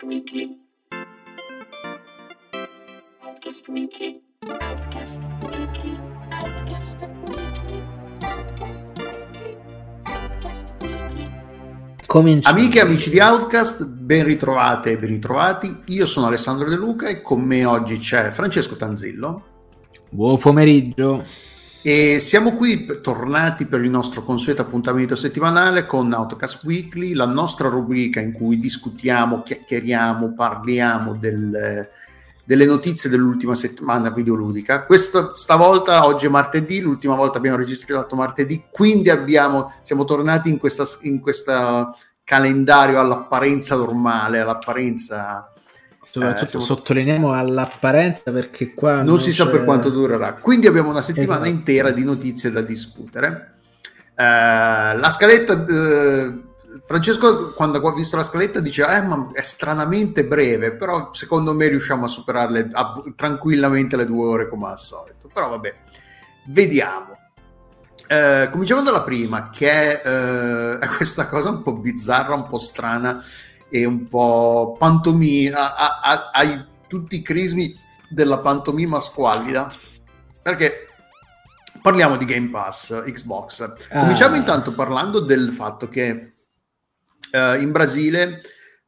Podcast. Cominciamo. Amiche e amici di Outcast, ben ritrovate e ben ritrovati. Io sono Alessandro De Luca e con me oggi c'è Francesco Tanzillo Buon pomeriggio. E siamo qui tornati per il nostro consueto appuntamento settimanale con Outcast Weekly, la nostra rubrica in cui discutiamo, chiacchieriamo, parliamo del- delle notizie dell'ultima settimana videoludica. Questo, stavolta, oggi è martedì, l'ultima volta abbiamo registrato martedì, quindi abbiamo, siamo tornati in questa, questa calendario all'apparenza normale, all'apparenza Soprattutto Eh, siamo- sottolineiamo all'apparenza perché qua non si sa c'è- per quanto durerà. Quindi abbiamo una settimana Esatto. intera di notizie da discutere. Eh, la scaletta, eh, Francesco, quando ha visto la scaletta, diceva: eh, ma è stranamente breve, però secondo me riusciamo a superarle a- tranquillamente le due ore come al solito. Però vabbè, vediamo. Eh, cominciamo dalla prima, che è eh, è questa cosa un po' bizzarra, un po' strana e un po' pantomima, ha, ha- hai tutti i crismi della pantomima squallida, perché parliamo di Game Pass Xbox. Ah. Cominciamo intanto parlando del fatto che eh, in Brasile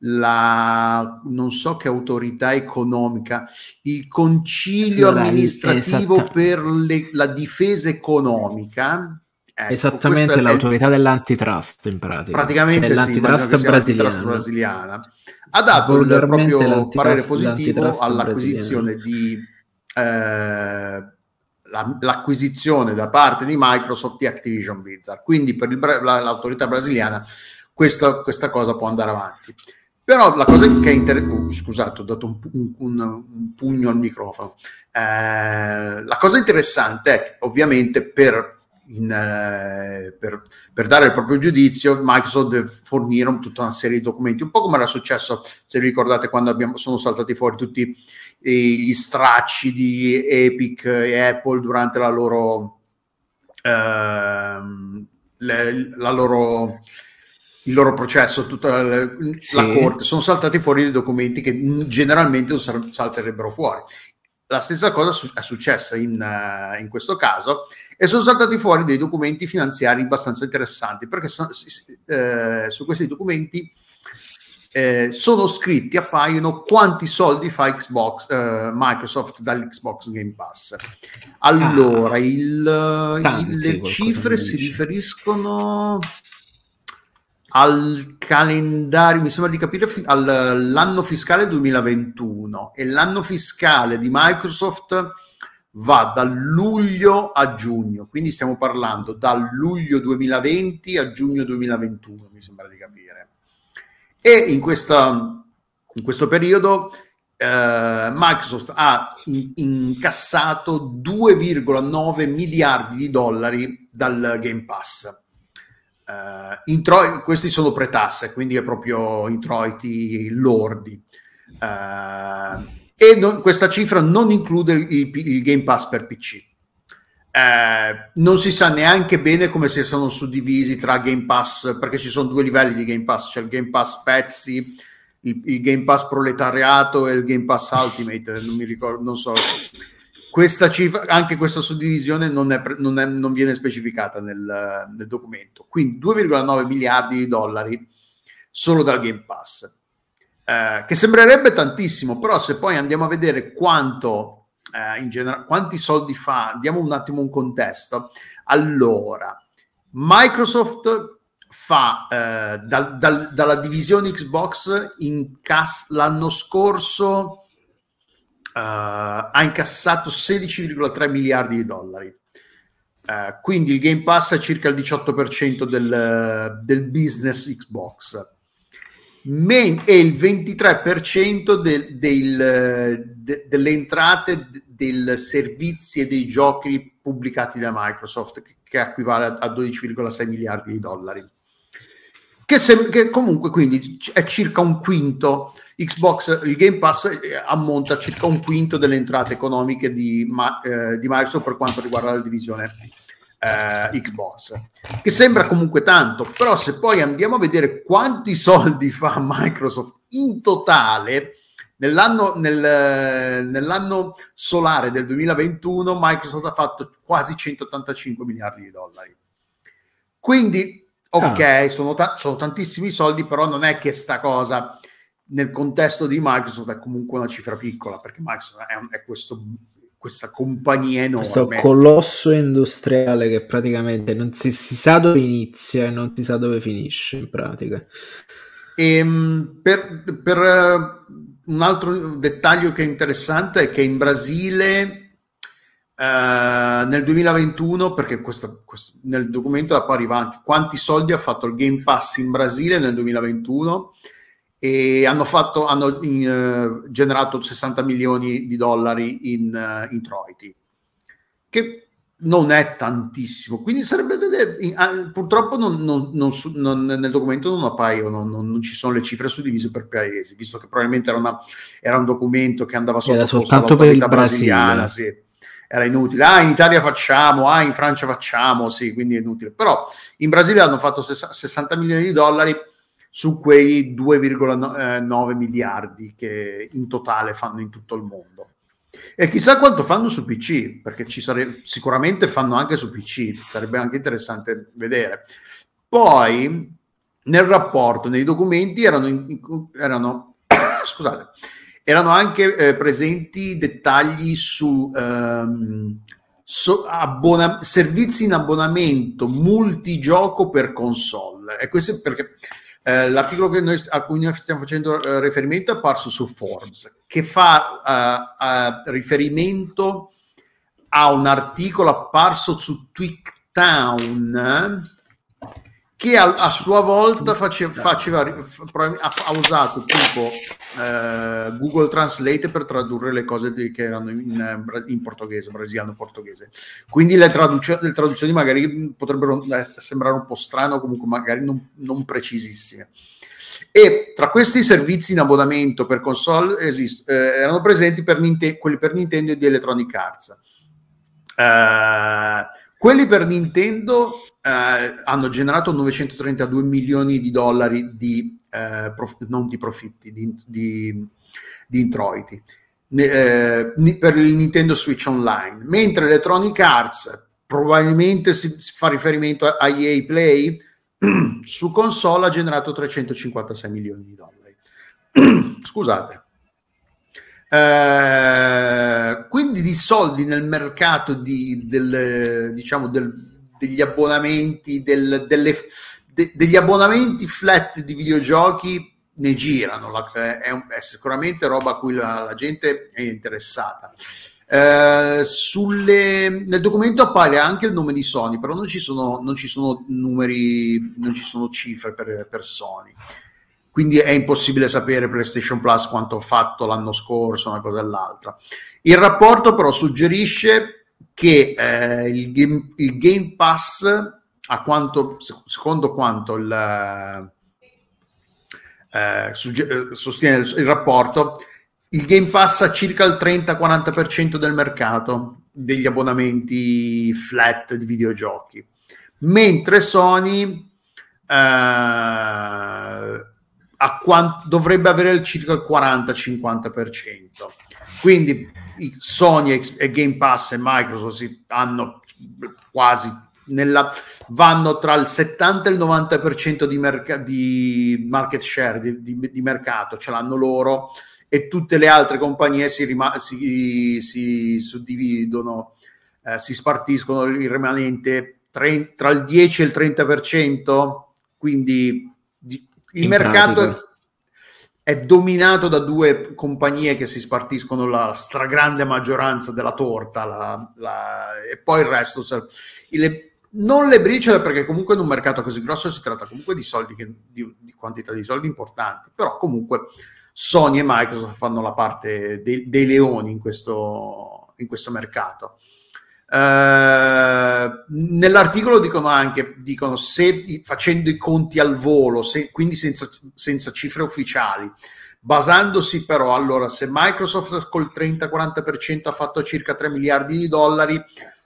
la non so che autorità economica, il concilio amministrativo esatta- per le- la difesa economica. Ecco, Esattamente questo è- l'autorità dell'antitrust in pratica. praticamente Cioè, sì, l'antitrust sia l'antitrust brasiliana. ha dato il proprio parere positivo all'acquisizione di eh, la- l'acquisizione da parte di Microsoft di Activision Blizzard. Quindi per il la- l'autorità brasiliana questa, questa cosa può andare avanti. Però la cosa che è interessante scusate ho dato un, un- un- un pugno al microfono. Eh, la cosa interessante è che ovviamente per in, eh, per, per dare il proprio giudizio, Microsoft deve fornire tutta una serie di documenti, un po' come era successo, se vi ricordate, quando abbiamo- sono saltati fuori tutti eh, gli stracci di Epic e Apple durante la loro, ehm, le- la loro il loro processo, tutta la, Sì. la corte, sono saltati fuori dei documenti che generalmente non sal- salterebbero fuori. La stessa cosa è successa in, eh, in questo caso e sono saltati fuori dei documenti finanziari abbastanza interessanti perché so- eh, su questi documenti eh, sono scritti, appaiono quanti soldi fa Xbox, eh, Microsoft dall'Xbox Game Pass. Allora, il- tanti, il- le cifre si riferiscono al calendario, mi sembra di capire, all'anno fiscale 2021 e l'anno fiscale di Microsoft va da luglio a giugno, quindi stiamo parlando dal luglio 2020 a giugno 2021, mi sembra di capire. E in, questa, in questo periodo eh, Microsoft ha in- incassato 2,9 miliardi di dollari dal Game Pass. Eh, intro- questi sono pretasse, quindi è proprio introiti lordi. Eh, e non- questa cifra non include il, il Game Pass per PC. Eh, non si sa neanche bene come si sono suddivisi tra Game Pass, perché ci sono due livelli di Game Pass, c'è il Game Pass pezzi, il, il Game Pass proletariato e il Game Pass Ultimate, non mi ricordo, non so. Questa cifra, anche questa suddivisione non, è non, è- non viene specificata nel, nel documento. Quindi 2,9 miliardi di dollari solo dal Game Pass, eh, che sembrerebbe tantissimo, però se poi andiamo a vedere quanto eh, in generale, quanti soldi fa, diamo un attimo un contesto. Allora, Microsoft fa eh, dal- dal- dalla divisione Xbox incass- l'anno scorso ha incassato 16,3 miliardi di dollari. Eh, quindi il Game Pass è circa il 18% del, del business Xbox men- e il 23% del- del- de- delle entrate dei servizi e dei giochi pubblicati da Microsoft, che, che equivale a, a 12,6 miliardi di dollari. Che, sem- che comunque quindi c- è circa un quinto. Xbox, il Game Pass eh, ammonta circa un quinto delle entrate economiche di, Ma- eh, di Microsoft per quanto riguarda la divisione eh, Xbox, che sembra comunque tanto, però se poi andiamo a vedere quanti soldi fa Microsoft in totale nell'anno, nel, nell'anno solare del 2021 Microsoft ha fatto quasi 185 miliardi di dollari. Quindi, ok, Ah. sono, ta- sono tantissimi soldi, però non è che sta cosa nel contesto di Microsoft è comunque una cifra piccola, perché Microsoft è, un- è questo- questa compagnia Questo enorme. colosso industriale che praticamente non si, si sa dove inizia e non si sa dove finisce in pratica. Ehm, per, per, eh, un altro dettaglio che è interessante è che in Brasile eh, nel 2021, perché questo- questo- nel documento appariva anche quanti soldi ha fatto il Game Pass in Brasile nel 2021 e hanno, fatto, hanno eh, generato 60 milioni di dollari in eh, introiti, che non è tantissimo. Quindi sarebbe vedere, in- ah, purtroppo non- non- non nel documento non appaiono, non, non ci sono le cifre suddivise per paesi, visto che probabilmente era, una- era un documento che andava Era sottoposto soltanto per il brasiliana, sì. Era inutile. Ah, in Italia facciamo, ah, in Francia facciamo, sì, quindi è inutile. Però in Brasile hanno fatto ses- 60 milioni di dollari su quei 2,9 miliardi che in totale fanno in tutto il mondo. E chissà quanto fanno su PC, perché ci sare- sicuramente fanno anche su PC, sarebbe anche interessante vedere. Poi nel rapporto, nei documenti erano, in- erano, scusate, erano anche eh, presenti dettagli su ehm, so- abbona- servizi in abbonamento multigioco per console. E questo perché eh, l'articolo noi- a cui noi stiamo facendo eh, riferimento è apparso su Forbes, che fa eh, eh, riferimento a un articolo apparso su TweakTown che a, a sua volta face- faceva, f- probabil- ha, ha usato tipo eh, Google Translate per tradurre le cose di- che erano in, eh, in portoghese, brasiliano portoghese. Quindi le, traduc- le traduzioni magari potrebbero eh, sembrare un po' strane o comunque magari non, non precisissime. E tra questi servizi in abbonamento per console esist- eh, erano presenti per Ninte- quelli per Nintendo e di Electronic Arts. Eh, quelli per Nintendo eh, hanno generato 932 milioni di dollari di, eh, prof- non di profitti, di, di, di introiti ne- eh, per il Nintendo Switch Online, mentre Electronic Arts probabilmente si, si fa riferimento a, a EA Play su console ha generato 356 milioni di dollari. Scusate. Eh, quindi di soldi nel mercato di, del, diciamo del, degli abbonamenti del, delle, de- degli abbonamenti flat di videogiochi ne girano la- è, un- è sicuramente roba a cui la, la gente è interessata Eh, sulle- nel documento appare anche il nome di Sony però non ci sono, non ci sono numeri non ci sono cifre per, per Sony quindi è impossibile sapere PlayStation Plus quanto ha fatto l'anno scorso, una cosa e l'altra. Il rapporto però suggerisce che eh, il, game, il Game Pass, a quanto, secondo quanto il, eh, sugge- eh, sostiene il, il rapporto, il Game Pass ha circa il 30-40% del mercato degli abbonamenti flat di videogiochi, mentre Sony eh, quant- dovrebbe avere il circa il 40-50%. Quindi Sony e- Game Pass e Microsoft si- hanno quasi nella, vanno tra il 70 e il 90% di, merca- di market share di, di- di mercato, ce l'hanno loro e tutte le altre compagnie si, rima- si, si suddividono, eh, si spartiscono il rimanente tre- tra il 10 e il 30%, quindi di- il In mercato pratica. È dominato da due compagnie che si spartiscono la stragrande maggioranza della torta la- la- e poi il resto se- le- non le briciole perché comunque in un mercato così grosso si tratta comunque di soldi che- di, di quantità di soldi importanti però comunque Sony e Microsoft fanno la parte dei, dei leoni in questo, in questo mercato eh, nell'articolo dicono anche dicono se facendo i conti al volo, se, quindi senza, senza cifre ufficiali, basandosi però allora se Microsoft col 30-40% ha fatto circa 3 miliardi di dollari,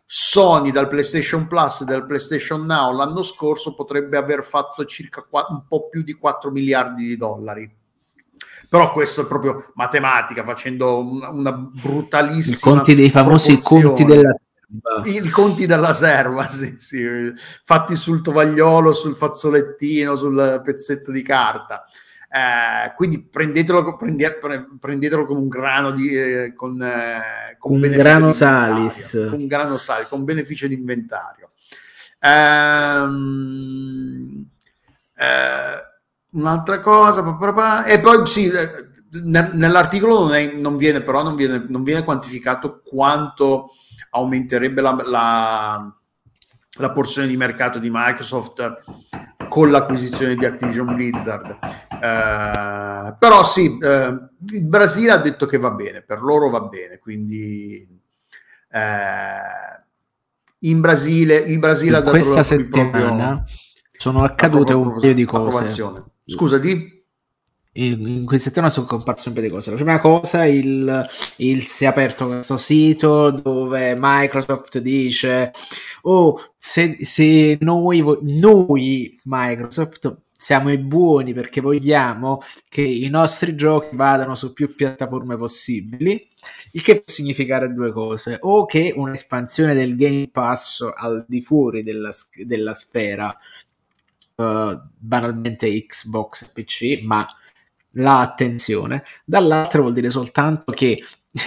Sony dal PlayStation Plus e dal PlayStation Now l'anno scorso potrebbe aver fatto circa un po' più di 4 miliardi di dollari. Però questo è proprio matematica, facendo una, una brutalissima... I conti dei famosi conti della i conti della serva, sì, sì, fatti sul tovagliolo, sul fazzolettino, sul pezzetto di carta. Eh, quindi prendetelo, prendete, prendetelo come un grano di eh, con, eh, con un grano salis. Con un grano salis con beneficio di inventario. Ehm, eh, un'altra cosa papà, e poi sì eh, nell'articolo non, è, non, viene però non viene, non viene quantificato quanto aumenterebbe la, la, la porzione di mercato di Microsoft con l'acquisizione di Activision Blizzard. Eh, però sì, eh, il Brasile ha detto che va bene, per loro va bene, quindi eh, in Brasile, il Brasile ha dato questa settimana proprio, sono accadute un paio di cose. Scusa, di? In questa settimana sono comparse un po' di cose. La prima cosa, il, il, si è aperto questo sito dove Microsoft dice: Oh, se, se noi, noi, Microsoft, siamo i buoni perché vogliamo che i nostri giochi vadano su più piattaforme possibili, il che può significare due cose: o che un'espansione del Game Pass al di fuori della, della sfera. Uh, banalmente Xbox e PC, ma l'attenzione, dall'altra vuol dire soltanto che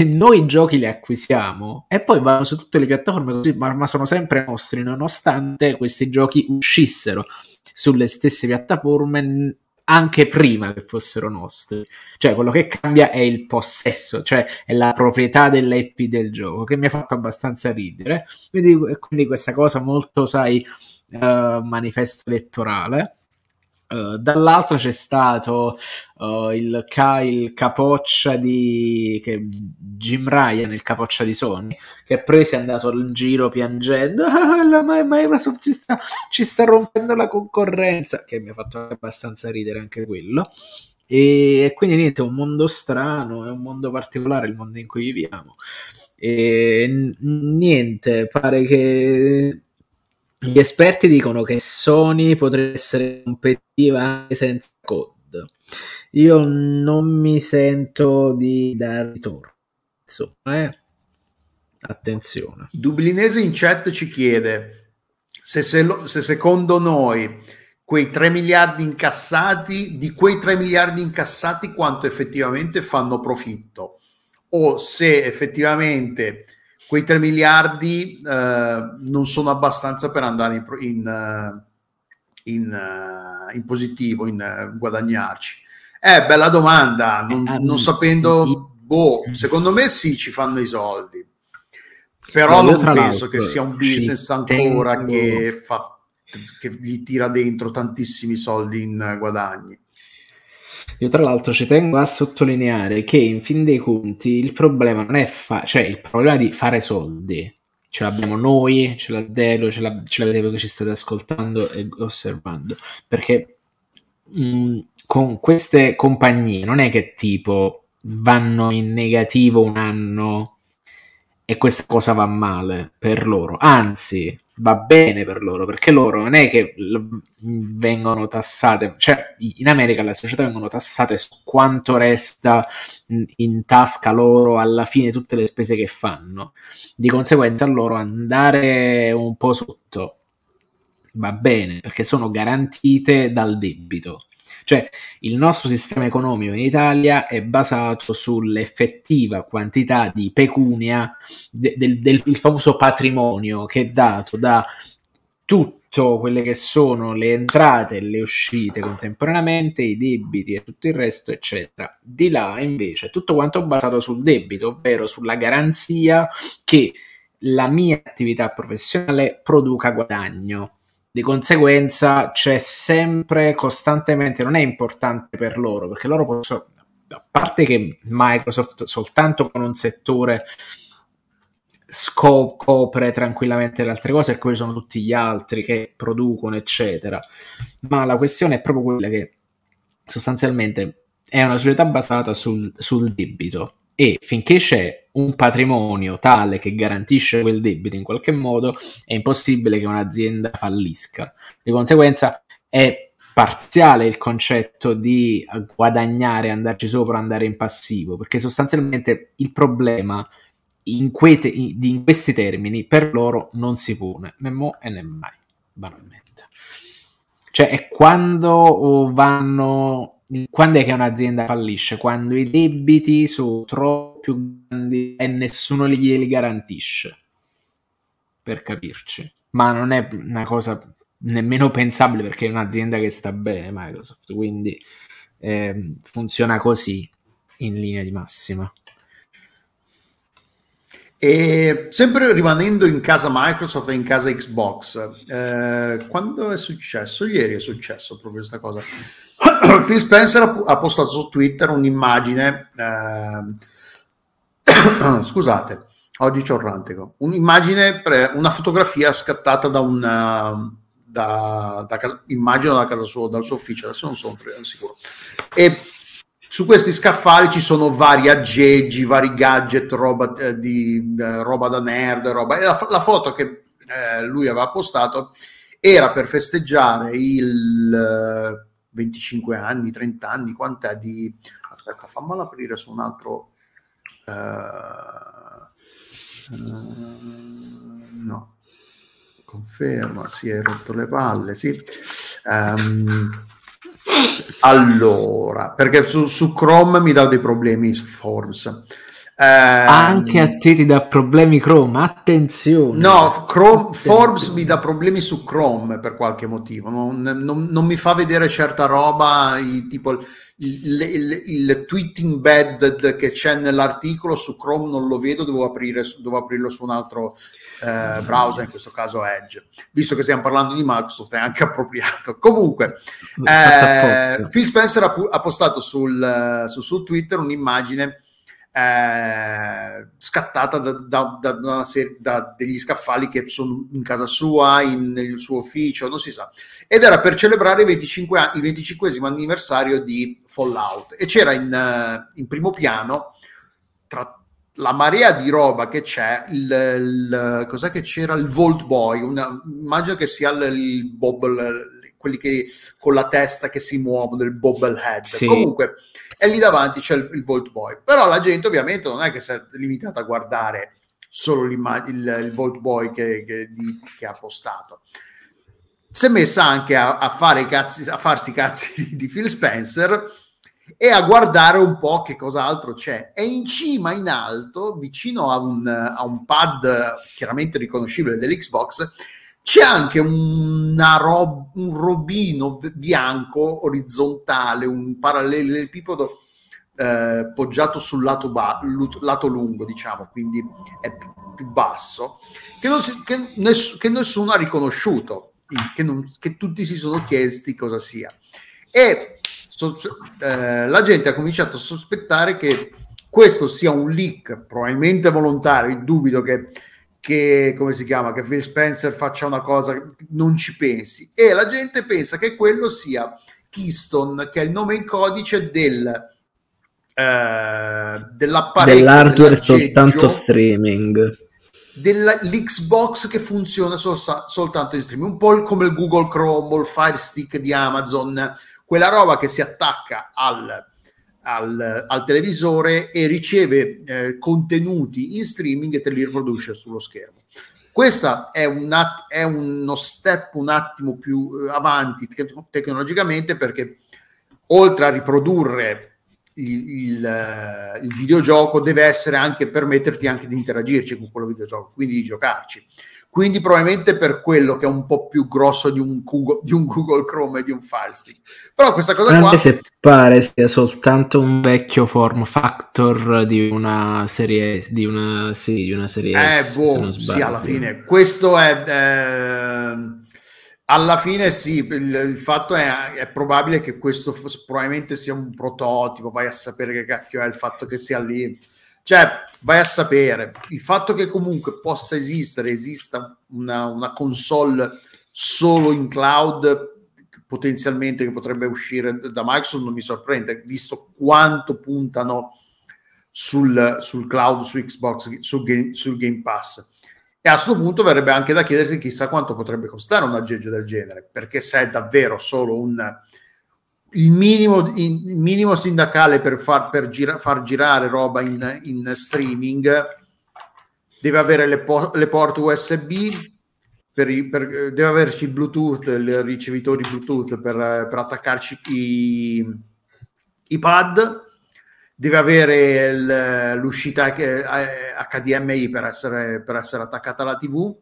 noi giochi li acquisiamo e poi vanno su tutte le piattaforme così, ma, ma sono sempre nostri, nonostante questi giochi uscissero sulle stesse piattaforme anche prima che fossero nostri. Cioè, quello che cambia è il possesso, cioè è la proprietà dell'IP del gioco, che mi ha fatto abbastanza ridere. Quindi, quindi questa cosa molto, sai, uh, manifesto elettorale. Uh, dall'altra c'è stato uh, il, ca- il, capoccia di che, Jim Ryan, il capoccia di Sony, che poi si è andato in giro piangendo: ah, la Microsoft ci sta, ci sta rompendo la concorrenza, che mi ha fatto abbastanza ridere anche quello. E, quindi niente, è un mondo strano, è un mondo particolare il mondo in cui viviamo. E niente, pare che gli esperti dicono che Sony potrebbe essere competitiva anche senza code. Io non mi sento di dare ritorno. Insomma, eh? attenzione. Dublinese in chat ci chiede se, se, lo, se secondo noi quei 3 miliardi incassati, di quei 3 miliardi incassati quanto effettivamente fanno profitto o se effettivamente quei 3 miliardi eh, non sono abbastanza per andare in, in, eh, in, eh, in positivo, in uh, guadagnarci. Eh, bella domanda, non, non sapendo, boh, secondo me sì, ci fanno i soldi, però non penso che sia un business ancora che, fa, che gli tira dentro tantissimi soldi in guadagni. Io tra l'altro ci tengo a sottolineare che in fin dei conti il problema non è fa- cioè il problema di fare soldi. Ce l'abbiamo noi, ce l'ha Delo, ce, l'ha, ce l'avete che ci state ascoltando e osservando. Perché mh, mm, con queste compagnie non è che tipo vanno in negativo un anno e questa cosa va male per loro. Anzi, va bene per loro, perché loro non è che vengono tassate, cioè in America le società vengono tassate su quanto resta in tasca loro alla fine tutte le spese che fanno. Di conseguenza loro andare un po' sotto va bene, perché sono garantite dal debito. Cioè, il nostro sistema economico in Italia è basato sull'effettiva quantità di pecunia de- del, del famoso patrimonio che è dato da tutto quelle che sono le entrate e le uscite contemporaneamente, i debiti e tutto il resto, eccetera. Di là, invece, tutto quanto basato sul debito, ovvero sulla garanzia che la mia attività professionale produca guadagno di conseguenza c'è sempre, costantemente, non è importante per loro, perché loro possono, a parte che Microsoft soltanto con un settore scopre tranquillamente le altre cose e poi sono tutti gli altri che producono, eccetera. Ma la questione è proprio quella che sostanzialmente è una società basata sul, sul debito e finché c'è un patrimonio tale che garantisce quel debito in qualche modo, è impossibile che un'azienda fallisca. Di conseguenza è parziale il concetto di guadagnare, andarci sopra, andare in passivo, perché sostanzialmente il problema in, te- in questi termini per loro non si pone né mo e né mai, banalmente. Cioè è quando vanno, quando è che un'azienda fallisce? Quando i debiti sono troppo più grandi e nessuno glieli garantisce, per capirci. Ma non è una cosa nemmeno pensabile perché è un'azienda che sta bene Microsoft, quindi eh, funziona così in linea di massima. E sempre rimanendo in casa Microsoft e in casa Xbox, eh, quando è successo? Ieri è successo proprio questa cosa. Phil Spencer ha postato su Twitter un'immagine, eh, scusate, oggi c'ho il rantico, un'immagine, una fotografia scattata da un, da, da casa, immagino da casa sua, dal suo ufficio, adesso non sono sicuro. E su questi scaffali ci sono vari aggeggi, vari gadget, roba, eh, di, eh, roba da nerd, roba. E la, la foto che eh, lui aveva postato era per festeggiare il 25 eh, anni, 30 anni, quant'è di... Aspetta, fammela aprire su un altro... Uh, no, conferma, si è rotto le palle, sì. Um, allora, perché su, su, Chrome mi dà dei problemi Forms. Eh, Anche a te ti dà problemi Chrome, attenzione. No, Chrome, attenzione. Forbes mi dà problemi su Chrome per qualche motivo, non, non, non mi fa vedere certa roba, i, tipo il, il, il, tweet embedded che c'è nell'articolo su Chrome non lo vedo, devo, aprire, devo aprirlo su un altro eh, browser, in questo caso Edge. Visto che stiamo parlando di Microsoft, è anche appropriato. Comunque, eh, Phil Spencer ha, ha postato sul, su, su, Twitter un'immagine eh, scattata da, da, da, serie, da, degli scaffali che sono in casa sua, in, nel suo ufficio, non si sa. Ed era per celebrare il, 25, il 25 anniversario di Fallout e c'era in, in primo piano tra la marea di roba che c'è, il, il, cos'è che c'era? Il Vault Boy, una, immagino che sia il, il bobble, quelli che con la testa che si muovono, il bobblehead. Sì. Comunque, e lì davanti c'è il, il Vault Boy. Però la gente ovviamente non è che si è limitata a guardare solo il, il Vault Boy che, che, di, che, ha postato. Si è messa anche a, a, fare cazzi, a farsi i cazzi di, di Phil Spencer e a guardare un po' che cos'altro c'è. E in cima, in alto, vicino a un, a un pad chiaramente riconoscibile dell'Xbox, c'è anche rob- un robino bianco orizzontale, un parallelepipedo eh, poggiato sul lato, ba- lato, lungo, diciamo, quindi è più, basso, che, si- che, ness- che, nessuno ha riconosciuto, che, non- che tutti si sono chiesti cosa sia. E so, eh, la gente ha cominciato a sospettare che questo sia un leak, probabilmente volontario, dubito che, che, come si chiama, che Phil Spencer faccia una cosa, non ci pensi. E la gente pensa che quello sia Keystone, che è il nome in codice del, eh, dell'apparecchio. Dell'hardware soltanto streaming dell'Xbox che funziona sol- soltanto in streaming, un po' come il Google Chrome o il Fire Stick di Amazon, quella roba che si attacca al, al, al televisore e riceve eh, contenuti in streaming e te li riproduce sullo schermo. Questo è, un è uno step un attimo più eh, avanti te- tecnologicamente perché oltre a riprodurre il, il, eh, il, videogioco deve essere anche permetterti anche di interagirci con quello videogioco, quindi di giocarci. Quindi probabilmente per quello che è un po' più grosso di un Google, di un Google Chrome e di un Firestick. Però questa cosa Anche qua... se pare sia soltanto un vecchio form factor di una serie... Di una, sì, di una serie eh, S, boh, sì, alla fine. Questo è... Eh, alla fine sì, il, il fatto è, è, probabile che questo probabilmente sia un prototipo, vai a sapere che cacchio è il fatto che sia lì cioè, vai a sapere, il fatto che comunque possa esistere, esista una, una console solo in cloud potenzialmente che potrebbe uscire da Microsoft non mi sorprende, visto quanto puntano sul, sul cloud, su Xbox, sul game, sul game Pass. E a questo punto verrebbe anche da chiedersi chissà quanto potrebbe costare un aggeggio del genere, perché se è davvero solo un, il, minimo, il minimo sindacale per far, per gira, far girare roba in, in, streaming, deve avere le, po- le porte USB, per, per, deve averci il Bluetooth, i ricevitori Bluetooth per, per attaccarci i, i pad. Deve avere il, l'uscita HDMI per essere, per essere attaccata alla TV,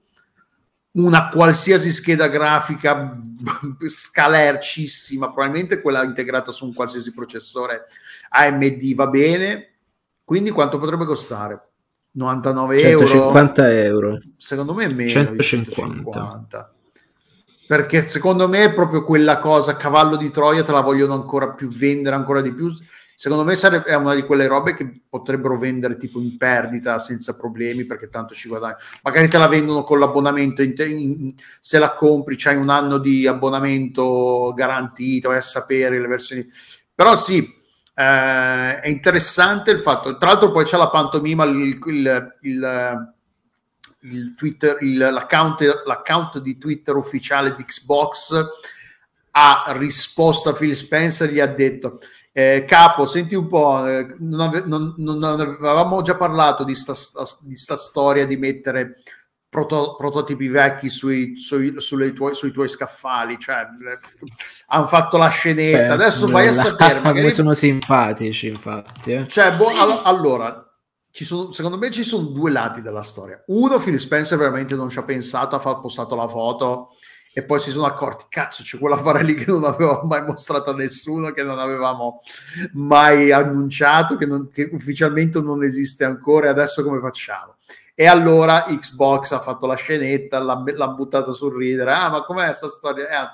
una qualsiasi scheda grafica scalercissima, probabilmente quella integrata su un qualsiasi processore AMD va bene. Quindi quanto potrebbe costare? 99 150 euro? euro. Secondo me è meno 150. 150. Perché secondo me è proprio quella cosa, cavallo di Troia, te la vogliono ancora più vendere, ancora di più Secondo me sarebbe, è una di quelle robe che potrebbero vendere tipo in perdita senza problemi perché tanto ci guadagni. Magari te la vendono con l'abbonamento, in te, in, se la compri c'hai un anno di abbonamento garantito, vai a sapere le versioni. Però sì, eh, è interessante il fatto. Tra l'altro poi c'è la pantomima, il, il, il il Twitter, il, l'account, l'account, di Twitter ufficiale di Xbox ha risposto a Phil Spencer, gli ha detto eh, capo, senti un po', eh, non, ave- non, non, avevamo già parlato di sta, di sta storia di mettere proto- prototipi vecchi sui, sui, tuoi, sui, tuoi, scaffali, cioè hanno fatto la scenetta, Beh, adesso vai a sapere. Magari... sono simpatici, infatti. Eh. Cioè, boh, all- allora, sono, secondo me ci sono due lati della storia. Uno, Phil Spencer veramente non ci ha pensato, ha postato la foto e poi si sono accorti, cazzo, c'è quell'affare lì che non avevamo mai mostrato a nessuno, che non avevamo mai annunciato, che, non, che ufficialmente non esiste ancora, e adesso come facciamo? E allora Xbox ha fatto la scenetta, l'ha, l'ha buttata sul ridere, ah ma com'è questa storia? Eh,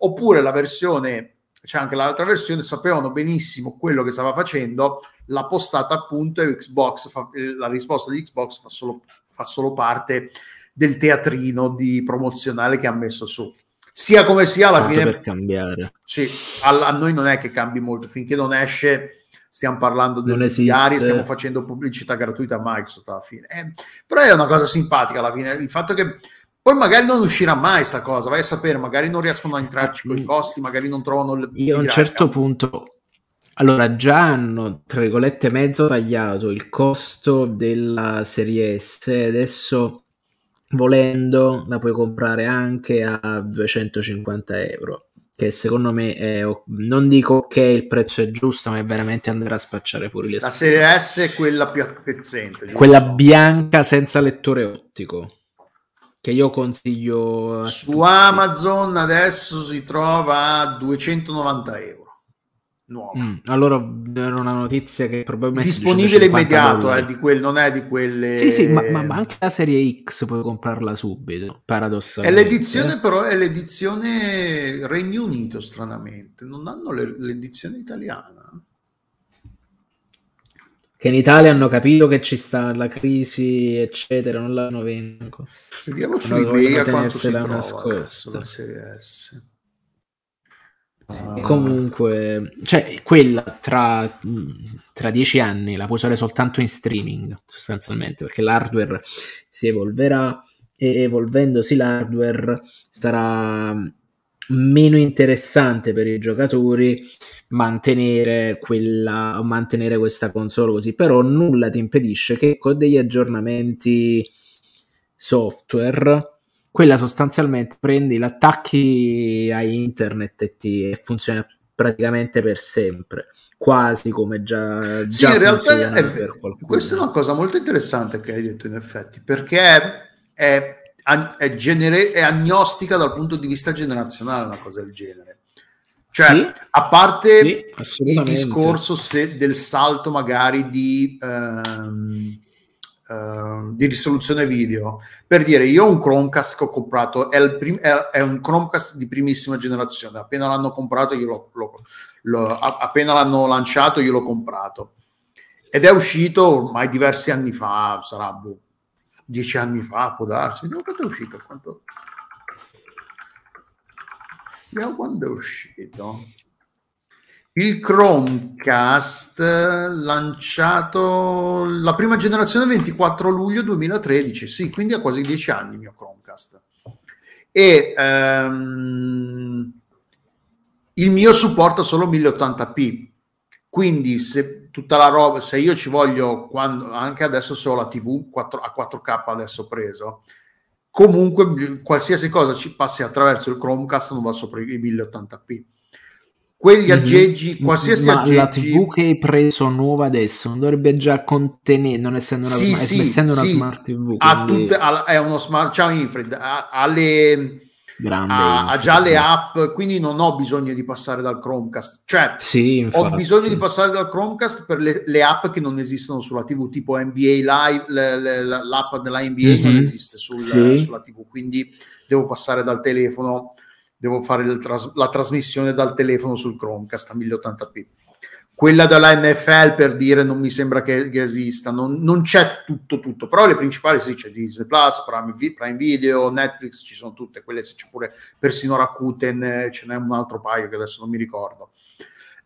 oppure la versione, c'è anche l'altra versione, sapevano benissimo quello che stava facendo, l'ha postata appunto e Xbox, fa, la risposta di Xbox fa solo, fa solo parte del teatrino di promozionale che ha messo su. Sia come sia, alla Tanto fine... Per cambiare. Sì, a, a, noi non è che cambi molto, finché non esce stiamo parlando del diario, stiamo facendo pubblicità gratuita a Microsoft alla fine. Eh, però è una cosa simpatica alla fine, il fatto che poi magari non uscirà mai sta cosa, vai a sapere, magari non riescono a entrarci con i mm. costi, magari non trovano le... Io a un certo punto... Allora, già hanno, tra virgolette, mezzo tagliato il costo della serie S, adesso volendo la puoi comprare anche a 250 euro che secondo me è, non dico che il prezzo è giusto ma è veramente andare a spacciare fuori le la serie S è quella più appezzente quella bianca senza lettore ottico che io consiglio su Amazon adesso si trova a 290 euro nuova. Mm, allora era una notizia che probabilmente disponibile immediato, eh, di quel, non è di quelle. Sì, sì, ma, ma, anche la serie X puoi comprarla subito. Paradossalmente. È l'edizione, però, è l'edizione Regno Unito, stranamente. Non hanno le, l'edizione italiana. Che in Italia hanno capito che ci sta la crisi, eccetera, non l'hanno venduto. Vediamo su eBay a quanto si trova la serie S. Ah. Comunque, cioè, quella tra, tra dieci anni la puoi usare soltanto in streaming, sostanzialmente, perché l'hardware si evolverà e evolvendosi l'hardware sarà meno interessante per i giocatori mantenere quella mantenere questa console così però nulla ti impedisce che con degli aggiornamenti software quella sostanzialmente prendi l'attacchi a internet e, ti, e funziona praticamente per sempre quasi come già, già sì, in realtà è, questa è una cosa molto interessante che hai detto in effetti perché è, è, genere, è agnostica dal punto di vista generazionale una cosa del genere. Cioè sì, a parte sì, il discorso se, del salto magari di ehm, uh, di risoluzione video. Per dire, io ho un Chromecast che ho comprato, è, prim- è, un Chromecast di primissima generazione, appena l'hanno comprato io l'ho, l'ho, l'ho, appena l'hanno lanciato io l'ho comprato. Ed è uscito ormai diversi anni fa, sarà boh, dieci anni fa, può darsi. Vediamo quando è uscito. Quanto... Quando è uscito. Il Chromecast lanciato la prima generazione 24 luglio 2013, sì, quindi ha quasi 10 anni il mio Chromecast. E um, il mio supporta solo 1080p, quindi se tutta la roba, se io ci voglio, quando, anche adesso se ho la TV 4, a 4K adesso preso, comunque qualsiasi cosa ci passi attraverso il Chromecast non va sopra i 1080p quegli mhm. aggeggi, mm-hmm. qualsiasi Ma aggeggi... la TV che hai preso nuova adesso non dovrebbe già contenere, non essendo una, sì, smart, sì, essendo una sì. smart TV. Quindi... Tutte, è uno smart, ciao Infred, ha, ha le... Grande, ha, ha, già le app, quindi non ho bisogno di passare dal Chromecast. Cioè, sì, ho bisogno di passare dal Chromecast per le, le, app che non esistono sulla TV, tipo NBA Live, le, le, l'app della NBA mm-hmm. non esiste sul, sulla TV, quindi devo passare dal telefono devo fare tras- la trasmissione dal telefono sul Chromecast a 1080p. Quella della NFL per dire non mi sembra che, che esista, non, non, c'è tutto tutto, però le principali sì, c'è Disney Plus, Prime, Prime, Video, Netflix, ci sono tutte, quelle c'è pure persino Rakuten, ce n'è un altro paio che adesso non mi ricordo.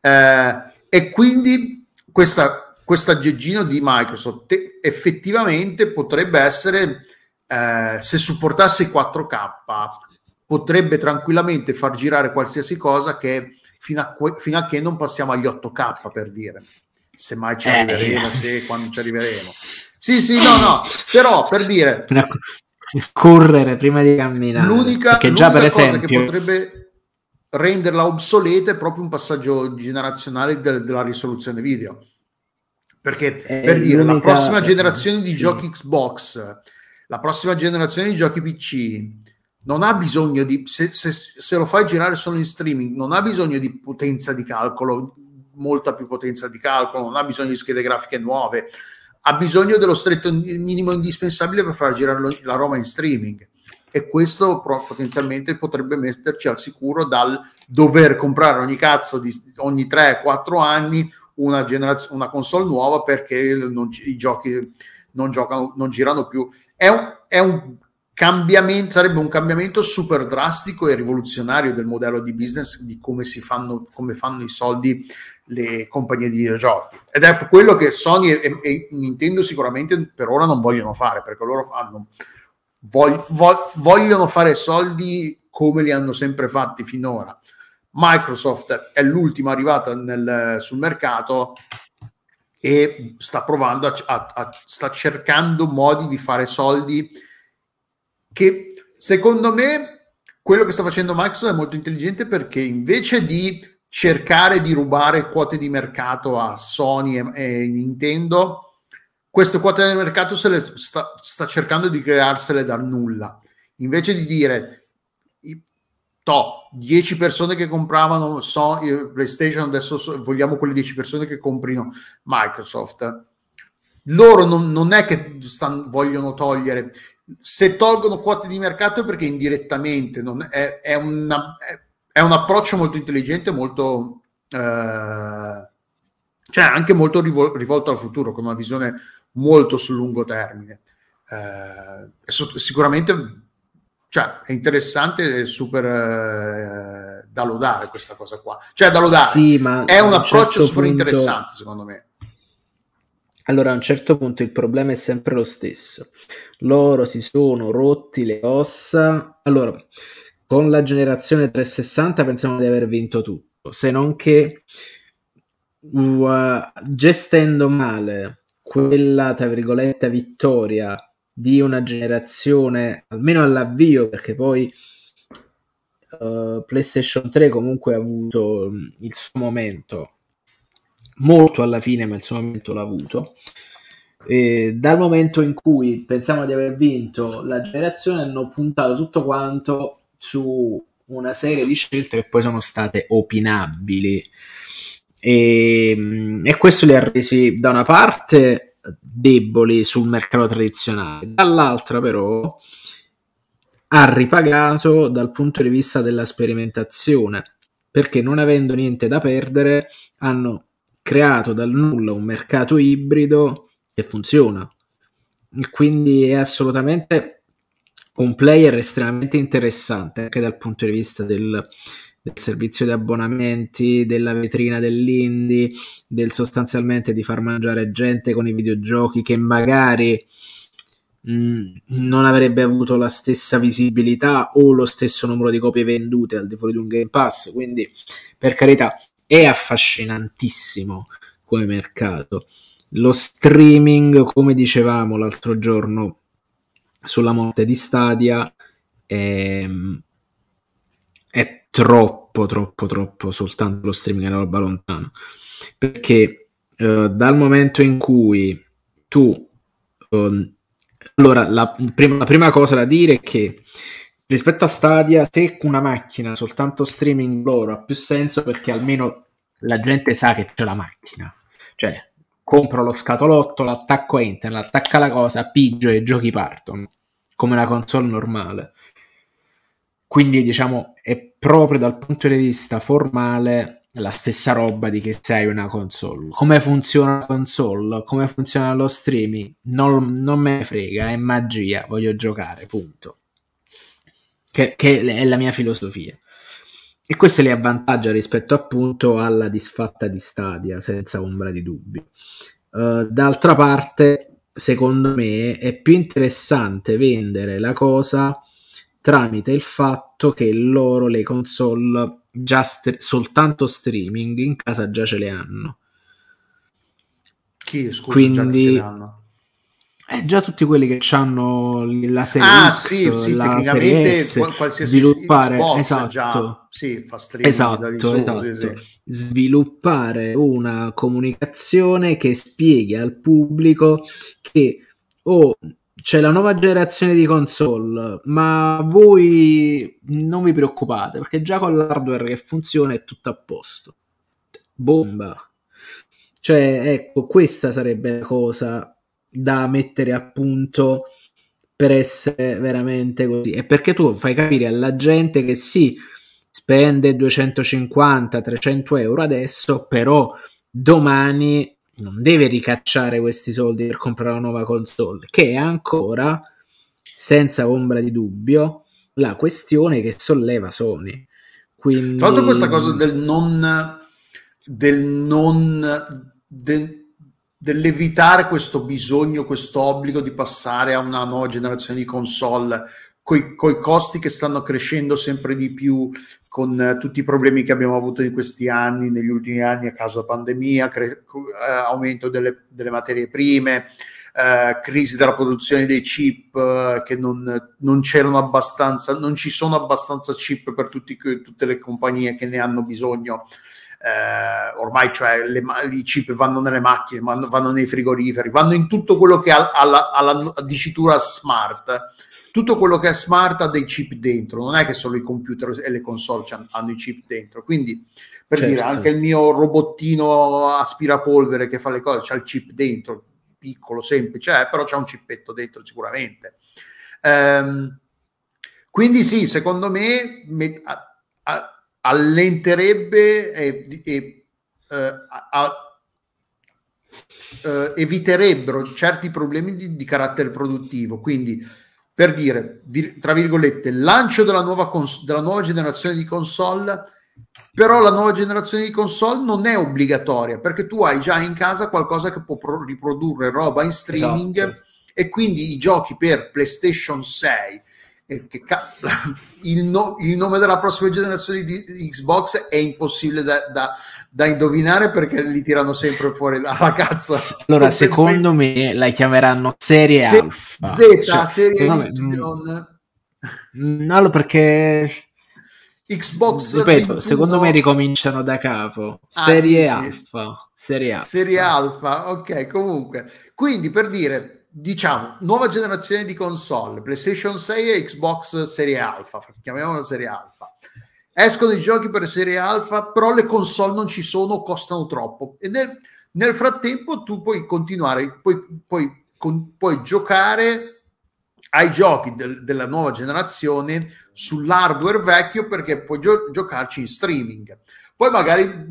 Eh, e quindi questa, questa aggeggino di Microsoft effettivamente potrebbe essere, eh, se supportasse 4K, potrebbe tranquillamente far girare qualsiasi cosa che fino a, que- fino a che non passiamo agli 8K per dire se mai ci eh, arriveremo, eh. se quando ci arriveremo. Sì, sì, no, no, però per dire correre prima di camminare. L'unica, l'unica già per cosa esempio... che potrebbe renderla obsoleta è proprio un passaggio generazionale de- della risoluzione video. Perché è per dire la prossima generazione di sì. giochi Xbox, la prossima generazione di giochi PC non ha bisogno di, se, se, se, lo fai girare solo in streaming, non ha bisogno di potenza di calcolo, molta più potenza di calcolo, non ha bisogno di schede grafiche nuove, ha bisogno dello stretto minimo indispensabile per far girare la roba in streaming. E questo potenzialmente potrebbe metterci al sicuro dal dover comprare ogni cazzo di ogni 3-4 anni una, generaz- una console nuova perché non, i giochi non, giocano, non girano più. È un, è un cambiamento, sarebbe un cambiamento super drastico e rivoluzionario del modello di business di come si fanno, come fanno i soldi le compagnie di videogiochi. Ed è quello che Sony e, e Nintendo sicuramente per ora non vogliono fare, perché loro fanno, vog, vog, vogliono fare soldi come li hanno sempre fatti finora. Microsoft è l'ultima arrivata nel, sul mercato e sta provando a, a, a, sta cercando modi di fare soldi che secondo me quello che sta facendo Microsoft è molto intelligente perché invece di cercare di rubare quote di mercato a Sony e, e Nintendo, queste quote di mercato se le sta, sta, cercando di crearsele dal nulla. Invece di dire to, 10 persone che compravano Sony, PlayStation, adesso vogliamo quelle 10 persone che comprino Microsoft. Loro non, non è che stanno, vogliono togliere se tolgono quote di mercato è perché indirettamente non è, è, una, è, un approccio molto intelligente, molto eh, cioè anche molto rivol- rivolto al futuro, con una visione molto sul lungo termine. Eh, sicuramente cioè, è interessante e super eh, da lodare questa cosa qua. Cioè, da lodare. Sì, ma è un approccio certo super punto... interessante, secondo me. Allora a un certo punto il problema è sempre lo stesso. Loro si sono rotti le ossa. Allora, con la generazione 360 pensiamo di aver vinto tutto, se non che uh, gestendo male quella, tra virgolette, vittoria di una generazione, almeno all'avvio, perché poi uh, PlayStation 3 comunque ha avuto il suo momento molto alla fine, ma il suo momento l'ha avuto. E dal momento in cui pensiamo di aver vinto la generazione, hanno puntato tutto quanto su una serie di scelte che poi sono state opinabili. E, e questo li ha resi da una parte deboli sul mercato tradizionale, dall'altra però ha ripagato dal punto di vista della sperimentazione perché non avendo niente da perdere hanno creato dal nulla un mercato ibrido che funziona. Quindi è assolutamente un player estremamente interessante anche dal punto di vista del, del servizio di abbonamenti, della vetrina dell'indie, del sostanzialmente di far mangiare gente con i videogiochi che magari mm, non avrebbe avuto la stessa visibilità o lo stesso numero di copie vendute al di fuori di un Game Pass. Quindi, per carità, è affascinantissimo come mercato. Lo streaming, come dicevamo l'altro giorno sulla morte di Stadia, è, è troppo, troppo, troppo soltanto lo streaming è una roba lontana. Perché uh, dal momento in cui tu uh, allora, la prima, la prima, cosa da dire è che rispetto a Stadia, se una macchina soltanto streaming loro ha più senso perché almeno la gente sa che c'è la macchina. Cioè, compro lo scatolotto, l'attacco a internet, attacca la cosa, appigio e i giochi partono, come una console normale. Quindi, diciamo, è proprio dal punto di vista formale la stessa roba di che sei una console. Come funziona la console? Come funziona lo streaming? Non, non me ne frega, è magia, voglio giocare, punto. Che, che, è la mia filosofia. E questo li avvantaggia rispetto appunto alla disfatta di Stadia, senza ombra di dubbio. Uh, d'altra parte, secondo me, è più interessante vendere la cosa tramite il fatto che loro le console già st- soltanto streaming in casa già ce le hanno. Chi scusa, Quindi, già ce le hanno? Eh, già tutti quelli che hanno la serie ah, X, sì, sì, la serie S, qualsiasi sviluppare Xbox esatto, già, sì, fa streaming esatto, su, esatto. Sì, sviluppare una comunicazione che spieghi al pubblico che oh, c'è la nuova generazione di console, ma voi non vi preoccupate perché già con l'hardware che funziona è tutto a posto. Bomba. Cioè, ecco, questa sarebbe la cosa da mettere a punto per essere veramente così. E perché tu fai capire alla gente che sì, spende 250-300 euro adesso, però domani non deve ricacciare questi soldi per comprare una nuova console, che è ancora, senza ombra di dubbio, la questione che solleva Sony. Quindi... Tra l'altro questa cosa del non... del non... Del, dell'evitare questo bisogno, questo obbligo di passare a una nuova generazione di console coi, coi costi che stanno crescendo sempre di più, con eh, tutti i problemi che abbiamo avuto in questi anni, negli ultimi anni a causa della pandemia, cre- eh, aumento delle, delle, materie prime, eh, crisi della produzione dei chip, eh, che non, non, c'erano abbastanza, non ci sono abbastanza chip per tutti, tutte le compagnie che ne hanno bisogno. Eh, ormai cioè le, i chip vanno nelle macchine, vanno, vanno, nei frigoriferi, vanno in tutto quello che ha, ha la, ha la dicitura smart tutto quello che è smart ha dei chip dentro, non è che solo i computer e le console hanno i chip dentro. Quindi, per certo. dire, anche il mio robottino aspirapolvere che fa le cose, c'ha il chip dentro, piccolo, semplice, eh, però c'è un chippetto dentro sicuramente. Ehm, quindi sì, secondo me, me a, a, allenterebbe e, e eh, a, eh, eviterebbero certi problemi di, di carattere produttivo. Quindi per dire, tra virgolette, lancio della nuova, cons- della nuova generazione di console, però la nuova generazione di console non è obbligatoria perché tu hai già in casa qualcosa che può pro- riprodurre roba in streaming esatto. e quindi i giochi per PlayStation 6 eh, che ca- il, no- il, nome della prossima generazione di Xbox è impossibile da, da, da indovinare perché li tirano sempre fuori alla cazzo. Allora, secondo me la chiameranno serie Se- Alpha. Z, cioè, serie Y. Mm, no, perché Xbox ripeto, 21... secondo me ricominciano da capo. Ah, serie ah, Alpha. Serie Alpha. Serie Alpha, ok, comunque. Quindi per dire, diciamo, nuova generazione di console, PlayStation 6 e Xbox Serie Alpha, chiamiamola Serie Alpha escono i giochi per serie alfa, però le console non ci sono, costano troppo. E nel, nel frattempo tu puoi continuare, puoi, puoi, con, puoi giocare ai giochi del, della nuova generazione sull'hardware vecchio perché puoi gio- giocarci in streaming. Poi magari,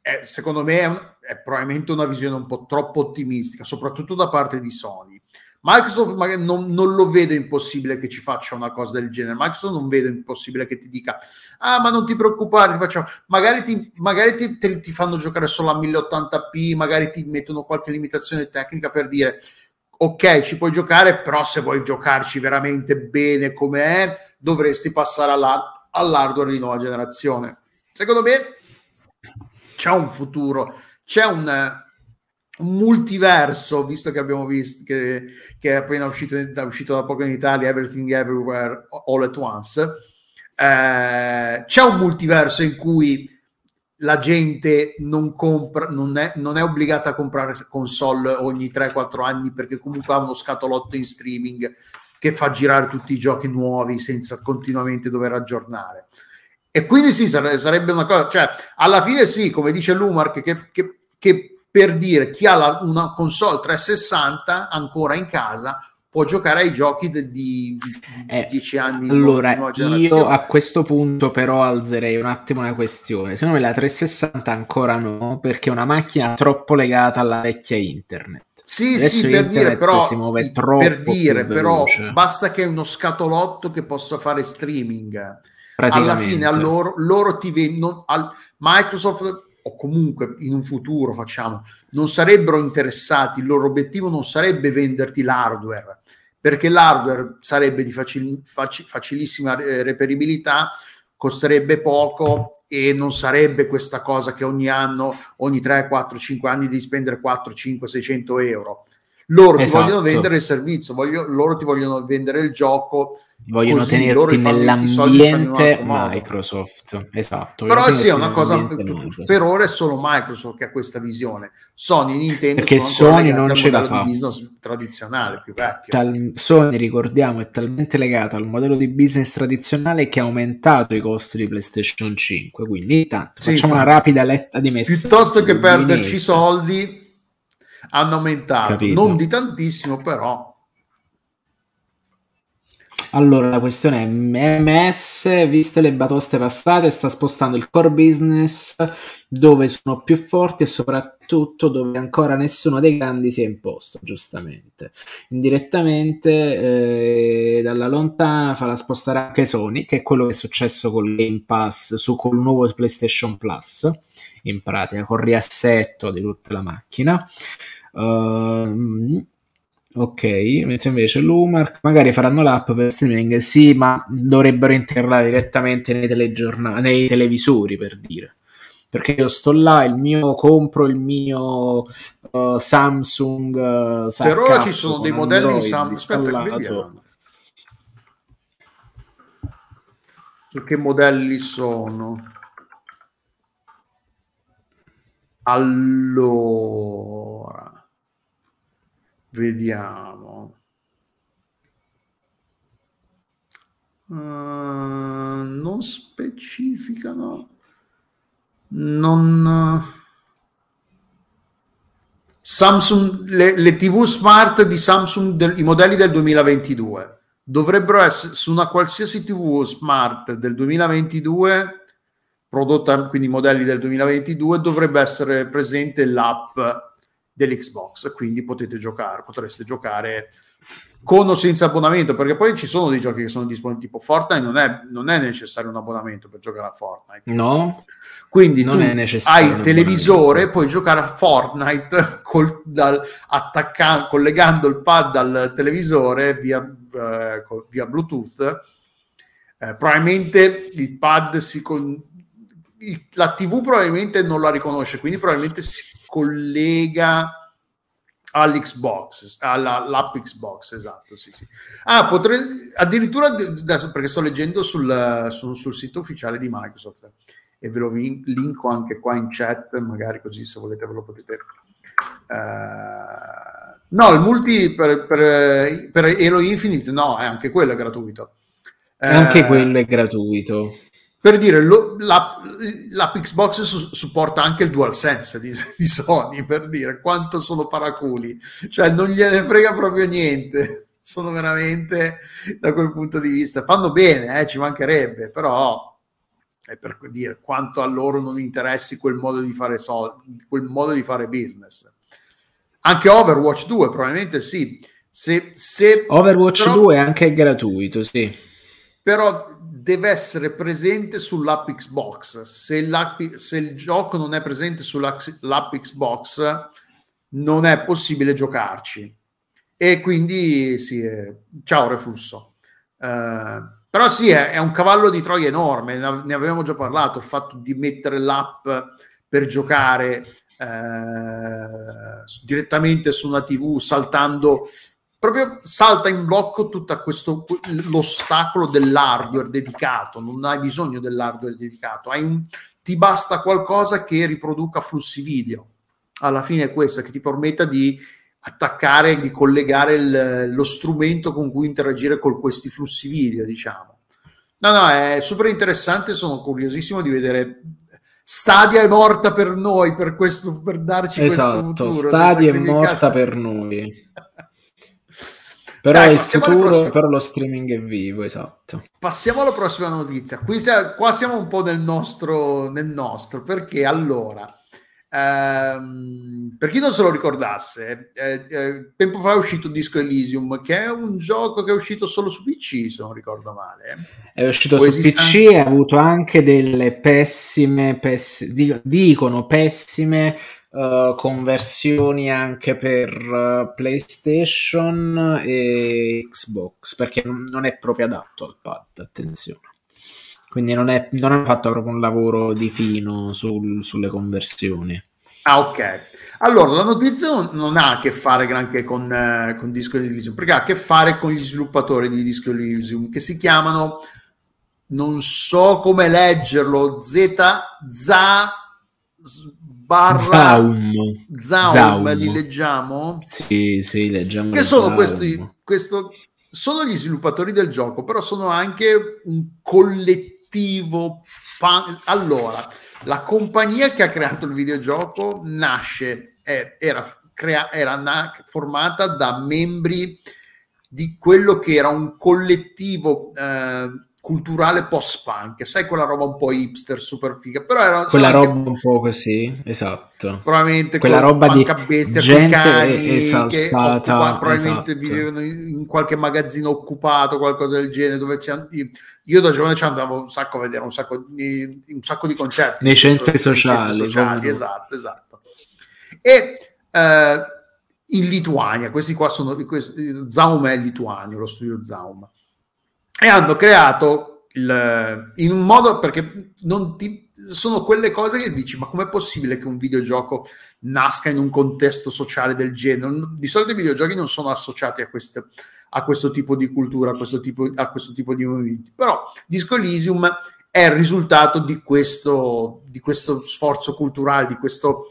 eh, secondo me, è, un, è probabilmente una visione un po' troppo ottimistica, soprattutto da parte di Sony Microsoft magari non, non, lo vedo impossibile che ci faccia una cosa del genere. Microsoft non vedo impossibile che ti dica: Ah, ma non ti preoccupare, ti facciamo. Magari, ti, magari ti, te, ti fanno giocare solo a 1080p, magari ti mettono qualche limitazione tecnica per dire: Ok, ci puoi giocare, però se vuoi giocarci veramente bene come è, dovresti passare all'hard- all'hardware di nuova generazione. Secondo me c'è un futuro, c'è un un multiverso, visto che abbiamo visto che, che è appena uscito, è uscito da poco in Italia, Everything Everywhere All at Once, eh, c'è un multiverso in cui la gente non, compra, non, è, non è obbligata a comprare console ogni 3-4 anni perché comunque ha uno scatolotto in streaming che fa girare tutti i giochi nuovi senza continuamente dover aggiornare. E quindi sì, sarebbe una cosa, cioè alla fine sì, come dice Lumark, che, che, che per dire chi ha la, una console 360 ancora in casa può giocare ai giochi de, di, di, eh, 10 anni allora io a questo punto però alzerei un attimo la questione. Secondo me la 360 ancora no perché è una macchina troppo legata alla vecchia internet. Sì, Adesso sì, per dire, però, per dire, però basta che è uno scatolotto che possa fare streaming. Alla fine, a loro, loro ti vendono, al, Microsoft o comunque in un futuro facciamo, non sarebbero interessati, il loro obiettivo non sarebbe venderti l'hardware, perché l'hardware sarebbe di facil, facil, facilissima eh, reperibilità, costerebbe poco e non sarebbe questa cosa che ogni anno, ogni 3, 4, 5 anni devi spendere 4, 5, 600 euro. Loro esatto. ti vogliono vendere il servizio, voglio, loro ti vogliono vendere il gioco vogliono così, tenerti nell'ambiente Microsoft. Esatto però sì è una cosa per ora è solo Microsoft che ha questa visione. Sony Nintendo perché Sony non ce la fa. business tradizionale più vecchio. Tal- Sony ricordiamo è talmente legata al modello di business tradizionale che ha aumentato i costi di PlayStation 5 quindi intanto sì, facciamo infatti, una rapida letta di messaggi piuttosto che perderci soldi hanno aumentato Capito. non di tantissimo però allora, la questione è MS, viste le batoste passate, sta spostando il core business dove sono più forti e soprattutto dove ancora nessuno dei grandi si è imposto, giustamente. Indirettamente, eh, dalla lontana farà spostare anche Sony, che è quello che è successo con Game Pass, su col nuovo PlayStation Plus, in pratica, con riassetto di tutta la macchina. Uh, Ok, mentre invece Lumark magari faranno l'app per streaming, sì, ma dovrebbero integrarla direttamente nei telegiornali, nei televisori per dire. Perché io sto là, il mio compro il mio uh, Samsung. Uh, per ora ci sono dei modelli di Samsung. Aspetta, che modelli sono? Allora Vediamo. Uh, non specificano. Non... Samsung, le, le, TV smart di Samsung, del, i modelli del 2022, dovrebbero essere su una qualsiasi TV smart del 2022, prodotta quindi modelli del 2022, dovrebbe essere presente l'app dell'Xbox, quindi potete giocare, potreste giocare con o senza abbonamento, perché poi ci sono dei giochi che sono disponibili, tipo Fortnite non è, non è necessario un abbonamento per giocare a Fortnite. No. Quindi non è necessario hai il televisore, puoi giocare a Fortnite col, dal, collegando il pad al televisore via, eh, via Bluetooth. Eh, probabilmente il pad si con, il, la TV probabilmente non la riconosce, quindi probabilmente si collega all'Xbox, alla, all'app Xbox, esatto, sì, sì. Ah, potrei, addirittura, perché sto leggendo sul, sul, sul sito ufficiale di Microsoft e ve lo linko anche qua in chat, magari così se volete ve lo potete... Uh, no, il multi per, per, per Halo Infinite no, è anche quello è gratuito. Anche uh, quello è gratuito per dire lo, la, la Xbox su, supporta anche il DualSense di, di Sony per dire quanto sono paraculi. Cioè non gliene frega proprio niente. Sono veramente da quel punto di vista fanno bene eh, ci mancherebbe però è per dire quanto a loro non interessi quel modo di fare soldi quel modo di fare business. Anche Overwatch 2 probabilmente sì. Se, se Overwatch però, 2 è anche gratuito, sì. Però deve essere presente sull'app Xbox. Se, se il gioco non è presente sull'app Xbox, non è possibile giocarci. E quindi sì, eh, ciao reflusso. Uh, però sì, è, è, un cavallo di Troia enorme, ne avevamo già parlato, il fatto di mettere l'app per giocare eh, direttamente su una TV, saltando proprio salta in blocco tutto questo l'ostacolo dell'hardware dedicato, non hai bisogno dell'hardware dedicato, un, ti basta qualcosa che riproduca flussi video. Alla fine è questo che ti permetta di attaccare, di collegare il, lo strumento con cui interagire con questi flussi video, diciamo. No, no, è super interessante, sono curiosissimo di vedere Stadia è morta per noi, per, questo, per darci esatto, questo futuro. Stadia è morta per noi. Però Dai, il futuro, però lo streaming è vivo, esatto. Passiamo alla prossima notizia. Qui, qua siamo un po' nel nostro, nel nostro perché allora, ehm, per chi non se lo ricordasse, eh, eh, tempo fa è uscito Disco Elysium, che è un gioco che è uscito solo su PC, se non ricordo male. È uscito o su PC e ha avuto anche delle pessime, pess- dicono pessime uh, conversioni anche per uh, PlayStation e Xbox perché non è proprio adatto al pad, attenzione. Quindi non, è, non hanno fatto proprio un lavoro di fino sul, sulle conversioni. Ah, ok. Allora, la notizia non, non ha a che fare granché con, eh, con Disco Elysium, perché ha a che fare con gli sviluppatori di Disco Elysium, che si chiamano, non so come leggerlo, Z, Z, barra Zaum. Zaum, Zaum. li leggiamo? Sì, sì, leggiamo. Che sono Zaum. questi, questo, sono gli sviluppatori del gioco, però sono anche un collettivo. Pan- allora, la compagnia che ha creato il videogioco nasce, eh, era, crea- era na- formata da membri di quello che era un collettivo eh, culturale post-punk, sai quella roba un po' hipster, super figa, però era quella roba anche... un po' così, esatto. Probabilmente quella roba di bestia, gente cani esaltata, occupa, probabilmente esatto. vivevano in qualche magazzino occupato, qualcosa del genere, dove c'è io da giovane ci andavo un sacco a vedere un sacco di, un sacco di concerti nei centri sociali, centri sociali esatto, esatto. E eh, in Lituania, questi qua sono questi, Zaum è Lituania, lo studio Zaum e hanno creato il, in un modo perché non ti, sono quelle cose che dici ma com'è possibile che un videogioco nasca in un contesto sociale del genere? Di solito i videogiochi non sono associati a, queste, a questo tipo di cultura a questo tipo, a questo tipo di movimenti. Però Disco Elysium è il risultato di questo, di questo sforzo culturale di questo,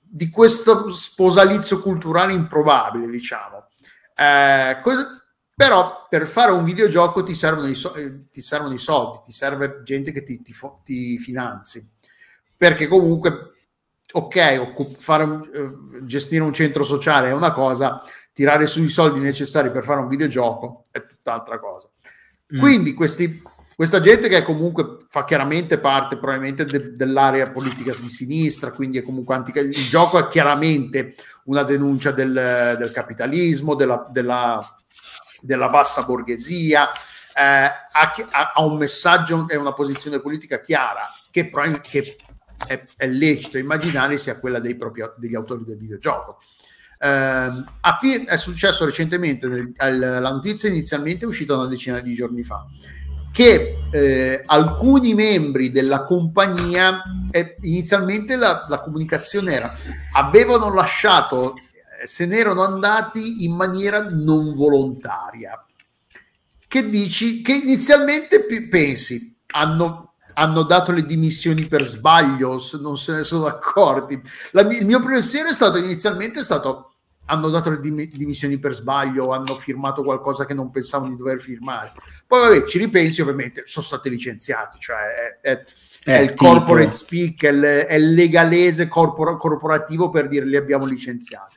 di questo sposalizio culturale improbabile diciamo. Eh, cosa, però per fare un videogioco ti servono i, so- eh, ti servono i soldi, ti serve gente che ti, ti, fo- ti finanzi. Perché comunque, ok, occup- fare un, uh, gestire un centro sociale è una cosa, tirare sui soldi necessari per fare un videogioco è tutt'altra cosa. Mm. Quindi questi, questa gente che comunque fa chiaramente parte probabilmente de- dell'area politica di sinistra, quindi è comunque antica, il gioco è chiaramente una denuncia del, del capitalismo, della, della della bassa borghesia, eh, ha, ha, un messaggio e una posizione politica chiara che, che è, è, lecito immaginare sia quella propri, degli autori del videogioco. Eh, fi- è successo recentemente, nel, la notizia inizialmente è uscita una decina di giorni fa, che eh, alcuni membri della compagnia, eh, inizialmente la, la comunicazione era, avevano lasciato se ne erano andati in maniera non volontaria. Che dici? Che inizialmente pensi, hanno, hanno, dato le dimissioni per sbaglio, non se ne sono accorti. La, il mio pensiero è stato inizialmente è stato hanno dato le dimissioni per sbaglio, hanno firmato qualcosa che non pensavano di dover firmare. Poi vabbè, ci ripensi, ovviamente sono stati licenziati, cioè è, è, è il corporate speak, è il, è il legalese corpor- corporativo per dire li abbiamo licenziati.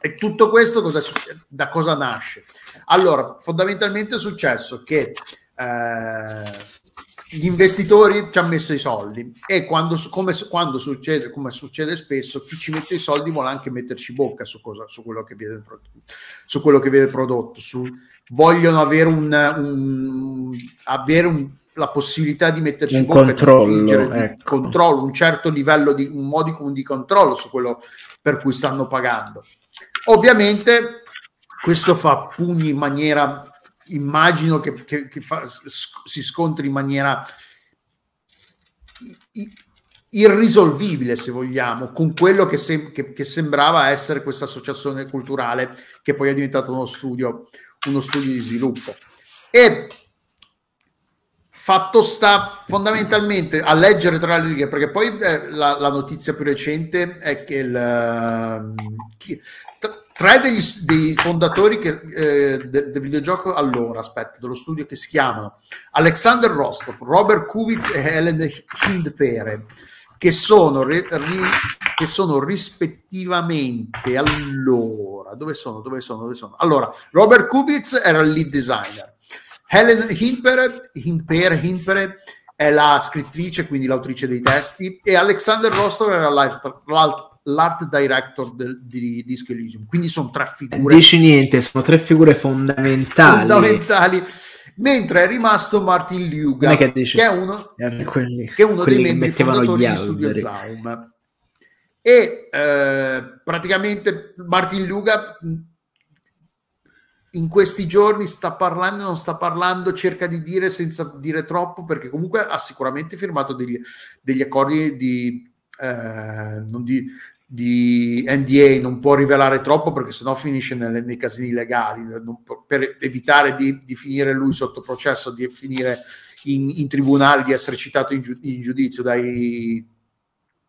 E tutto questo cosa, da cosa nasce? Allora, fondamentalmente è successo che eh, gli investitori ci hanno messo i soldi e quando, come, quando succede, come succede spesso, chi ci mette i soldi vuole anche metterci bocca su, cosa, su quello che viene su quello che viene prodotto su, vogliono avere, un, un, avere un, la possibilità di metterci un bocca, controllo, di ecco. controllo, un certo livello di un modicum di controllo su quello per cui stanno pagando. Ovviamente questo fa pugni in maniera immagino che, che, che fa, si scontri in maniera irrisolvibile, se vogliamo, con quello che, sem- che, che, sembrava essere questa associazione culturale che poi è diventato uno studio, uno studio di sviluppo. E fatto sta fondamentalmente a leggere tra le righe, perché poi eh, la, la, notizia più recente è che il, uh, chi, tre degli, dei fondatori che, eh, del, del, videogioco allora, aspetta, dello studio che si chiamano Alexander Rostov, Robert Kuvitz e Helen Hindpere, che sono, ri, che sono rispettivamente allora, dove sono, dove sono, dove sono? Allora, Robert Kuvitz era il lead designer, Helen Hindpere, Hindpere, Hindpere è la scrittrice, quindi l'autrice dei testi, e Alexander Rostov era l'alt, l'alt l'art director del, di Disco Elysium. Quindi sono tre figure. Dici niente, sono tre figure fondamentali. fondamentali. Mentre è rimasto Martin Liuga, che, che, è uno, quelli, che è uno dei membri fondatori di Studio Zaum. E eh, praticamente Martin Liuga in questi giorni sta parlando, non sta parlando, cerca di dire senza dire troppo, perché comunque ha sicuramente firmato degli, degli accordi di, eh, non di, di NDA non può rivelare troppo perché sennò finisce nelle, nei casini legali può, per evitare di, di, finire lui sotto processo di finire in, in tribunale di essere citato in, in giudizio dai,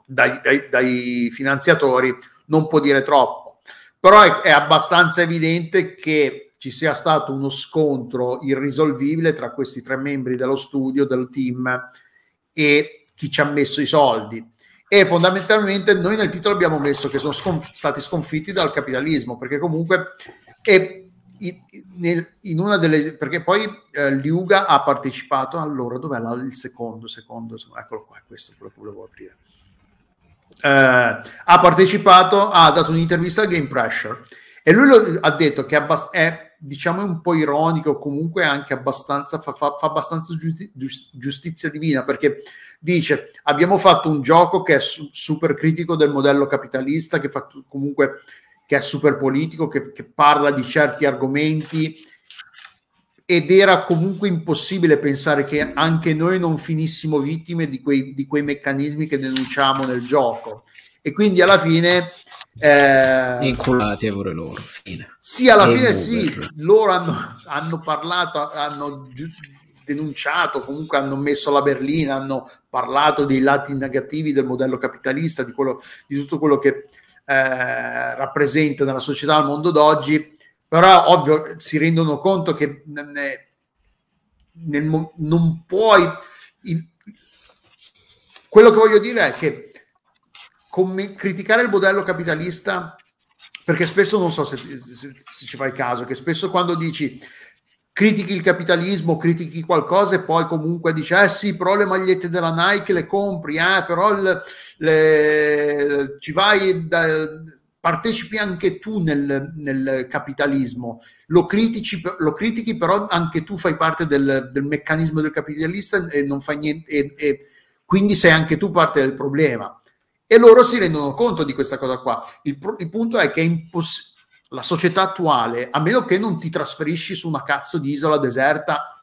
dai, dai, dai, finanziatori non può dire troppo. Però è, è abbastanza evidente che ci sia stato uno scontro irrisolvibile tra questi tre membri dello studio del team e chi ci ha messo i soldi. E fondamentalmente noi nel titolo abbiamo messo che sono sconf- stati sconfitti dal capitalismo perché comunque è in, in una delle perché poi eh, Liuga ha partecipato allora dov'è la, il secondo secondo eccolo qua questo è quello che volevo aprire. Eh, ha partecipato ha dato un'intervista al Game Pressure e lui lo, ha detto che è diciamo un po' ironico comunque anche abbastanza fa, fa, fa abbastanza giusti- giustizia divina perché dice abbiamo fatto un gioco che è su- super critico del modello capitalista, che fa comunque che è super politico, che, che parla di certi argomenti ed era comunque impossibile pensare che anche noi non finissimo vittime di quei, di quei meccanismi che denunciamo nel gioco. E quindi alla fine... Eh, Inculati pure loro. Fine. Sì, alla e fine sì, loro hanno, hanno parlato, hanno denunciato, comunque hanno messo la berlina, hanno parlato dei lati negativi del modello capitalista, di, quello, di tutto quello che eh, rappresenta nella società al mondo d'oggi, però ovvio si rendono conto che nel, nel, non puoi... Il, quello che voglio dire è che come, criticare il modello capitalista perché spesso non so se, se, se, ci fai caso, che spesso quando dici critichi il capitalismo, critichi qualcosa e poi comunque dici, eh sì, però le magliette della Nike le compri, eh, però il, le, ci vai, partecipi anche tu nel, nel capitalismo, lo, critici, lo, critichi, però anche tu fai parte del, del meccanismo del capitalista e non fai niente, e, e quindi sei anche tu parte del problema. E loro si rendono conto di questa cosa qua. Il, il punto è che è impossibile la società attuale, a meno che non ti trasferisci su una cazzo di isola deserta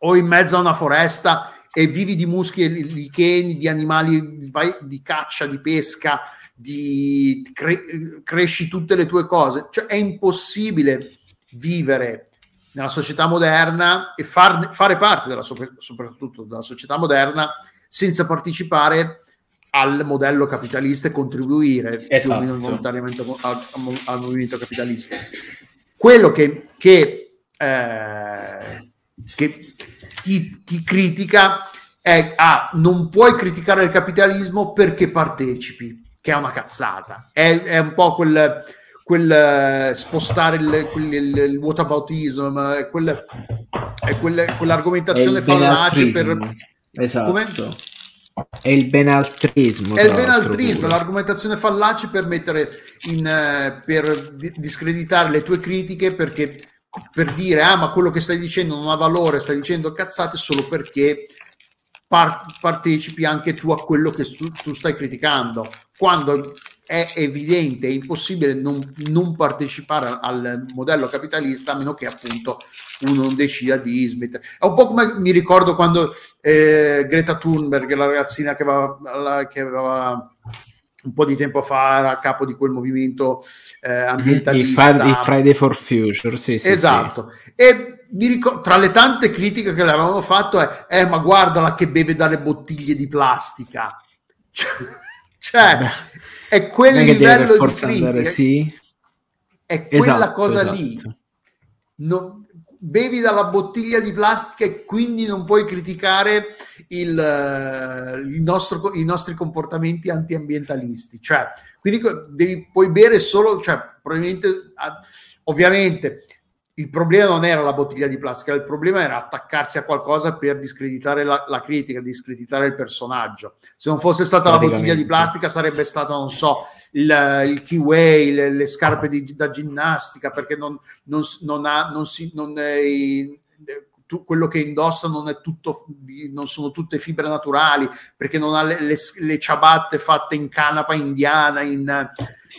o in mezzo a una foresta e vivi di muschi e licheni, di animali di caccia, di pesca, di cre- cresci tutte le tue cose, cioè è impossibile vivere nella società moderna e far, fare parte della, soprattutto della società moderna senza partecipare al modello capitalista e contribuire esatto. volontariamente al, al, movimento capitalista. Quello che, che, eh, che chi, chi, critica è ah, non puoi criticare il capitalismo perché partecipi, che è una cazzata. È, è un po' quel, quel spostare il, quel, il, il whataboutism, quel, è quel, quell'argomentazione fallace per Esatto. Come? È il benaltrismo. È il benaltrismo, l'argomentazione fallace per mettere in, eh, per di- discreditare le tue critiche perché per dire ah ma quello che stai dicendo non ha valore, stai dicendo cazzate solo perché par- partecipi anche tu a quello che tu stai criticando. Quando è evidente, è impossibile non, non partecipare al modello capitalista a meno che appunto uno non decida di smettere. È un po' come mi ricordo quando eh, Greta Thunberg, la ragazzina che aveva, la- che aveva un po' di tempo fa era a capo di quel movimento eh, Mhm, Il, ambientalista. Fri- il Friday for Future, sì, sì, esatto. E mi ricor- tra le tante critiche che le avevano fatto è, eh, ma guardala che beve dalle bottiglie di plastica. Cioè, cioè, è quel è livello di forza andare, critica, sì. è quella Esatto, cosa lì. esatto. Non- bevi dalla bottiglia di plastica e quindi non puoi criticare il, eh, il nostro- i nostri comportamenti antiambientalisti. Cioè, quindi devi, puoi bere solo, cioè, probabilmente, ah, ovviamente, il problema non era la bottiglia di plastica, il problema era attaccarsi a qualcosa per discreditare la, la critica, discreditare il personaggio. Se non fosse stata la bottiglia di plastica, sarebbe stata, non so, il, il keyway, le, le scarpe di- da ginnastica, perché non, non, non ha, non si, non è, quello che indossa non è tutto, non sono tutte fibre naturali, perché non ha le, le, le ciabatte fatte in canapa indiana, in,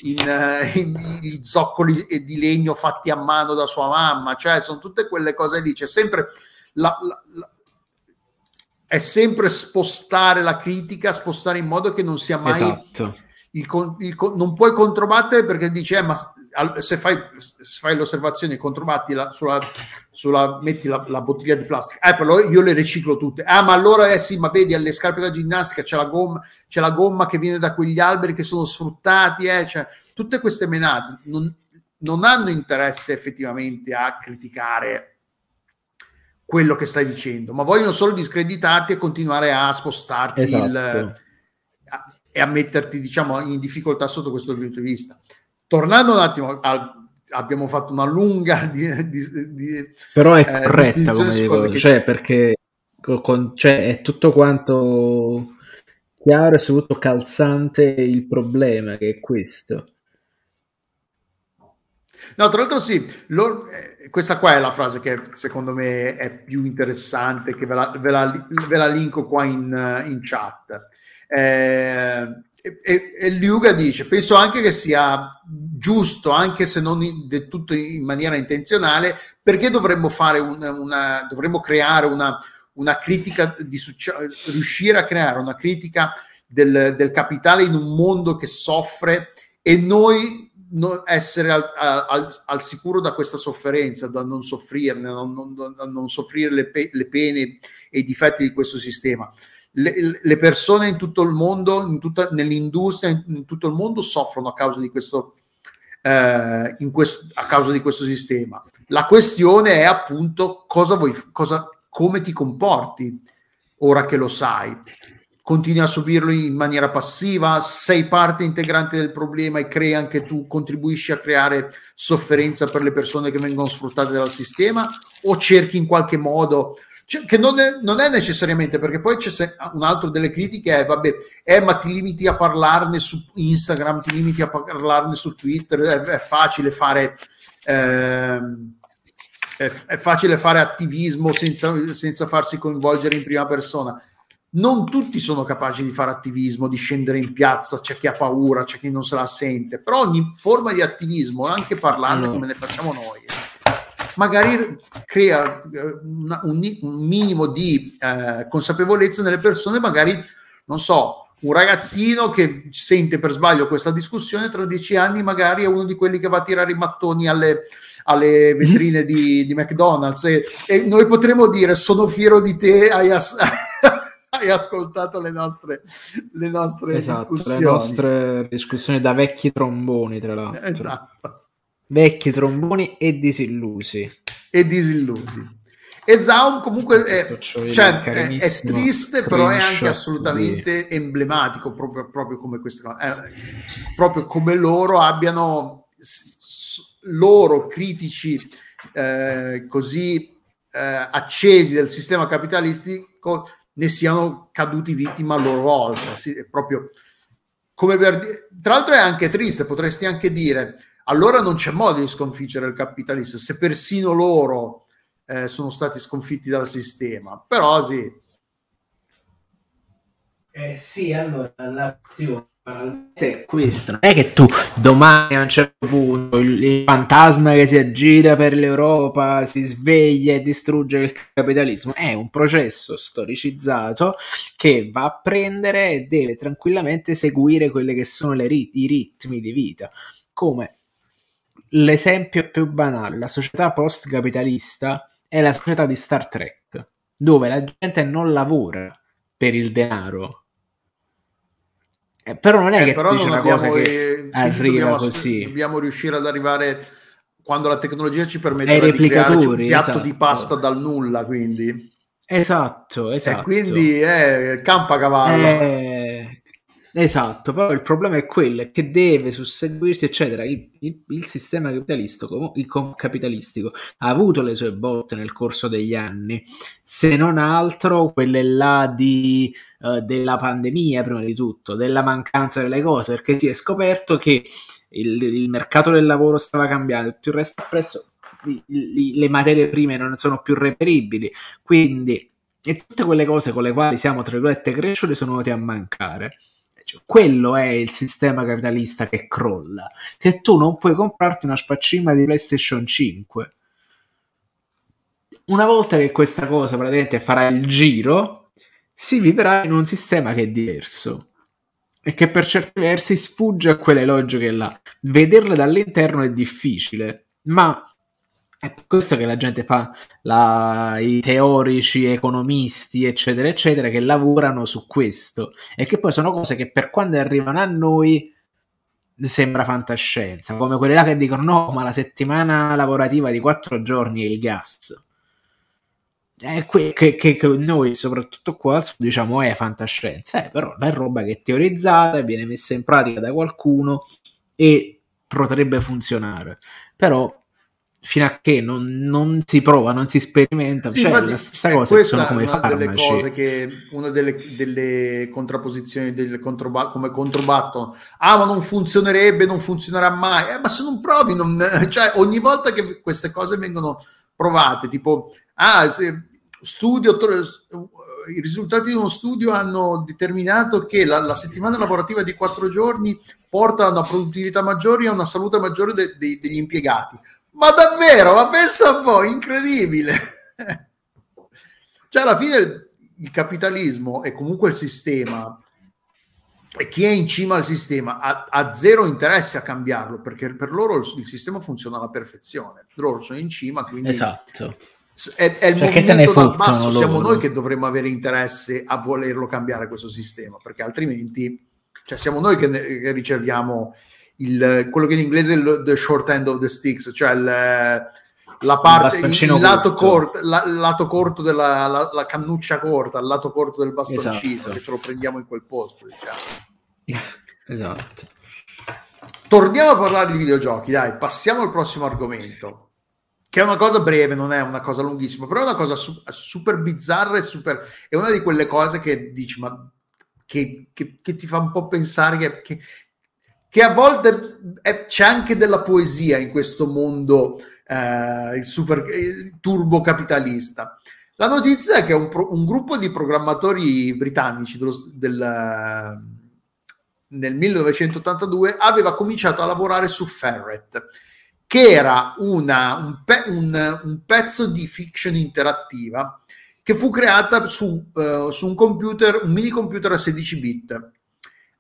in, eh, in- gli zoccoli di legno fatti a mano da sua mamma, cioè sono tutte quelle cose lì, c'è sempre la- la- la- è sempre spostare la critica, spostare in modo che non sia mai Esatto. il il non puoi controbattere perché dici, eh, ma al- se fai, se fai l'osservazione controbatti la- sulla, sulla- metti la, la bottiglia di plastica, eh, però io le riciclo tutte. Ah, ma allora, eh sì, ma vedi, alle scarpe da ginnastica c'è la gomma, c'è la gomma che viene da quegli alberi che sono sfruttati, eh, cioè, tutte queste menate non, non hanno interesse effettivamente a criticare quello che stai dicendo, ma vogliono solo discreditarti e continuare a spostarti il, Esatto. a- e a metterti diciamo in difficoltà sotto questo punto di vista. Tornando un attimo, al- abbiamo fatto una lunga di, di- di- Però è eh, corretta disquisizione come cose che- cioè perché co- con- cioè, è tutto quanto chiaro e soprattutto calzante il problema che è questo. No, tra l'altro sì, lo- eh, questa qua è la frase che secondo me è più interessante, che ve la, ve la- ve la linko qua in, eh, in chat. Eh, e, e- Liuga dice, penso anche che sia giusto, anche se non in- del tutto in maniera intenzionale, perché dovremmo fare una, una- dovremmo creare una, una critica di succe- riuscire a creare una critica del, del capitale in un mondo che soffre e noi no- essere al, al- al sicuro da questa sofferenza, da non soffrirne, non, non- da non soffrire le, pe- le pene e i difetti di questo sistema. Le, le persone in tutto il mondo, in tutta, nell'industria, in, tutto il mondo soffrono a causa di questo, eh, in questo, a causa di questo sistema. La questione è appunto cosa vuoi, cosa, come ti comporti ora che lo sai. Continui a subirlo in maniera passiva, sei parte integrante del problema e crei anche tu, contribuisci a creare sofferenza per le persone che vengono sfruttate dal sistema o cerchi in qualche modo cioè, che non è, non è necessariamente perché poi c'è un altro delle critiche è vabbè eh, ma ti limiti a parlarne su Instagram ti limiti a parlarne su Twitter è, è facile fare ehm, è, è facile fare attivismo senza, senza farsi coinvolgere in prima persona non tutti sono capaci di fare attivismo, di scendere in piazza, c'è chi ha paura, c'è chi non se la sente, però ogni forma di attivismo, anche parlarne No. come ne facciamo noi, magari crea eh, una- un, un minimo di eh, consapevolezza nelle persone, magari, non so, un ragazzino che sente per sbaglio questa discussione tra dieci anni magari è uno di quelli che va a tirare i mattoni alle, alle vetrine di, di McDonald's e, e noi potremo dire sono fiero di te, hai, as- hai ascoltato le nostre, le nostre Esatto, le discussioni. nostre discussioni da vecchi tromboni, tra l'altro. Esatto. Vecchi tromboni e disillusi. E disillusi. E Zaum comunque è, cioè, è- è triste, però è anche assolutamente emblematico, proprio, proprio come questa eh, proprio come loro abbiano s- loro critici eh, così eh, accesi del sistema capitalistico ne siano caduti vittima a loro volta. Sì, è proprio come per dire, tra l'altro è anche triste, potresti anche dire, allora non c'è modo di sconfiggere il capitalista, se persino loro eh, sono stati sconfitti dal sistema. Però sì. Eh sì, allora la questione è questa. Non è che tu domani a un certo punto il, il, fantasma che si aggira per l'Europa si sveglia e distrugge il capitalismo. È un processo storicizzato che va a prendere e deve tranquillamente seguire quelli che sono rit- i ritmi di vita. Come l'esempio più banale, la società post-capitalista è la società di Star Trek, dove la gente non lavora per il denaro, eh, però non è eh, che però dice una cosa che eh, arriva dobbiamo, così. Dobbiamo riuscire ad arrivare quando la tecnologia ci permette di creare un piatto esatto. di pasta dal nulla, quindi. Esatto, esatto. E quindi è campa cavallo. Eh, esatto, però il problema è quello che deve susseguirsi, eccetera. Il, il, il sistema capitalistico, il capitalistico ha avuto le sue botte nel corso degli anni, se non altro quelle là di eh, della pandemia, prima di tutto, della mancanza delle cose, perché si è scoperto che il, il mercato del lavoro stava cambiando, tutto il resto presso le materie prime non sono più reperibili, quindi e tutte quelle cose con le quali siamo tra virgolette cresciuti sono venute a mancare. Cioè, quello è il sistema capitalista che crolla, che tu non puoi comprarti una sfaccina di PlayStation 5. Una volta che questa cosa praticamente farà il giro, si vivrà in un sistema che è diverso e che per certi versi sfugge a quelle logiche là. Vederle dall'interno è difficile, ma è per questo che la gente fa la, i teorici, economisti, eccetera, eccetera, che lavorano su questo. E che poi sono cose che per quando arrivano a noi sembra fantascienza, come quelle là che dicono no, ma la settimana lavorativa di quattro giorni è il gas. È que- che, che, che, noi, soprattutto qua diciamo è fantascienza, eh, però è roba che è teorizzata e viene messa in pratica da qualcuno e potrebbe funzionare. Però fino a che non, non, si prova, non si sperimenta, sì, cioè infatti, la stessa eh, cosa questa sono come è una farmaci. delle cose che una delle, delle contrapposizioni del controba- come controbattono ah ma non funzionerebbe, non funzionerà mai eh, ma se non provi non... cioè ogni volta che queste cose vengono provate tipo ah studio, i risultati di uno studio hanno determinato che la, la, settimana lavorativa di quattro giorni porta a una produttività maggiore e a una salute maggiore de, de, degli impiegati. Ma davvero, ma pensa un po', incredibile. cioè, alla fine il, il capitalismo e comunque il sistema e chi è in cima al sistema ha, ha, zero interesse a cambiarlo perché per loro il, il, sistema funziona alla perfezione. Loro sono in cima, quindi esatto è, è il perché movimento dal basso, siamo noi che dovremmo avere interesse a volerlo cambiare questo sistema, perché altrimenti cioè siamo noi che, ne, che riceviamo il, quello che in inglese è il the short end of the sticks, cioè il, la parte, il, il lato, corto, la, lato corto della la, la, cannuccia corta, il lato corto del bastoncino, esatto. che ce lo prendiamo in quel posto, diciamo. Esatto. Torniamo a parlare di videogiochi, dai, passiamo al prossimo argomento che è una cosa breve, non è una cosa lunghissima, però è una cosa su- super bizzarra e super... è una di quelle cose che dici, ma che, che, che ti fa un po' pensare che, che, a volte è, c'è anche della poesia in questo mondo eh, super eh, turbo capitalista. La notizia è che un, pro, un gruppo di programmatori britannici dello, del, nel 1982 aveva cominciato a lavorare su Ferret che era una, un, pe- un, un, pezzo di fiction interattiva che fu creata su, uh, su un computer, un mini computer a 16 bit.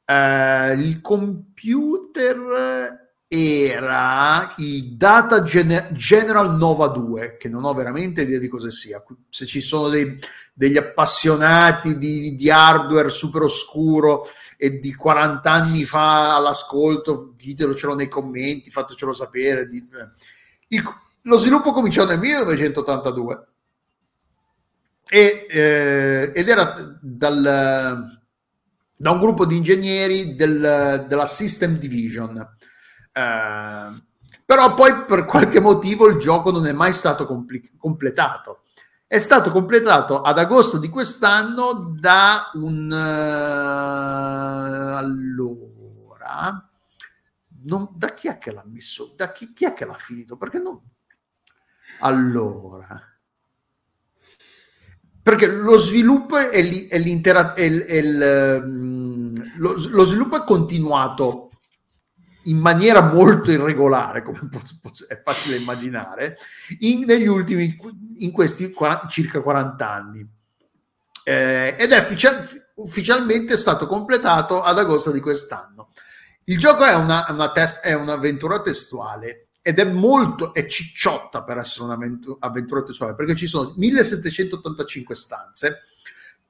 Uh, il computer era il Data Gen- General Nova 2, che non ho veramente idea di cosa sia. Se ci sono dei, degli appassionati di, di hardware super oscuro e di 40 anni fa all'ascolto, ditelocelo nei commenti, fatecelo sapere. Dite. Il, lo sviluppo cominciò nel 1982 e, eh, ed era dal, da un gruppo di ingegneri del, della System Division. Eh, però poi per qualche motivo il gioco non è mai stato compli- completato è stato completato ad agosto di quest'anno da un... Uh, allora... Non, da chi è che l'ha messo? Da chi, chi è che l'ha finito? Perché non... Allora perché lo sviluppo è, lì, è è, è il, um, lo, lo, sviluppo è continuato in maniera molto irregolare come è facile immaginare in, negli ultimi in questi 40, circa 40 anni. Eh, ed è ufficial, ufficialmente stato completato ad agosto di quest'anno. Il gioco è, una, una test, è un'avventura testuale ed è molto, è cicciotta per essere un'avventura testuale, perché ci sono 1785 stanze,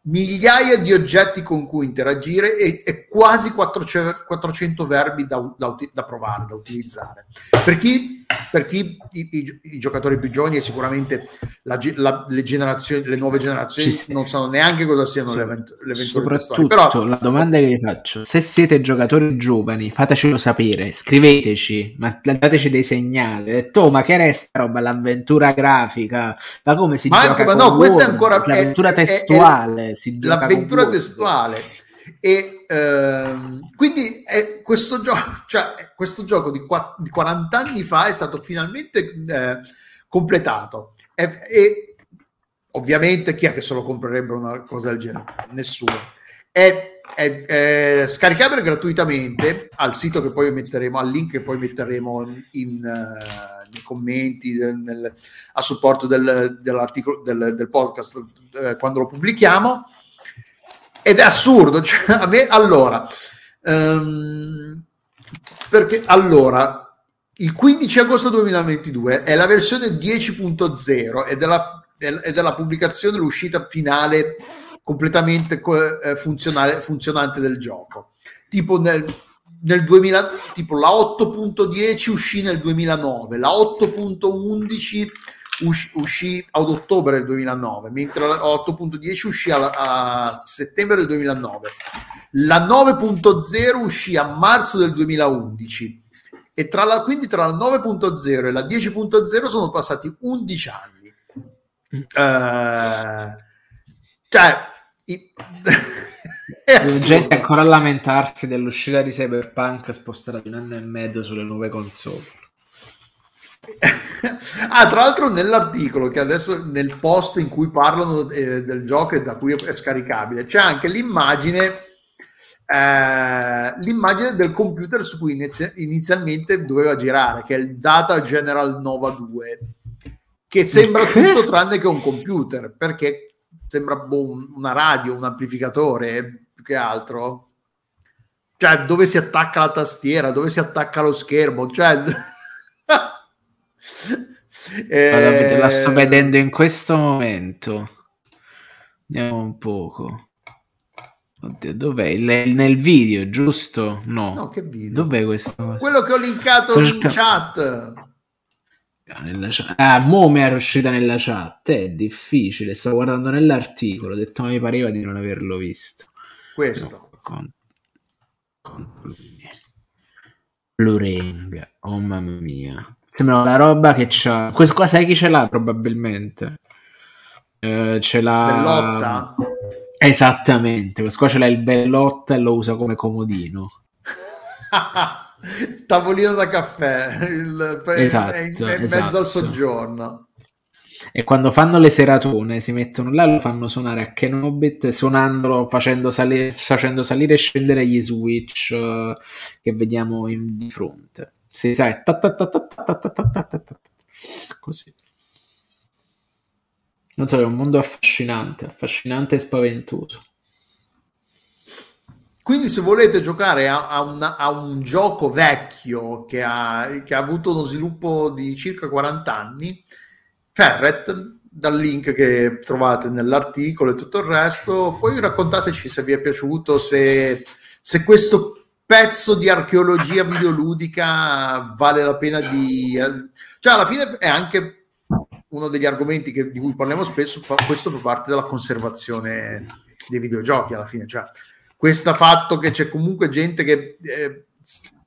migliaia di oggetti con cui interagire e, e quasi 400, 400 verbi da, da, da, provare, da utilizzare. Per chi, per chi i, i, i, giocatori più giovani e sicuramente la, la, le, generazioni, le nuove generazioni non sanno neanche cosa siano sì. le, avvent- le avventure Soprattutto Però, la domanda che vi faccio, se siete giocatori giovani, fatecelo sapere, scriveteci, ma dateci dei segnali. Oh, ma che resta roba, l'avventura grafica, ma come si ma gioca? Ma no, questa è ancora l'avventura è, testuale. È, è, si l'avventura testuale e ehm, quindi è questo, gioco, cioè, questo gioco di, qu- di, 40 anni fa è stato finalmente eh, completato e, e, ovviamente chi è che se lo comprerebbe una cosa del genere? Nessuno. È, è, è, scaricabile gratuitamente al sito che poi metteremo, al link che poi metteremo in, uh, nei commenti nel, a supporto del, dell'articolo del, del podcast uh, quando lo pubblichiamo ed è assurdo. Cioè, a me, allora, um, perché allora, il 15 agosto 2022 è la versione 10.0 ed è la, è della pubblicazione, l'uscita finale completamente eh, funzionante del gioco. Tipo nel, nel 2000, tipo la 8.10 uscì nel 2009, la 8.11 uscì, uscì ad ottobre del 2009, mentre la 8.10 uscì a, a settembre del 2009. La 9.0 uscì a marzo del 2011 e tra la, quindi tra la 9.0 e la 10.0 sono passati 11 anni. Uh, cioè, i... gente ancora a lamentarsi dell'uscita di Cyberpunk spostata di un anno e mezzo sulle nuove console. ah, tra l'altro nell'articolo che adesso nel post in cui parlano eh, del gioco e da cui è scaricabile c'è anche l'immagine eh, l'immagine del computer su cui inizi- inizialmente doveva girare che è il Data General Nova 2 che sembra tutto tranne che un computer perché sembra boh, una radio un amplificatore più che altro? Cioè dove si attacca la tastiera dove si attacca lo schermo cioè eh... La sto vedendo in questo momento. Andiamo un poco. Oddio, dov'è? Il, nel video, giusto? No. No, che video? Dov'è questo? Quello che ho linkato in chat. Nella chat. Ah, mo mi è uscita nella chat. È difficile. Stavo guardando nell'articolo. Ho detto, ma mi pareva di non averlo visto. Questo. con, con Blu-ray. Oh mamma mia. Sembra la roba che c'ha. Questo qua sai chi ce l'ha probabilmente? Eh, ce l'ha. Bellotta? Esattamente. Questo qua ce l'ha il Bellotta e lo usa come comodino. Tavolino da caffè. Il... Esatto, in esatto. mezzo al soggiorno. E quando fanno le seratone si mettono là lo fanno suonare a Kenobit suonandolo facendo, sali- facendo salire e scendere gli switch uh, che vediamo in, di fronte. Sì, sai, così. Non so, è un mondo affascinante, affascinante e spaventoso. Quindi se volete giocare a, a, una, a un gioco vecchio che ha, che ha, avuto uno sviluppo di circa 40 anni, Ferret, dal link che trovate nell'articolo e tutto il resto, poi raccontateci se vi è piaciuto, se, se questo pezzo di archeologia videoludica vale la pena di... Cioè, alla fine è anche uno degli argomenti che, di cui parliamo spesso, fa, questo fa parte della conservazione dei videogiochi alla fine. Cioè, questo fatto che c'è comunque gente che eh,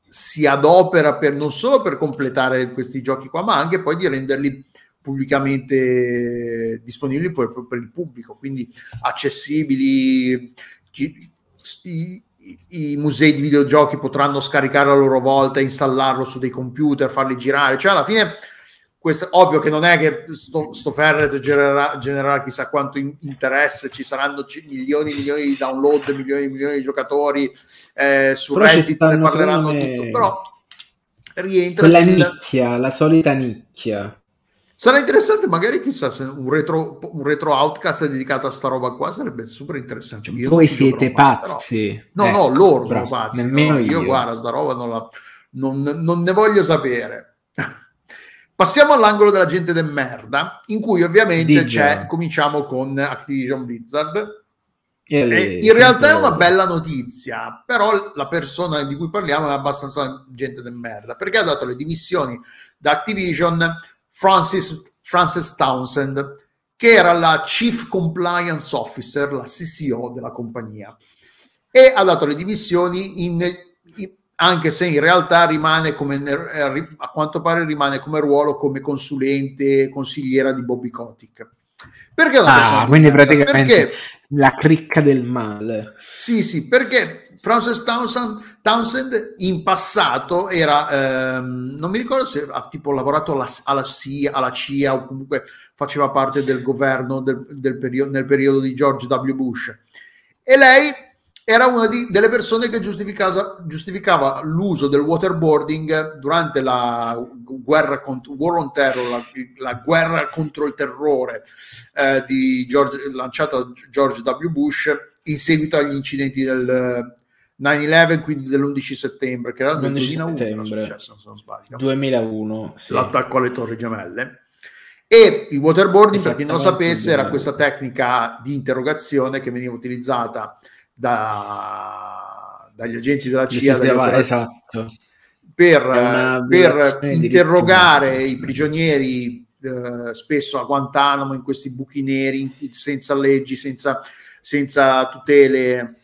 si adopera per, non solo per completare questi giochi qua, ma anche poi di renderli pubblicamente disponibili per, per il pubblico, quindi accessibili. Ci- i- musei di videogiochi potranno scaricare a loro volta, installarlo su dei computer, farli girare. Cioè, alla fine, questo, ovvio che non è che sto, sto Ferret genererà, genererà chissà quanto in- interesse, ci saranno ci- milioni e milioni di download, milioni e milioni di giocatori eh, su Però Reddit, ne parleranno me, tutto, però rientra Quella nel... nicchia, la solita nicchia. Sarà interessante, magari chissà se un retro, un retro outcast dedicato a sta roba qua sarebbe super interessante. Io non Voi siete però- pazzi. No, Eh, no, loro bravo, sono pazzi. Nemmeno no, io. io, guarda, sta roba non, la- non- non ne voglio sapere. Passiamo all'angolo della gente de merda, in cui ovviamente c'è, cominciamo con Activision Blizzard. E E lì, in realtà è una bella notizia, però la persona di cui parliamo è abbastanza gente de merda, perché ha dato le dimissioni da Activision Francis, Frances Townsend, che era la Chief Compliance Officer, la CCO della compagnia, e ha dato le dimissioni in, in- anche se in realtà rimane come a quanto pare rimane come ruolo come consulente consigliera di Bobby Kotick. Perché una Ah, di quindi praticamente Perché la cricca del male. sì, sì, perché Frances Townsend, Townsend in passato era, ehm, non mi ricordo se ha tipo lavorato alla, alla CIA, alla CIA o comunque faceva parte del governo del, del perio- nel periodo di George W. Bush. E lei era una di- delle persone che giustificava, l'uso del waterboarding durante la guerra contro, War on Terror, la, la guerra contro il terrore eh, di George, lanciata da George W. Bush in seguito agli incidenti del 9-11, quindi dell'11 settembre, che era 11 2001 era settembre. successo, se non sbaglio 2001, sì. l'attacco alle torri gemelle. E il waterboarding, per chi non lo sapesse, era questa tecnica di interrogazione che veniva utilizzata da- dagli agenti della CIA operatori- esatto. per, per interrogare i prigionieri eh, spesso a Guantanamo in questi buchi neri senza leggi, senza, senza tutele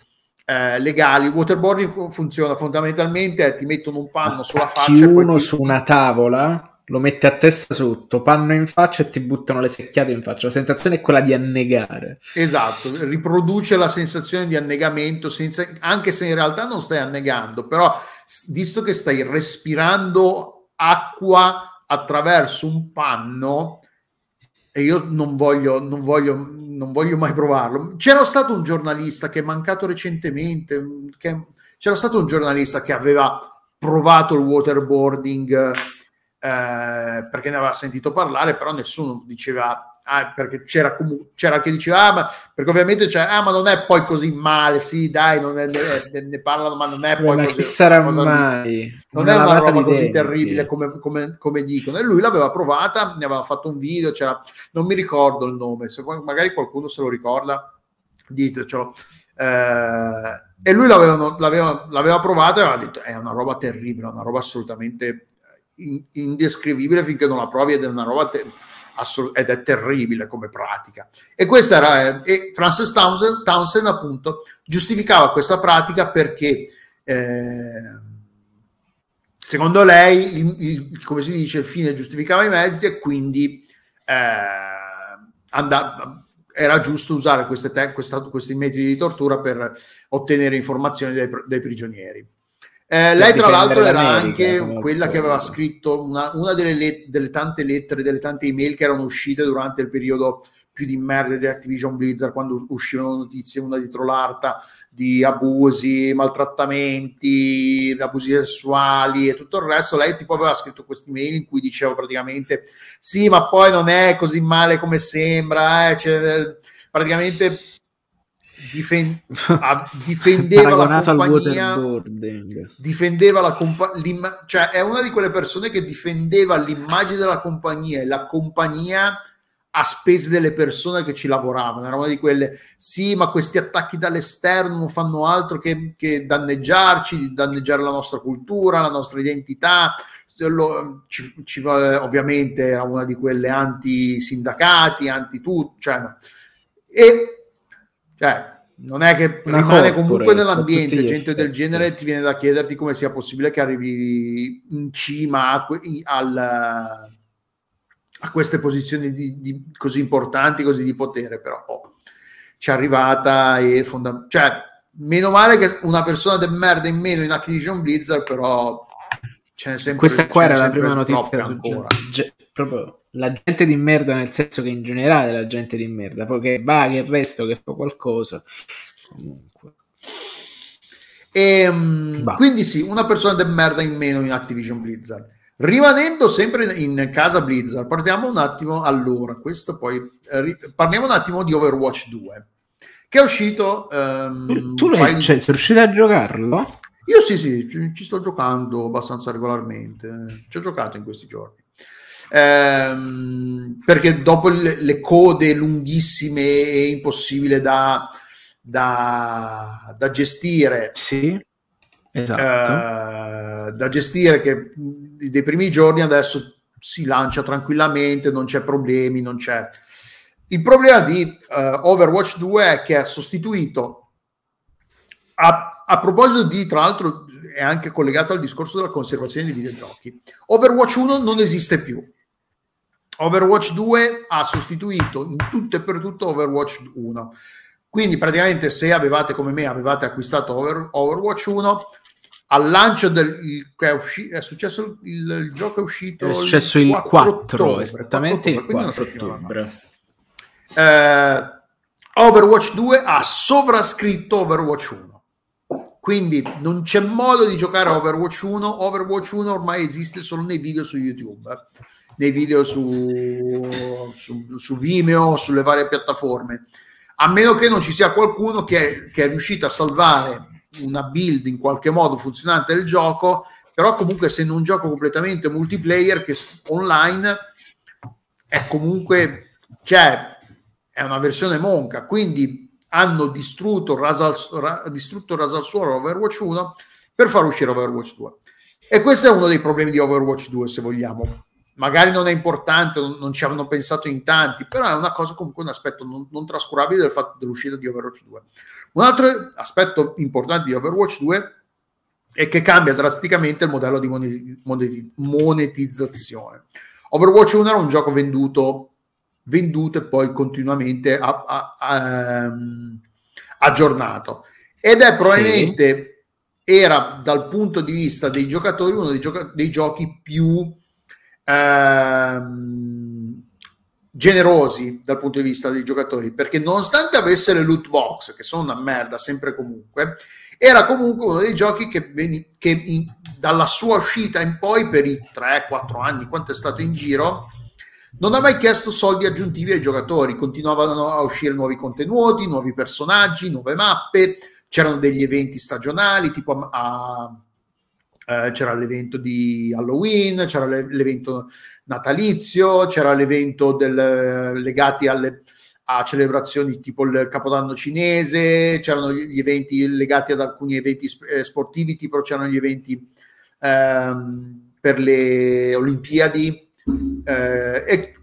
eh, legali. Il waterboarding fu- funziona fondamentalmente, eh, ti mettono un panno sulla faccia uno ti- su una tavola, lo metti a testa sotto, panno in faccia e ti buttano le secchiate in faccia. La sensazione è quella di annegare. Esatto, riproduce la sensazione di annegamento, senza, anche se in realtà non stai annegando, però visto che stai respirando acqua attraverso un panno, e io non voglio, non voglio, non voglio mai provarlo. C'era stato un giornalista che è mancato recentemente, che, c'era stato un giornalista che aveva provato il waterboarding eh, perché ne aveva sentito parlare, però nessuno diceva ah, perché c'era, c'era chi diceva ah, ma perché ovviamente c'è ah ma non è poi così male sì dai non è- ne, ne parlano ma non è poi ma così chi sarà una mai? non è una roba così denti. terribile come, come- come dicono e lui l'aveva provata ne aveva fatto un video c'era non mi ricordo il nome se magari qualcuno se lo ricorda ditecelo Eh, e lui l'aveva, l'aveva, l'aveva provata e aveva detto è una roba terribile una roba assolutamente in- indescrivibile finché non la provi ed è una roba te- assol- ed è terribile come pratica e questa era eh, e Frances Townsend, Townsend appunto giustificava questa pratica perché eh, secondo lei il, il- come si dice il fine giustificava i mezzi e quindi eh, andava era giusto usare te- questa- questi metodi di tortura per ottenere informazioni dai, dai prigionieri. Eh, lei, tra l'altro, era anche quella che aveva scritto una, una delle, let- delle tante lettere, delle tante email che erano uscite durante il periodo più di merda di Activision Blizzard, quando uscivano notizie una dietro l'altra di abusi, maltrattamenti, abusi sessuali e tutto il resto. Lei tipo aveva scritto queste email in cui diceva praticamente sì, ma poi non è così male come sembra, eh, cioè, praticamente difen- ah, difendeva la compagnia difendeva la compagnia, cioè è una di quelle persone che difendeva l'immagine della compagnia e la compagnia a spese delle persone che ci lavoravano. Era una di quelle, sì, ma questi attacchi dall'esterno non fanno altro che, che danneggiarci, danneggiare la nostra cultura, la nostra identità. Lo- ci- ci- ovviamente era una di quelle anti-sindacati, anti-tutto, cioè, no. e cioè, non è che Una rimane comunque a nell'ambiente gente del effetti. genere e ti viene da chiederti come sia possibile che arrivi in cima a al, a queste posizioni di, di così importanti, così di potere, però oh, ci è arrivata e fonda- cioè, meno male che una persona del merda in meno in Activision Blizzard, però ce n'è sempre Questa qua era la prima notizia su ancora. ge- proprio la gente di merda nel senso che in generale la gente di merda, poi che va che il resto che fa qualcosa. Comunque. E, Bah. quindi sì, una persona del merda in meno in Activision Blizzard. Rimanendo sempre in, in casa Blizzard, partiamo un attimo allora, questo poi eh, parliamo un attimo di Overwatch 2 che è uscito ehm, Tu, tu di- cioè, sei riuscito a giocarlo? Io sì, sì, ci, ci sto giocando abbastanza regolarmente. Ci ho giocato in questi giorni. Ehm, perché dopo le, le code lunghissime e impossibile da, da, da gestire, Sì. Esatto. eh, da gestire che dei primi giorni adesso si lancia tranquillamente, non c'è problemi, non c'è. Il problema di eh, Overwatch 2 è che ha sostituito a, a proposito di, tra l'altro, è anche collegato al discorso della conservazione dei videogiochi. Overwatch 1 non esiste più. Overwatch 2 ha sostituito in tutto e per tutto Overwatch 1. Quindi praticamente se avevate come me avevate acquistato Over- Overwatch 1 al lancio del il- è, usci- è successo il, il gioco è uscito è successo il 4, ottobre, esattamente 4 il ottobre, una 4 settimana fa. ottobre. Eh, Overwatch 2 ha sovrascritto Overwatch 1 quindi non c'è modo di giocare a Overwatch 1 Overwatch 1 ormai esiste solo nei video su YouTube nei video su, su, su Vimeo sulle varie piattaforme. A meno che non ci sia qualcuno che, che è riuscito a salvare una build in qualche modo funzionante del gioco però comunque essendo un gioco completamente multiplayer che online è comunque cioè è una versione monca. Quindi hanno distrutto raso al, ra- distrutto raso al suolo Overwatch 1 per far uscire Overwatch 2 e questo è uno dei problemi di Overwatch 2 se vogliamo. Magari non è importante non, non ci hanno pensato in tanti però è una cosa comunque un aspetto non, non trascurabile del fatto dell'uscita di Overwatch 2 un altro aspetto importante di Overwatch 2 è che cambia drasticamente il modello di moneti- moneti- monetizzazione. Overwatch 1 era un gioco venduto venduto e poi continuamente a- a- a- ehm, aggiornato. Ed è probabilmente era dal punto di vista dei giocatori uno dei, gioca- dei giochi più ehm, generosi dal punto di vista dei giocatori perché nonostante avesse le loot box che sono una merda sempre comunque era comunque uno dei giochi che, veni- che in- dalla sua uscita in poi per i 3-4 anni quanto è stato in giro non ha mai chiesto soldi aggiuntivi ai giocatori, continuavano a uscire nuovi contenuti, nuovi personaggi, nuove mappe, c'erano degli eventi stagionali, tipo a, a- eh, c'era l'evento di Halloween, c'era l'e- l'evento natalizio, c'era l'evento del, legati alle a celebrazioni tipo il Capodanno cinese, c'erano gli eventi legati ad alcuni eventi eh, sportivi, tipo c'erano gli eventi ehm, per le Olimpiadi, eh, e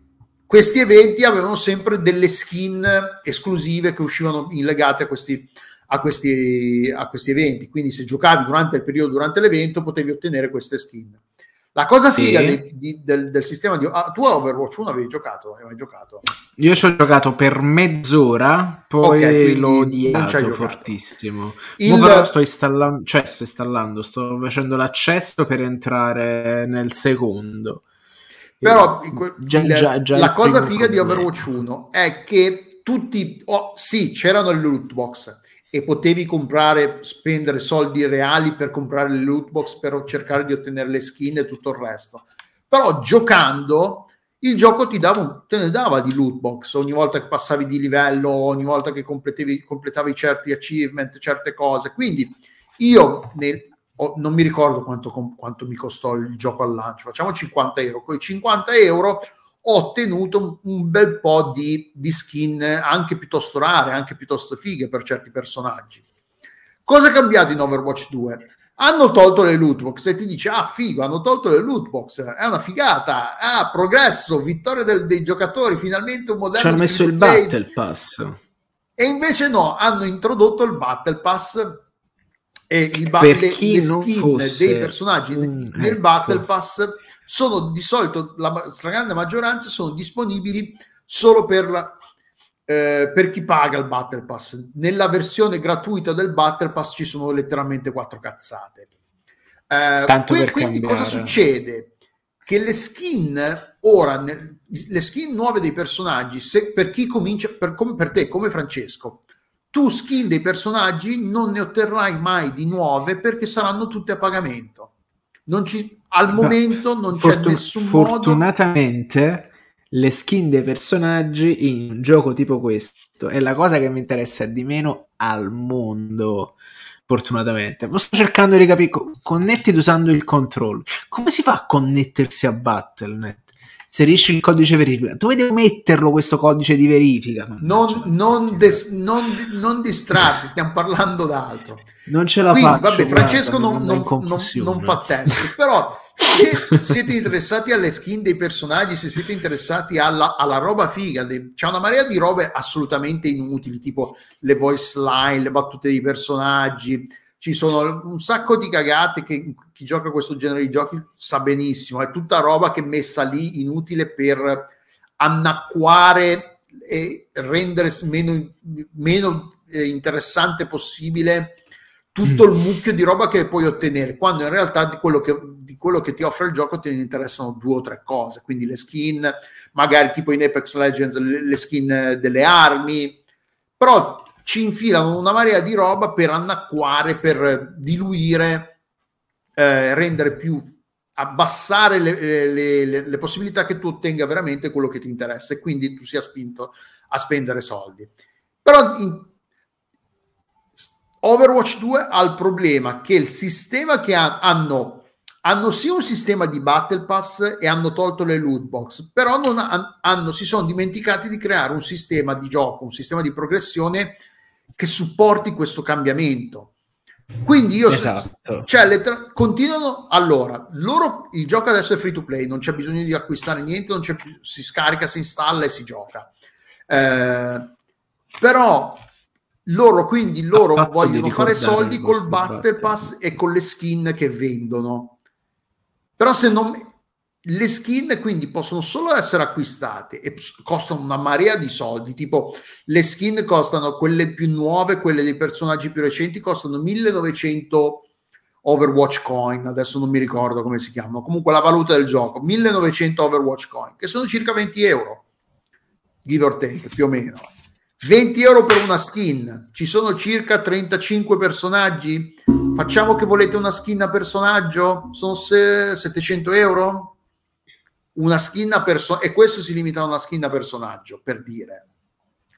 questi eventi avevano sempre delle skin esclusive che uscivano legate a questi, a, questi, a questi eventi. Quindi, se giocavi durante il periodo, durante l'evento, potevi ottenere queste skin. La cosa Sì. figa di- di- del, del sistema di ah, tu a Overwatch 1 avevi giocato? Hai mai giocato? Io ci ho giocato per mezz'ora, poi Ok, quindi l'ho odiato fortissimo. Il- però sto installando, cioè sto installando, sto facendo l'accesso per entrare nel secondo. Però quel- già- già- già la cosa figa di. Overwatch 1 è che tutti, oh, sì, c'erano le loot box e potevi comprare, spendere soldi reali per comprare le loot box per cercare di ottenere le skin e tutto il resto. Però giocando il gioco ti dava, te ne dava di loot box ogni volta che passavi di livello, ogni volta che completavi, completavi certi achievement, certe cose. Quindi io nel- ho- non mi ricordo quanto, quanto mi costò il gioco al lancio, facciamo 50 euro. Con i 50 euro ho ottenuto un, bel po' di, di skin anche piuttosto rare, anche piuttosto fighe per certi personaggi. Cosa è cambiato in Overwatch 2? Hanno tolto le loot box e ti dice: Ah, figo, hanno tolto le loot box, è una figata, ah, progresso, vittoria del- dei giocatori, finalmente un modello Ci hanno messo il free-to-play. Battle Pass. E invece no, hanno introdotto il Battle Pass e il ba- le, le skin fosse dei personaggi un- nel ecco. Battle Pass sono di solito la stragrande maggioranza sono disponibili solo per, la- eh, per chi paga il Battle Pass. Nella versione gratuita del Battle Pass ci sono letteralmente quattro cazzate. Eh, per quindi cosa cambiare. succede? Che le skin ora, nel- le skin nuove dei personaggi, se, per chi comincia, per, come per te, come Francesco, tu skin dei personaggi non ne otterrai mai di nuove perché saranno tutte a pagamento. Non ci, al momento non c'è Fortun- nessun modo. fortunatamente le skin dei personaggi in un gioco tipo questo è la cosa che mi interessa di meno al mondo fortunatamente ma sto cercando di capire co- connettiti usando il control come si fa a connettersi a Battle.net inserisci il codice verifica. Dove devo metterlo questo codice di verifica? Non, Mannaggia, non, des- non, non distrarti, stiamo parlando d'altro. non ce la Quindi, faccio vabbè, guarda, Francesco mi non, non- non- non fa test, però se siete interessati alle skin dei personaggi, se siete interessati alla, alla roba figa, de- c'è una marea di robe assolutamente inutili, tipo le voice line, le battute dei personaggi, ci sono un sacco di cagate che chi gioca questo genere di giochi sa benissimo, è tutta roba che è messa lì inutile per annacquare e rendere meno, meno eh, interessante possibile tutto il mucchio di roba che puoi ottenere, quando in realtà di quello che, di quello che ti offre il gioco te ne interessano due o tre cose, quindi le skin, magari tipo in Apex Legends, le, le skin delle armi, però ci infilano una marea di roba per annacquare, per diluire, eh, rendere più abbassare le, le- le- le possibilità che tu ottenga veramente quello che ti interessa e quindi tu sia spinto a spendere soldi. Però in- Overwatch 2 ha il problema che il sistema che ha- hanno hanno sì un sistema di battle pass e hanno tolto le loot box, però ha- hanno, si sono dimenticati di creare un sistema di gioco, un sistema di progressione che supporti questo cambiamento. Quindi io esatto cioè, le tra- continuano allora. Loro il gioco adesso è free to play, non c'è bisogno di acquistare niente, non c'è più, si scarica, si installa e si gioca. Eh, però loro quindi loro vogliono fare soldi col Pass Pass. e con le skin che vendono. Però se non le skin quindi possono solo essere acquistate e costano una marea di soldi, tipo le skin costano quelle più nuove, quelle dei personaggi più recenti costano 1900 Overwatch coin, adesso non mi ricordo come si chiamano, comunque la valuta del gioco, 1900 Overwatch coin, che sono circa 20 euro, give or take, più o meno. 20 euro per una skin, ci sono circa 35 personaggi, facciamo che volete una skin a personaggio, sono se- 700 euro? Una skin a personaggio, e questo si limita a una skin a personaggio, per dire.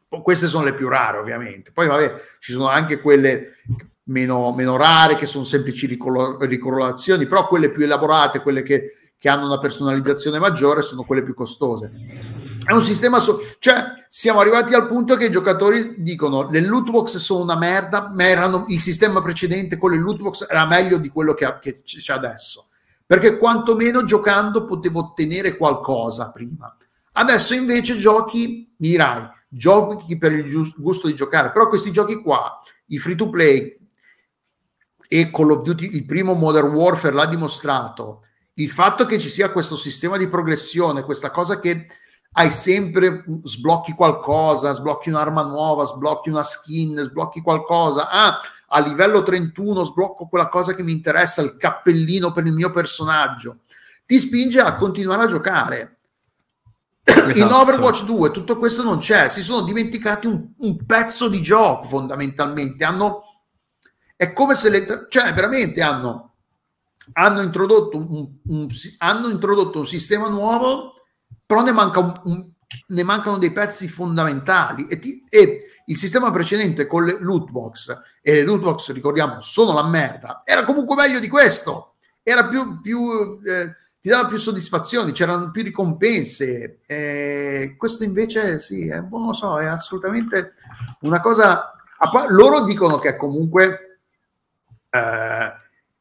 Queste sono le più rare, ovviamente. Poi, vabbè, ci sono anche quelle meno, meno rare, che sono semplici ricolo- ricolorazioni, però quelle più elaborate, quelle che, che hanno una personalizzazione maggiore, sono quelle più costose. È un sistema, so- cioè siamo arrivati al punto che i giocatori dicono le loot box sono una merda, ma erano il sistema precedente con le loot box era meglio di quello che, che c'è adesso, perché quantomeno giocando potevo ottenere qualcosa prima. Adesso invece giochi, mi dirai, giochi per il gusto di giocare, però questi giochi qua, i free to play e Call of Duty, il primo Modern Warfare l'ha dimostrato, il fatto che ci sia questo sistema di progressione, questa cosa che hai sempre sblocchi qualcosa, sblocchi un'arma nuova, sblocchi una skin, sblocchi qualcosa. Ah, a livello 31 sblocco quella cosa che mi interessa, il cappellino per il mio personaggio. Ti spinge a continuare a giocare. In Esatto. Overwatch 2 tutto questo non c'è, si sono dimenticati un, un pezzo di gioco fondamentalmente. Hanno, è come se le, cioè veramente hanno, hanno, introdotto un, un- hanno introdotto un sistema nuovo però ne, manca ne mancano dei pezzi fondamentali e, ti- e il sistema precedente con le loot box e le loot box ricordiamo sono la merda era comunque meglio di questo. Era più, più eh, ti dava più soddisfazioni c'erano più ricompense. Eh, questo invece sì è, non lo so è assolutamente una cosa loro dicono che comunque eh,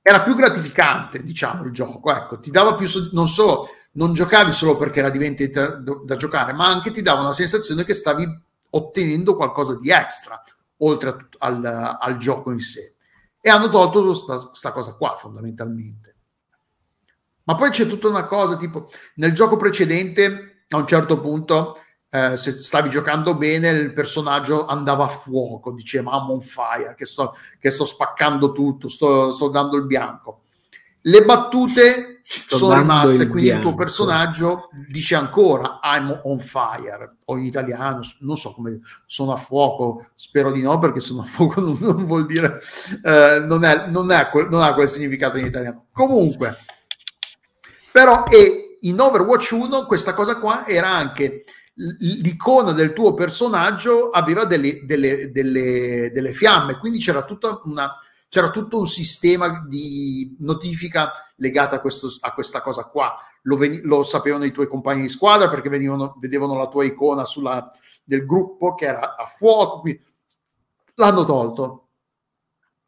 era più gratificante diciamo il gioco ecco ti dava più non solo non giocavi solo perché era diventato da giocare, ma anche ti dava una sensazione che stavi ottenendo qualcosa di extra oltre tut- al, al gioco in sé. e hanno tolto questa cosa qua fondamentalmente. Ma poi c'è tutta una cosa tipo nel gioco precedente a un certo punto eh, se stavi giocando bene il personaggio andava a fuoco, diceva I'm on fire, che sto, che sto spaccando tutto, sto, sto dando il bianco. Le battute sono rimaste, quindi bianco. il tuo personaggio dice ancora I'm on fire, o in italiano, non so come sono a fuoco, spero di no perché sono a fuoco non, non vuol dire, eh, non, è, non, è quel, non ha quel significato in italiano. Comunque, però e in Overwatch 1 questa cosa qua era anche l'icona del tuo personaggio aveva delle, delle, delle, delle fiamme, quindi c'era, tutta una, c'era tutto un sistema di notifica legata a, questo, a questa cosa qua. Lo, ven- lo, sapevano i tuoi compagni di squadra perché venivano, vedevano la tua icona sulla, del gruppo che era a fuoco, quindi l'hanno tolto.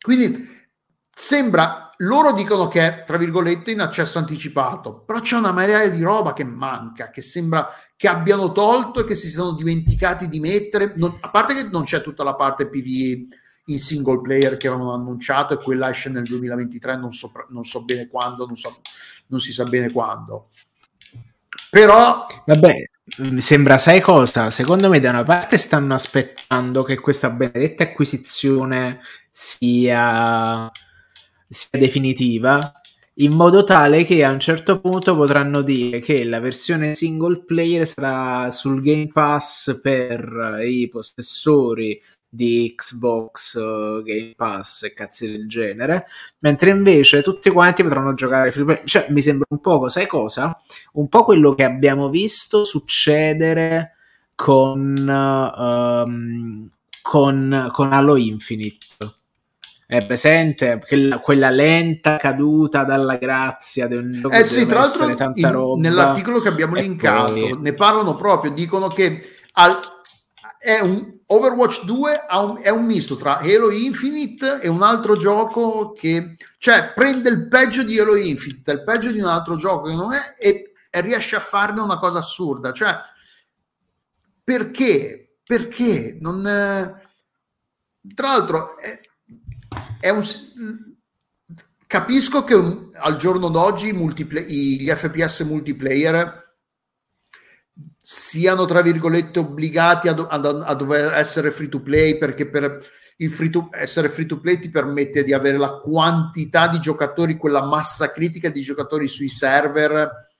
Quindi sembra loro dicono che è tra virgolette in accesso anticipato, però c'è una marea di roba che manca, che sembra che abbiano tolto e che si siano dimenticati di mettere. Non, a parte che non c'è tutta la parte PvE in single player che avevano annunciato e quella esce nel 2023, non so, non so bene quando, non, so, non si sa bene quando. Però... Vabbè, mi sembra, sai cosa? Secondo me da una parte stanno aspettando che questa benedetta acquisizione sia sia definitiva in modo tale che a un certo punto potranno dire che la versione single player sarà sul Game Pass per i possessori di Xbox uh, Game Pass e cazzi del genere, mentre invece tutti quanti potranno giocare free play. Cioè, mi sembra un po', sai cosa? Un po' quello che abbiamo visto succedere con, um, con, con Halo Infinite è presente quella, quella, lenta caduta dalla grazia di un gioco eh sì, tra l'altro in, nell'articolo che abbiamo linkato poi... ne parlano proprio dicono che al, è un Overwatch 2 un, è un misto tra Halo Infinite e un altro gioco che cioè prende il peggio di Halo Infinite il peggio di un altro gioco che non è e, e riesce a farne una cosa assurda. Cioè perché? Perché? Non tra l'altro è, è un, capisco che un, al giorno d'oggi gli FPS multiplayer siano tra virgolette obbligati a, a, a, dover essere free to play perché per il free to, essere free to play ti permette di avere la quantità di giocatori, quella massa critica di giocatori sui server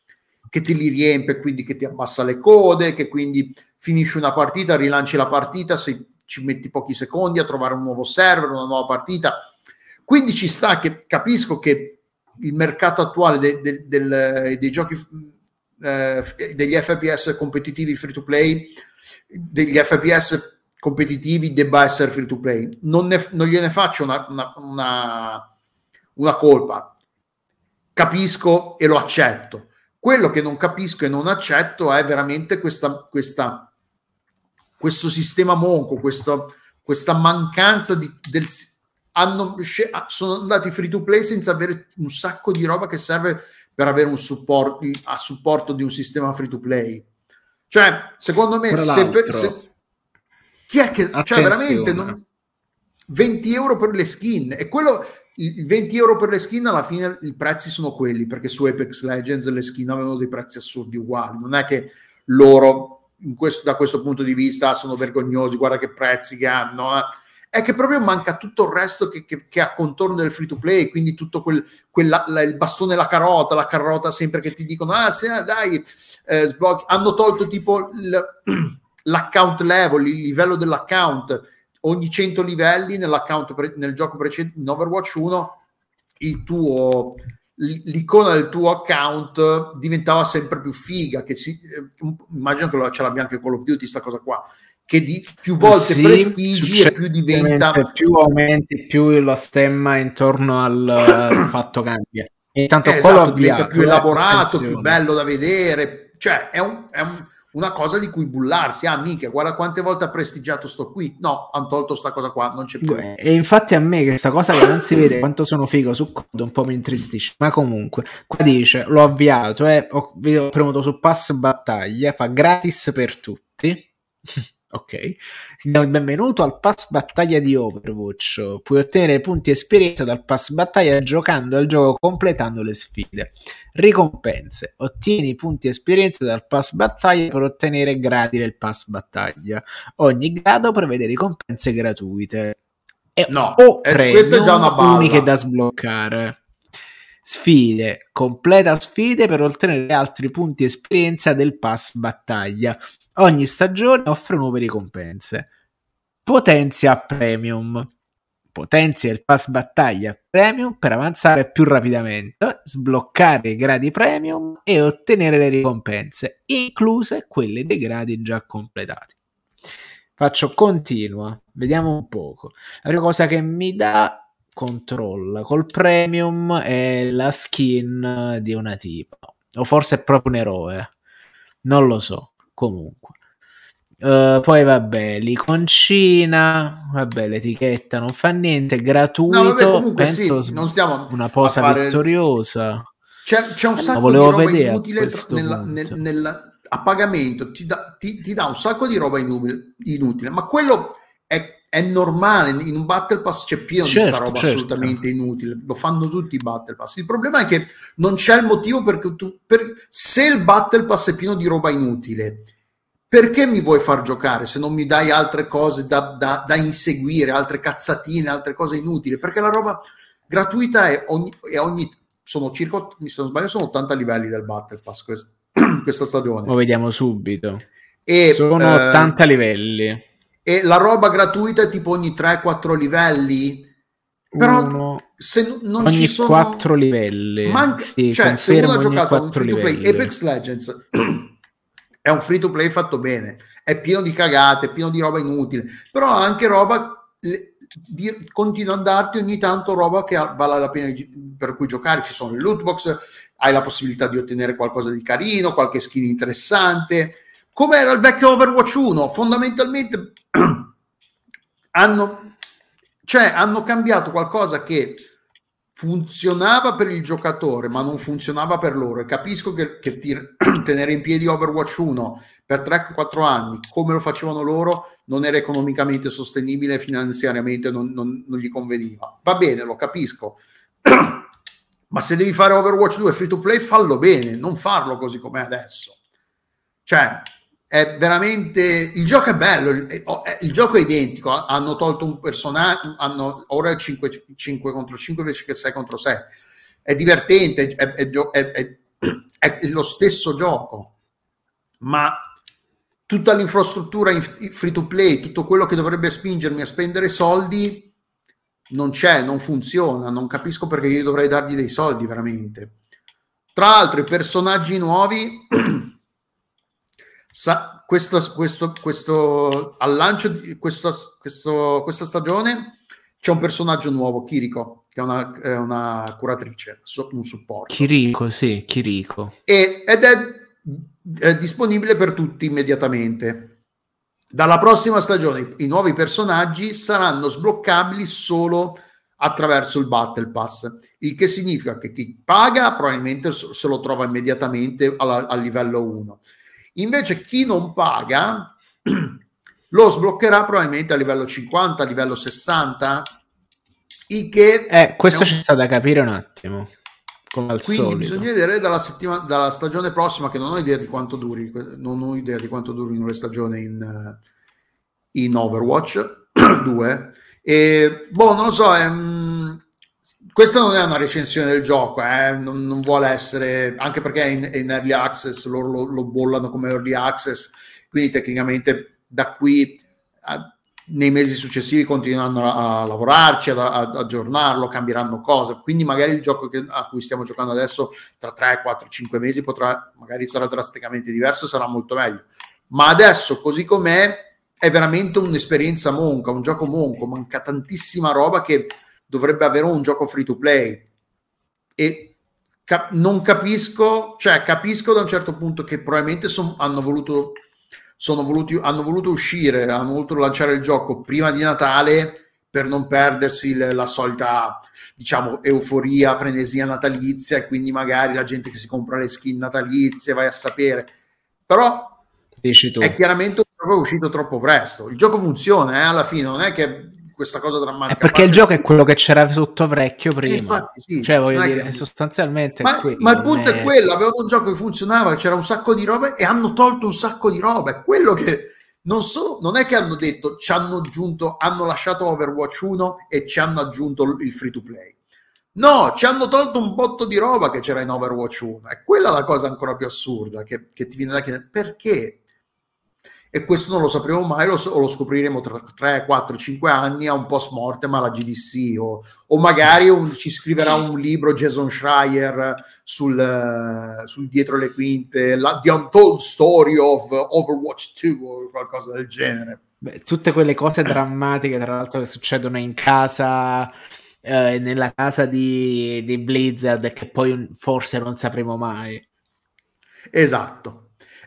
che ti li riempie, quindi che ti abbassa le code, che quindi finisci una partita, rilanci la partita, se ci metti pochi secondi a trovare un nuovo server, una nuova partita. Quindi ci sta che capisco che il mercato attuale de, de, del, dei giochi eh, degli FPS competitivi free to play, degli FPS competitivi debba essere free to play. Non, non gliene faccio una, una, una, una colpa. Capisco e lo accetto. Quello che non capisco e non accetto è veramente questa, questa, questo sistema monco, questo, questa mancanza di, del, hanno, sono andati free to play senza avere un sacco di roba che serve per avere un supporto a supporto di un sistema free to play. Cioè, secondo me, se, se, chi è che Attenzione. cioè veramente non, 20 euro per le skin e quello i 20 euro per le skin alla fine i prezzi sono quelli perché su Apex Legends le skin avevano dei prezzi assurdi uguali non è che loro questo, da questo punto di vista sono vergognosi guarda che prezzi che hanno eh è che proprio manca tutto il resto che, che, che ha contorno del free to play, quindi tutto quel, quella, la, il bastone la carota, la carota sempre che ti dicono, ah sì, ah, dai, eh, sblocchi. hanno tolto tipo il, l'account level, il livello dell'account, ogni 100 livelli nell'account pre- nel gioco precedente, in Overwatch 1, il tuo l'icona del tuo account diventava sempre più figa che si, eh, immagino che ce l'abbia anche Call of Duty sta cosa qua che di più volte sì, prestigi e più diventa più aumenti più lo stemma intorno al fatto cambia. Intanto eh, esatto, diventa più elaborato più bello da vedere. Cioè è, un, è un, una cosa di cui bullarsi. Ah mica guarda quante volte ha prestigiato sto qui. No hanno tolto sta cosa qua non c'è più. E infatti a me questa cosa che non si vede quanto sono figo su code un po' mi intristisce ma comunque qua dice l'ho avviato eh, ho, ho premuto su pass battaglia fa gratis per tutti Ok, diamo il benvenuto al pass battaglia di Overwatch. Puoi ottenere punti esperienza dal pass battaglia giocando al gioco completando le sfide. Ricompense. Ottieni punti esperienza dal pass battaglia per ottenere gradi del pass battaglia. Ogni grado prevede ricompense gratuite. E No, o eh, questa è già una balla. uniche da sbloccare. Sfide. Completa sfide per ottenere altri punti esperienza del pass battaglia. Ogni stagione offre nuove ricompense. Potenzia premium. Potenzia il pass battaglia premium per avanzare più rapidamente, sbloccare i gradi premium e ottenere le ricompense, incluse quelle dei gradi già completati. Faccio continua, vediamo un poco. La prima cosa che mi dà controlla. Col premium è la skin di una tipa, o forse è proprio un eroe, non lo so. Comunque, Eh, poi vabbè, l'iconcina, vabbè, l'etichetta non fa niente, gratuito. No, vabbè, comunque penso sì, non stiamo una posa fare- vittoriosa. C'è, c'è un sacco di roba inutile questo nella- nel- nel- a pagamento, ti dà, ti- ti dà un sacco di roba inutile, inutile, ma quello è, normale, in un Battle Pass c'è pieno di sta Certo, roba certo. assolutamente inutile, lo fanno tutti i Battle Pass. Il problema è che non c'è il motivo perché tu, per- se il Battle Pass è pieno di roba inutile, perché mi vuoi far giocare se non mi dai altre cose da, da- da inseguire, altre cazzatine, altre cose inutili? Perché la roba gratuita è ogni, è ogni sono circa, se non sbaglio, sono 80 livelli del Battle Pass quest- questa stagione. Lo vediamo subito. E, Sono eh, 80 livelli. E la roba gratuita è tipo ogni 3-4 livelli. Però Uno se non ogni ci sono 4 livelli. Manca- sì, cioè, se uno ha ogni giocato un 4 free to play. Apex Legends è un free to play fatto bene, è pieno di cagate, è pieno di roba inutile, però anche roba di- continua a darti ogni tanto roba che vale la pena per cui giocare. Ci sono le loot box, hai la possibilità di ottenere qualcosa di carino, qualche skin interessante. Come era il vecchio Overwatch 1, fondamentalmente hanno, cioè, hanno cambiato qualcosa che funzionava per il giocatore, ma non funzionava per loro. E capisco che, che ti- tenere in piedi Overwatch 1 per 3-4 anni, come lo facevano loro, non era economicamente sostenibile, finanziariamente non, non- non gli conveniva. Va bene, lo capisco. ma se devi fare Overwatch 2 free to play, fallo bene, non farlo così com'è adesso. Cioè, è veramente il gioco è bello il, è- il gioco è identico hanno tolto un personaggio hanno ora è 5, 5 contro 5 invece che 6 contro 6 è divertente è, è- è- è lo stesso gioco ma tutta l'infrastruttura in free to play tutto quello che dovrebbe spingermi a spendere soldi non c'è, non funziona non capisco perché io dovrei dargli dei soldi veramente. Tra l'altro i personaggi nuovi Sa- questo, questo, questo, al lancio di questo, questo- questa stagione c'è un personaggio nuovo, Kiriko, che è una, è una curatrice, un supporto, Chirico, sì, Chirico. E- ed è, è disponibile per tutti immediatamente. Dalla prossima stagione i nuovi personaggi saranno sbloccabili solo attraverso il Battle Pass, il che significa che chi paga probabilmente se lo trova immediatamente al livello 1. Invece chi non paga lo sbloccherà probabilmente a livello 50, a livello 60, il che Eh, questo è un- c'è sta da capire un attimo, come al quindi solito. bisogna vedere dalla, settimana, dalla stagione prossima, che non ho idea di quanto duri, non ho idea di quanto durino le stagioni in, in Overwatch 2. E boh, non lo so, ehm, questa non è una recensione del gioco, eh, non, non vuole essere, anche perché è in, è in early access, loro lo, lo bollano come early access, quindi tecnicamente da qui a- nei mesi successivi continueranno a, a lavorarci, ad, ad aggiornarlo, cambieranno cose, quindi magari il gioco che- a cui stiamo giocando adesso tra 3, 4, 5 mesi potrà, magari sarà drasticamente diverso, sarà molto meglio, ma adesso così com'è è veramente un'esperienza monca, un gioco monco, manca tantissima roba che dovrebbe avere un gioco free to play e cap- non capisco, cioè capisco da un certo punto che probabilmente son- hanno voluto sono voluti, hanno voluto uscire, hanno voluto lanciare il gioco prima di Natale per non perdersi le- la solita, diciamo, euforia, frenesia natalizia e quindi magari la gente che si compra le skin natalizie, vai a sapere. Però è chiaramente un proprio uscito troppo presto. Il gioco funziona, eh, alla fine, non è che questa cosa drammatica. È perché il gioco è quello che c'era sotto vecchio prima. Infatti, sì. Cioè, voglio è dire, che- sostanzialmente... Ma, quello, ma il punto non è quello, avevano un gioco che funzionava, c'era un sacco di robe e hanno tolto un sacco di robe. È quello che non so, non è che hanno detto ci hanno aggiunto, hanno lasciato Overwatch 1 e ci hanno aggiunto il free to play. No, ci hanno tolto un botto di roba che c'era in Overwatch 1. È quella la cosa ancora più assurda che, che ti viene da chiedere perché? E questo non lo sapremo mai, lo, o lo scopriremo tra 3, 4, 5 anni a un post mortem alla GDC o, o magari un- ci scriverà un libro Jason Schreier sul, eh, sul dietro le quinte, la The Untold Story of Overwatch 2 o qualcosa del genere. Beh, tutte quelle cose drammatiche, tra l'altro, che succedono in casa, eh, nella casa di, di Blizzard, che poi forse non sapremo mai. Esatto.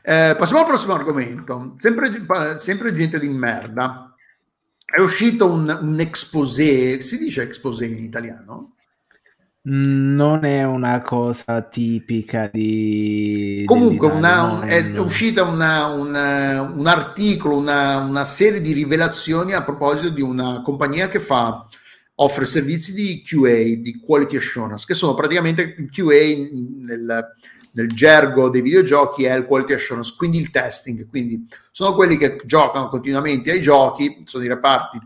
Eh, passiamo al prossimo argomento. Sempre, sempre gente di merda. È uscito un, un exposé, si dice exposé in italiano? Mm, Non è una cosa tipica di... Comunque una- un- è uscita una- una- un articolo, una, serie di rivelazioni a proposito di una compagnia che fa, offre servizi di QA, di Quality Assurance, che sono praticamente QA nel, nel gergo dei videogiochi è il Quality Assurance, quindi il testing, quindi sono quelli che giocano continuamente ai giochi, sono i reparti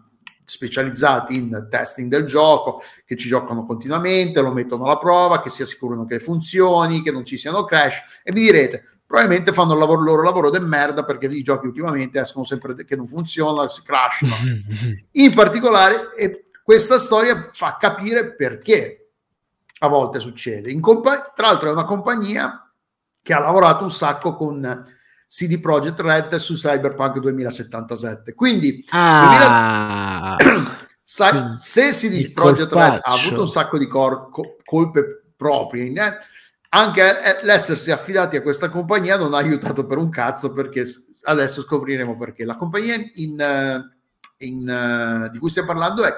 specializzati in testing del gioco, che ci giocano continuamente, lo mettono alla prova, che si assicurano che funzioni, che non ci siano crash e vi direte, probabilmente fanno il lavoro, loro lavoro de merda perché i giochi ultimamente escono sempre che non funzionano, si crashano. In particolare, e questa storia fa capire perché a volte succede. In compa- tra l'altro è una compagnia che ha lavorato un sacco con CD Projekt Red su Cyberpunk 2077. Quindi Ah, Sai, Quindi, se CD Projekt Red ha avuto un sacco di cor- co- colpe proprie, eh, anche eh, l'essersi affidati a questa compagnia non ha aiutato per un cazzo perché adesso scopriremo perché. La compagnia in, in, eh, di cui stiamo parlando è,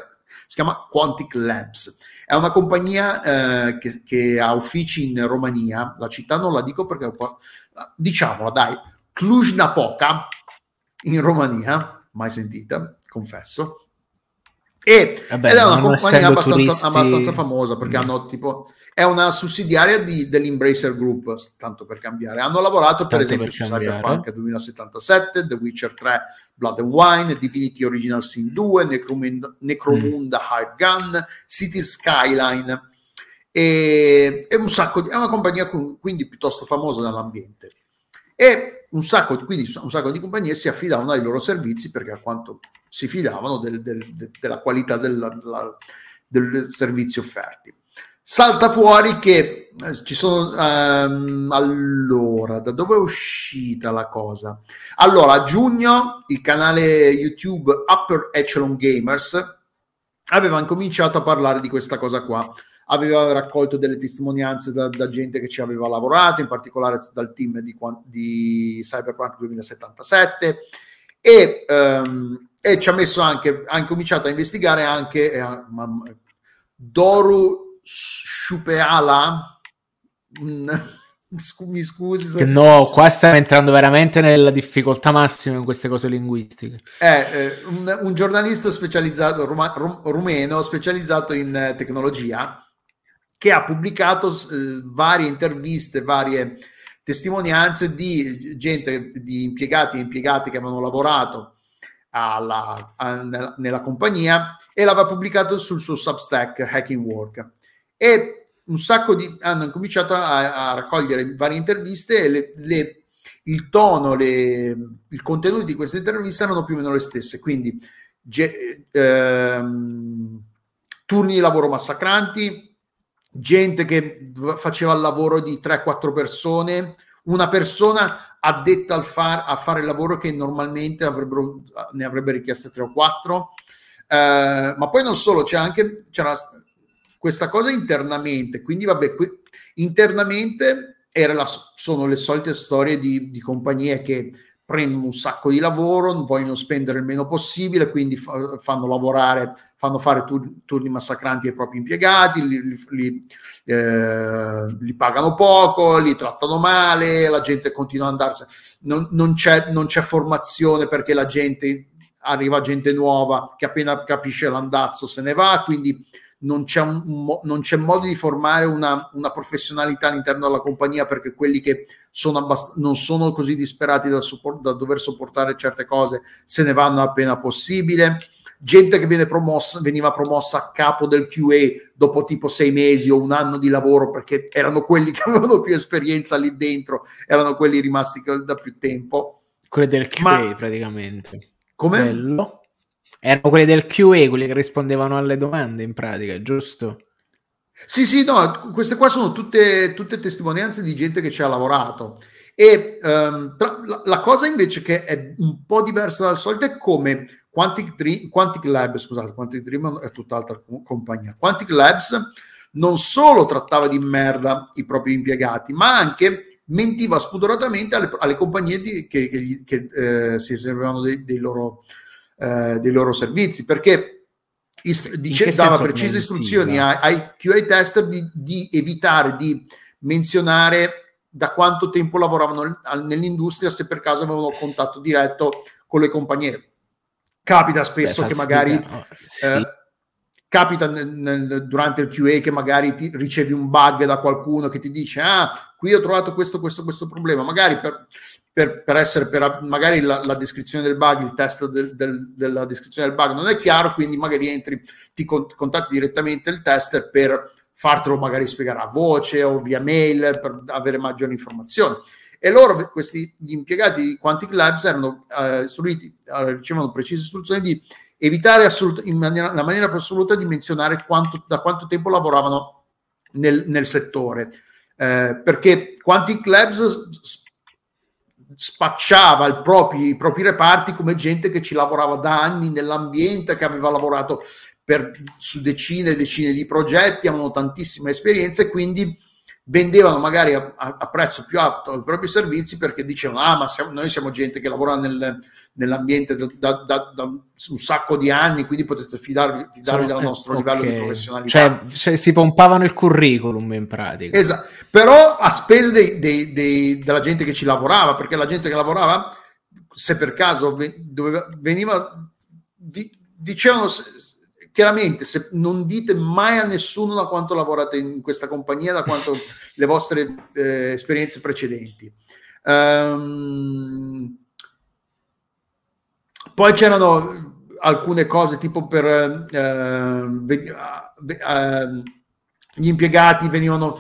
si chiama Quantic Labs. È una compagnia eh, che, che ha uffici in Romania, la città non la dico perché po'- diciamola dai, Cluj-Napoca in Romania, mai sentita, confesso. E, Vabbè, ed è una compagnia abbastanza, turisti- abbastanza famosa perché Mm. hanno tipo è una sussidiaria di, dell'Embracer Group, tanto per cambiare. Hanno lavorato per Tanto esempio per su. Cyberpunk 2077, The Witcher 3, Blood and Wine, Divinity Original Sin 2, Necromunda, Necromunda Mm. Hard Gun, City Skyline e, e un sacco di, è una compagnia quindi piuttosto famosa nell'ambiente e un sacco, di- quindi un sacco di compagnie si affidavano ai loro servizi perché a quanto si fidavano del- del- de- della qualità della- del servizi offerti. Salta fuori che ci sono ehm, allora da dove è uscita la cosa? Allora, a giugno il canale YouTube Upper Echelon Gamers aveva incominciato a parlare di questa cosa qua. Aveva raccolto delle testimonianze da, da gente che ci aveva lavorato, in particolare dal team di, di Cyberpunk 2077 e, ehm, e ci ha messo anche, ha incominciato a investigare anche eh, Doru Shupeala. Mm, mi scusi se no, qua stiamo entrando veramente nella difficoltà massima in queste cose linguistiche. è eh, un, un giornalista specializzato ruma- rum- rumeno specializzato in eh, tecnologia che ha pubblicato eh, varie interviste, varie testimonianze di gente, di impiegati e impiegati che avevano lavorato alla- a- nella, nella compagnia e l'aveva pubblicato sul suo Substack Hacking Work e un sacco di hanno incominciato a, a raccogliere varie interviste e le- le- il tono, le- il contenuto di queste interviste erano più o meno le stesse, quindi ge- ehm, turni di lavoro massacranti, gente che faceva il lavoro di 3-4 persone, una persona addetta al far- a fare il lavoro che normalmente ne avrebbe richieste 3 o 4, eh, ma poi non solo, c'è anche c'era questa cosa internamente, quindi vabbè, qui, internamente la- sono le solite storie di, di compagnie che prendono un sacco di lavoro, vogliono spendere il meno possibile, quindi fa, fanno lavorare, fanno fare turni, turni massacranti ai propri impiegati, li, li, eh, li, pagano poco, li trattano male, la gente continua ad andarsene, non, non, c'è, non c'è formazione perché la gente arriva gente nuova che appena capisce l'andazzo se ne va, quindi non c'è, un, non c'è modo di formare una, una, professionalità all'interno della compagnia perché quelli che sono abbast- non sono così disperati da, support- da, dover sopportare certe cose se ne vanno appena possibile. Gente che viene promossa, veniva promossa a capo del QA dopo tipo sei mesi o un anno di lavoro perché erano quelli che avevano più esperienza lì dentro, erano quelli rimasti da più tempo. Quelli del QA Ma, praticamente. Come? Bello. Erano quelli del QA, quelli che rispondevano alle domande in pratica, giusto? Sì, sì, no, queste qua sono tutte, tutte testimonianze di gente che ci ha lavorato. E um, tra, la, la, cosa invece che è un po' diversa dal solito è come Quantic, Dream, Quantic Lab, scusate, Quantic Dream è tutt'altra compagnia. Quantic Labs non solo trattava di merda i propri impiegati, ma anche mentiva spudoratamente alle, alle compagnie di, che, che, che eh, si servivano dei, dei loro eh, dei loro servizi, perché ist- dice, dava precise istruzioni ai, ai QA tester di, di, evitare di menzionare da quanto tempo lavoravano nell'industria se per caso avevano contatto diretto con le compagnie. Capita spesso Beh, che magari... Oh, sì. eh, capita nel, nel, durante il QA che magari ti ricevi un bug da qualcuno che ti dice ah qui ho trovato questo questo questo problema magari per, per, per essere per magari la, la, descrizione del bug, il test del, del, della descrizione del bug non è chiaro, quindi magari entri, ti contatti direttamente il tester per fartelo magari spiegare a voce o via mail per avere maggiori informazioni. E loro, questi gli impiegati di Quantic Labs, erano eh, istruiti, ricevevano precise istruzioni di evitare assolut- in maniera, la maniera più assoluta di menzionare quanto, da quanto tempo lavoravano nel, nel settore. Eh, perché Quantic Labs spacciava propri, i propri reparti come gente che ci lavorava da anni nell'ambiente, che aveva lavorato per, su decine e decine di progetti, avevano tantissime esperienze, quindi vendevano magari a, a, prezzo più alto i propri servizi perché dicevano ah ma siamo, noi siamo gente che lavora nel, nell'ambiente da, da, da, un sacco di anni quindi potete fidarvi, fidarvi del nostro okay. livello di professionalità cioè, cioè, si pompavano il curriculum in pratica esatto però a spese dei, dei, dei, della gente che ci lavorava perché la gente che lavorava se per caso doveva, veniva dicevano chiaramente se non dite mai a nessuno da quanto lavorate in questa compagnia, da quanto le vostre eh, esperienze precedenti. Um, poi c'erano alcune cose tipo per uh, gli impiegati venivano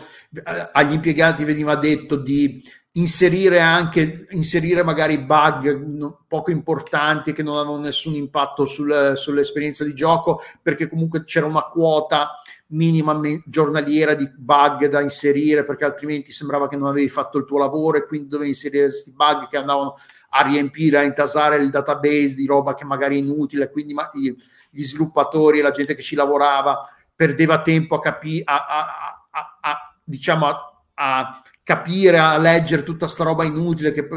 agli impiegati veniva detto di inserire anche inserire magari bug poco importanti che non avevano nessun impatto sul, sull'esperienza di gioco perché comunque c'era una quota minima giornaliera di bug da inserire perché altrimenti sembrava che non avevi fatto il tuo lavoro e quindi dovevi inserire questi bug che andavano a riempire, a intasare il database di roba che magari è inutile, quindi gli sviluppatori e la gente che ci lavorava perdeva tempo a capire, a, a, a, a, diciamo a capire, a leggere tutta sta roba inutile che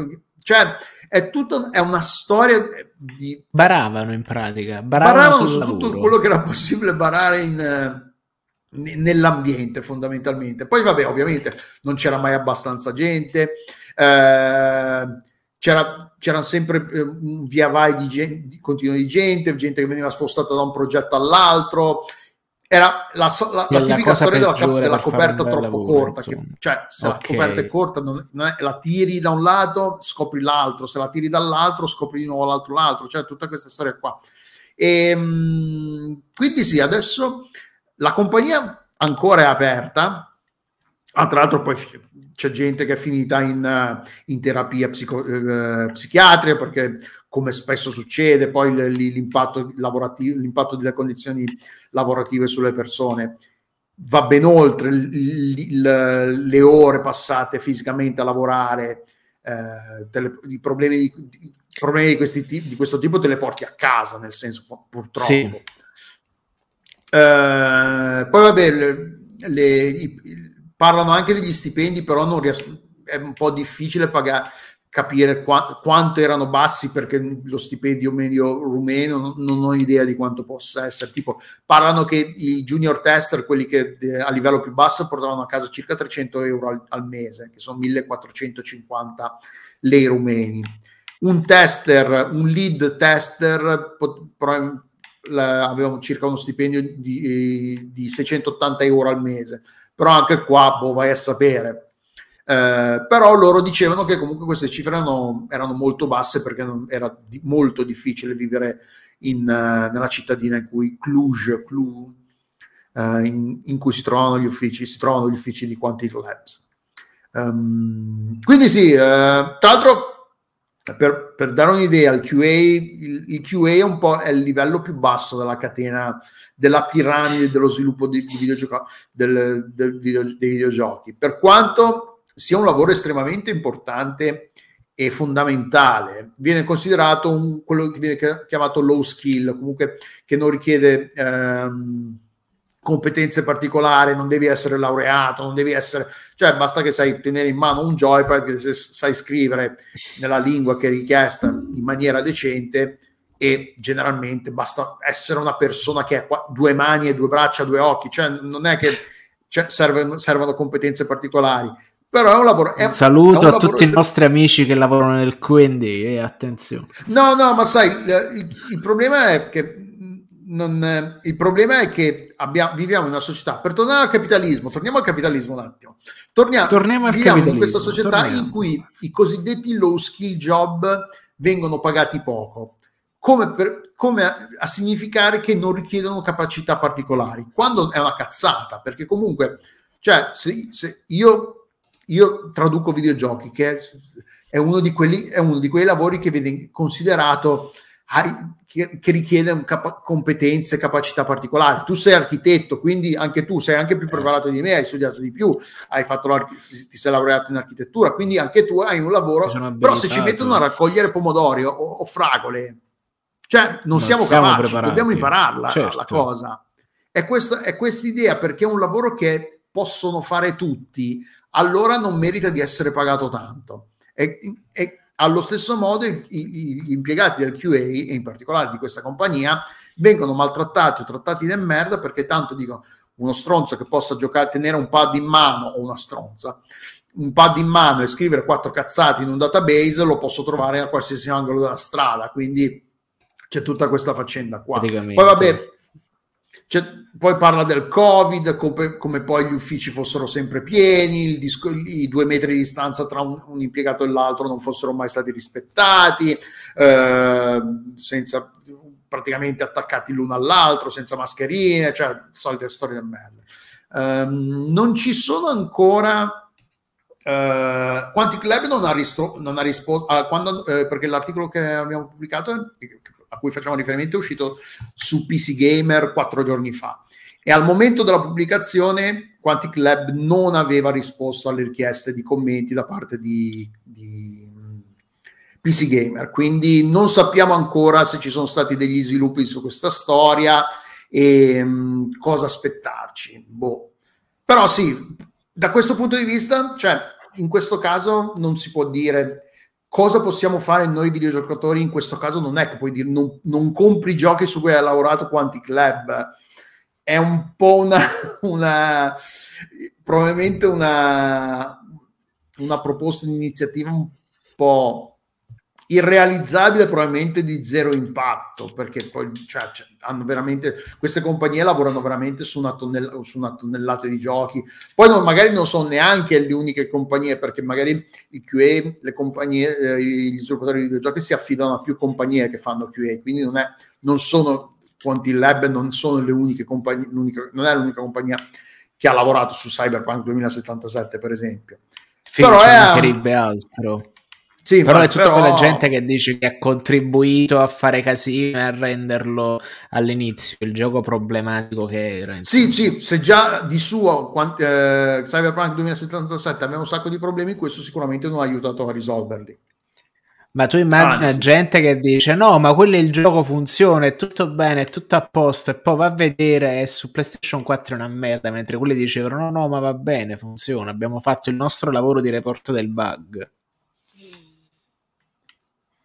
cioè è tutta è una storia di baravano in pratica baravano, baravano su tutto quello che era possibile barare in, nell'ambiente fondamentalmente. Poi vabbè ovviamente non c'era mai abbastanza gente eh, c'era, c'era sempre eh, un via vai di, gente, di continuo di gente gente che veniva spostata da un progetto all'altro era la, la, la tipica storia della, della coperta troppo lavoro, corta, che, cioè se okay. la coperta è corta non, non è, la tiri da un lato scopri l'altro, se la tiri dall'altro scopri di nuovo l'altro l'altro, cioè tutta questa storia qua. E, ehm, quindi sì, adesso la compagnia ancora è aperta, ah, tra l'altro poi c'è gente che è finita in, in terapia psico, eh, psichiatrica perché come spesso succede poi l'impatto lavorativo, l'impatto delle condizioni lavorative sulle persone va ben oltre il, il, le ore passate fisicamente a lavorare, eh, le, i problemi, di, i problemi di, questi, di, questo tipo te le porti a casa, nel senso purtroppo. Sì. Eh, poi vabbè, le, le, i, parlano anche degli stipendi, però non ries- è un po' difficile pagare capire qua- quanto erano bassi perché lo stipendio medio rumeno non, non, ho idea di quanto possa essere. Tipo, parlano che i junior tester, quelli che eh, a livello più basso, portavano a casa circa 300 euro al, al mese, che sono 1450 lei rumeni. Un tester, un lead tester, pot- avevano circa uno stipendio di, di 680 euro al mese, però anche qua boh, vai a sapere eh, però loro dicevano che comunque queste cifre erano, erano molto basse perché non, era di, molto difficile vivere in, uh, nella cittadina in cui Cluj, Cluj uh, in, in, cui si trovano gli uffici, si trovano gli uffici di Quantic Labs. Um, quindi sì, tra l'altro per, per, dare un'idea, il QA, il, il QA è è il livello più basso della catena della piramide dello sviluppo di, di videogioco, del, del video, dei videogiochi. Per quanto sia un lavoro estremamente importante e fondamentale. Viene considerato un, quello che viene chiamato low skill, comunque che non richiede ehm, competenze particolari, non devi essere laureato, non devi essere, cioè basta che sai tenere in mano un joypad, che sai scrivere nella lingua che è richiesta in maniera decente e generalmente basta essere una persona che ha due mani e due braccia, due occhi, cioè non è che cioè, servono, servono competenze particolari però è un lavoro. È, un saluto a tutti i nostri amici che lavorano nel QD e eh, attenzione. No, no, ma sai, il, il problema è che non, il problema è che abbiamo, viviamo in una società. Per tornare al capitalismo, torniamo al capitalismo un attimo. Torniamo, Torniamo al viviamo in questa società torniamo. in cui i cosiddetti low skill job vengono pagati poco, come, per, come a, a significare che non richiedono capacità particolari, quando è una cazzata, perché comunque, cioè, se, se io io traduco videogiochi, che è uno di, quelli, è uno di quei lavori che viene considerato che, che richiede capa- competenze, capacità particolari. Tu sei architetto, quindi anche tu sei anche più preparato di me, hai studiato di più, hai fatto ti sei laureato in architettura, quindi anche tu hai un lavoro. Però se ci mettono a raccogliere pomodori o, o fragole, cioè non, non siamo, siamo capaci, preparati. dobbiamo impararla certo. la cosa. È questa, è questa idea perché è un lavoro che possono fare tutti, allora non merita di essere pagato tanto. E, e allo stesso modo i, i, gli impiegati del QA, e in particolare di questa compagnia, vengono maltrattati o trattati nel merda perché tanto dicono uno stronzo che possa giocare, tenere un pad in mano o una stronza, un pad in mano e scrivere quattro cazzate in un database lo posso trovare a qualsiasi angolo della strada, quindi c'è tutta questa faccenda qua. Poi vabbè, poi parla del Covid, come, come, poi gli uffici fossero sempre pieni, disco, i due metri di distanza tra un, un, impiegato e l'altro non fossero mai stati rispettati, eh, senza praticamente attaccati l'uno all'altro, senza mascherine, cioè solite storie del merda. Eh, non ci sono ancora. Uh, Quantic Lab non ha, ristro- ha risposto uh, uh, perché l'articolo che abbiamo pubblicato è, a cui facciamo riferimento è uscito su PC Gamer quattro giorni fa e al momento della pubblicazione Quantic Lab non aveva risposto alle richieste di commenti da parte di, di PC Gamer, quindi non sappiamo ancora se ci sono stati degli sviluppi su questa storia e um, cosa aspettarci. Boh. Però sì, da questo punto di vista, cioè in questo caso non si può dire cosa possiamo fare noi videogiocatori in questo caso non è che puoi dire non, non compri giochi su cui hai lavorato Quantic Lab è un po' una, una probabilmente una, una proposta di iniziativa un po' irrealizzabile probabilmente di zero impatto perché poi cioè, cioè, hanno veramente queste compagnie lavorano veramente su una, tonnell- su una tonnellata di giochi. Poi non, magari non sono neanche le uniche compagnie perché magari il QA le compagnie eh, gli sviluppatori di videogiochi si affidano a più compagnie che fanno QA quindi non, è, non sono Quanti Lab non sono le uniche compagnie non è l'unica compagnia che ha lavorato su Cyberpunk 2077 per esempio Fico, però è altro sì, però è tutta però... quella gente che dice che ha contribuito a fare casino e a renderlo all'inizio il gioco problematico che era. Sì, sì, se già di suo quanti, eh, Cyberpunk 2077 aveva un sacco di problemi, questo sicuramente non ha aiutato a risolverli. Ma tu immagina Anzi. gente che dice no, ma quello è il gioco funziona, è tutto bene, è tutto a posto e poi va a vedere e su PlayStation 4 è una merda, mentre quelli dicevano no, no, ma va bene, funziona, abbiamo fatto il nostro lavoro di report del bug.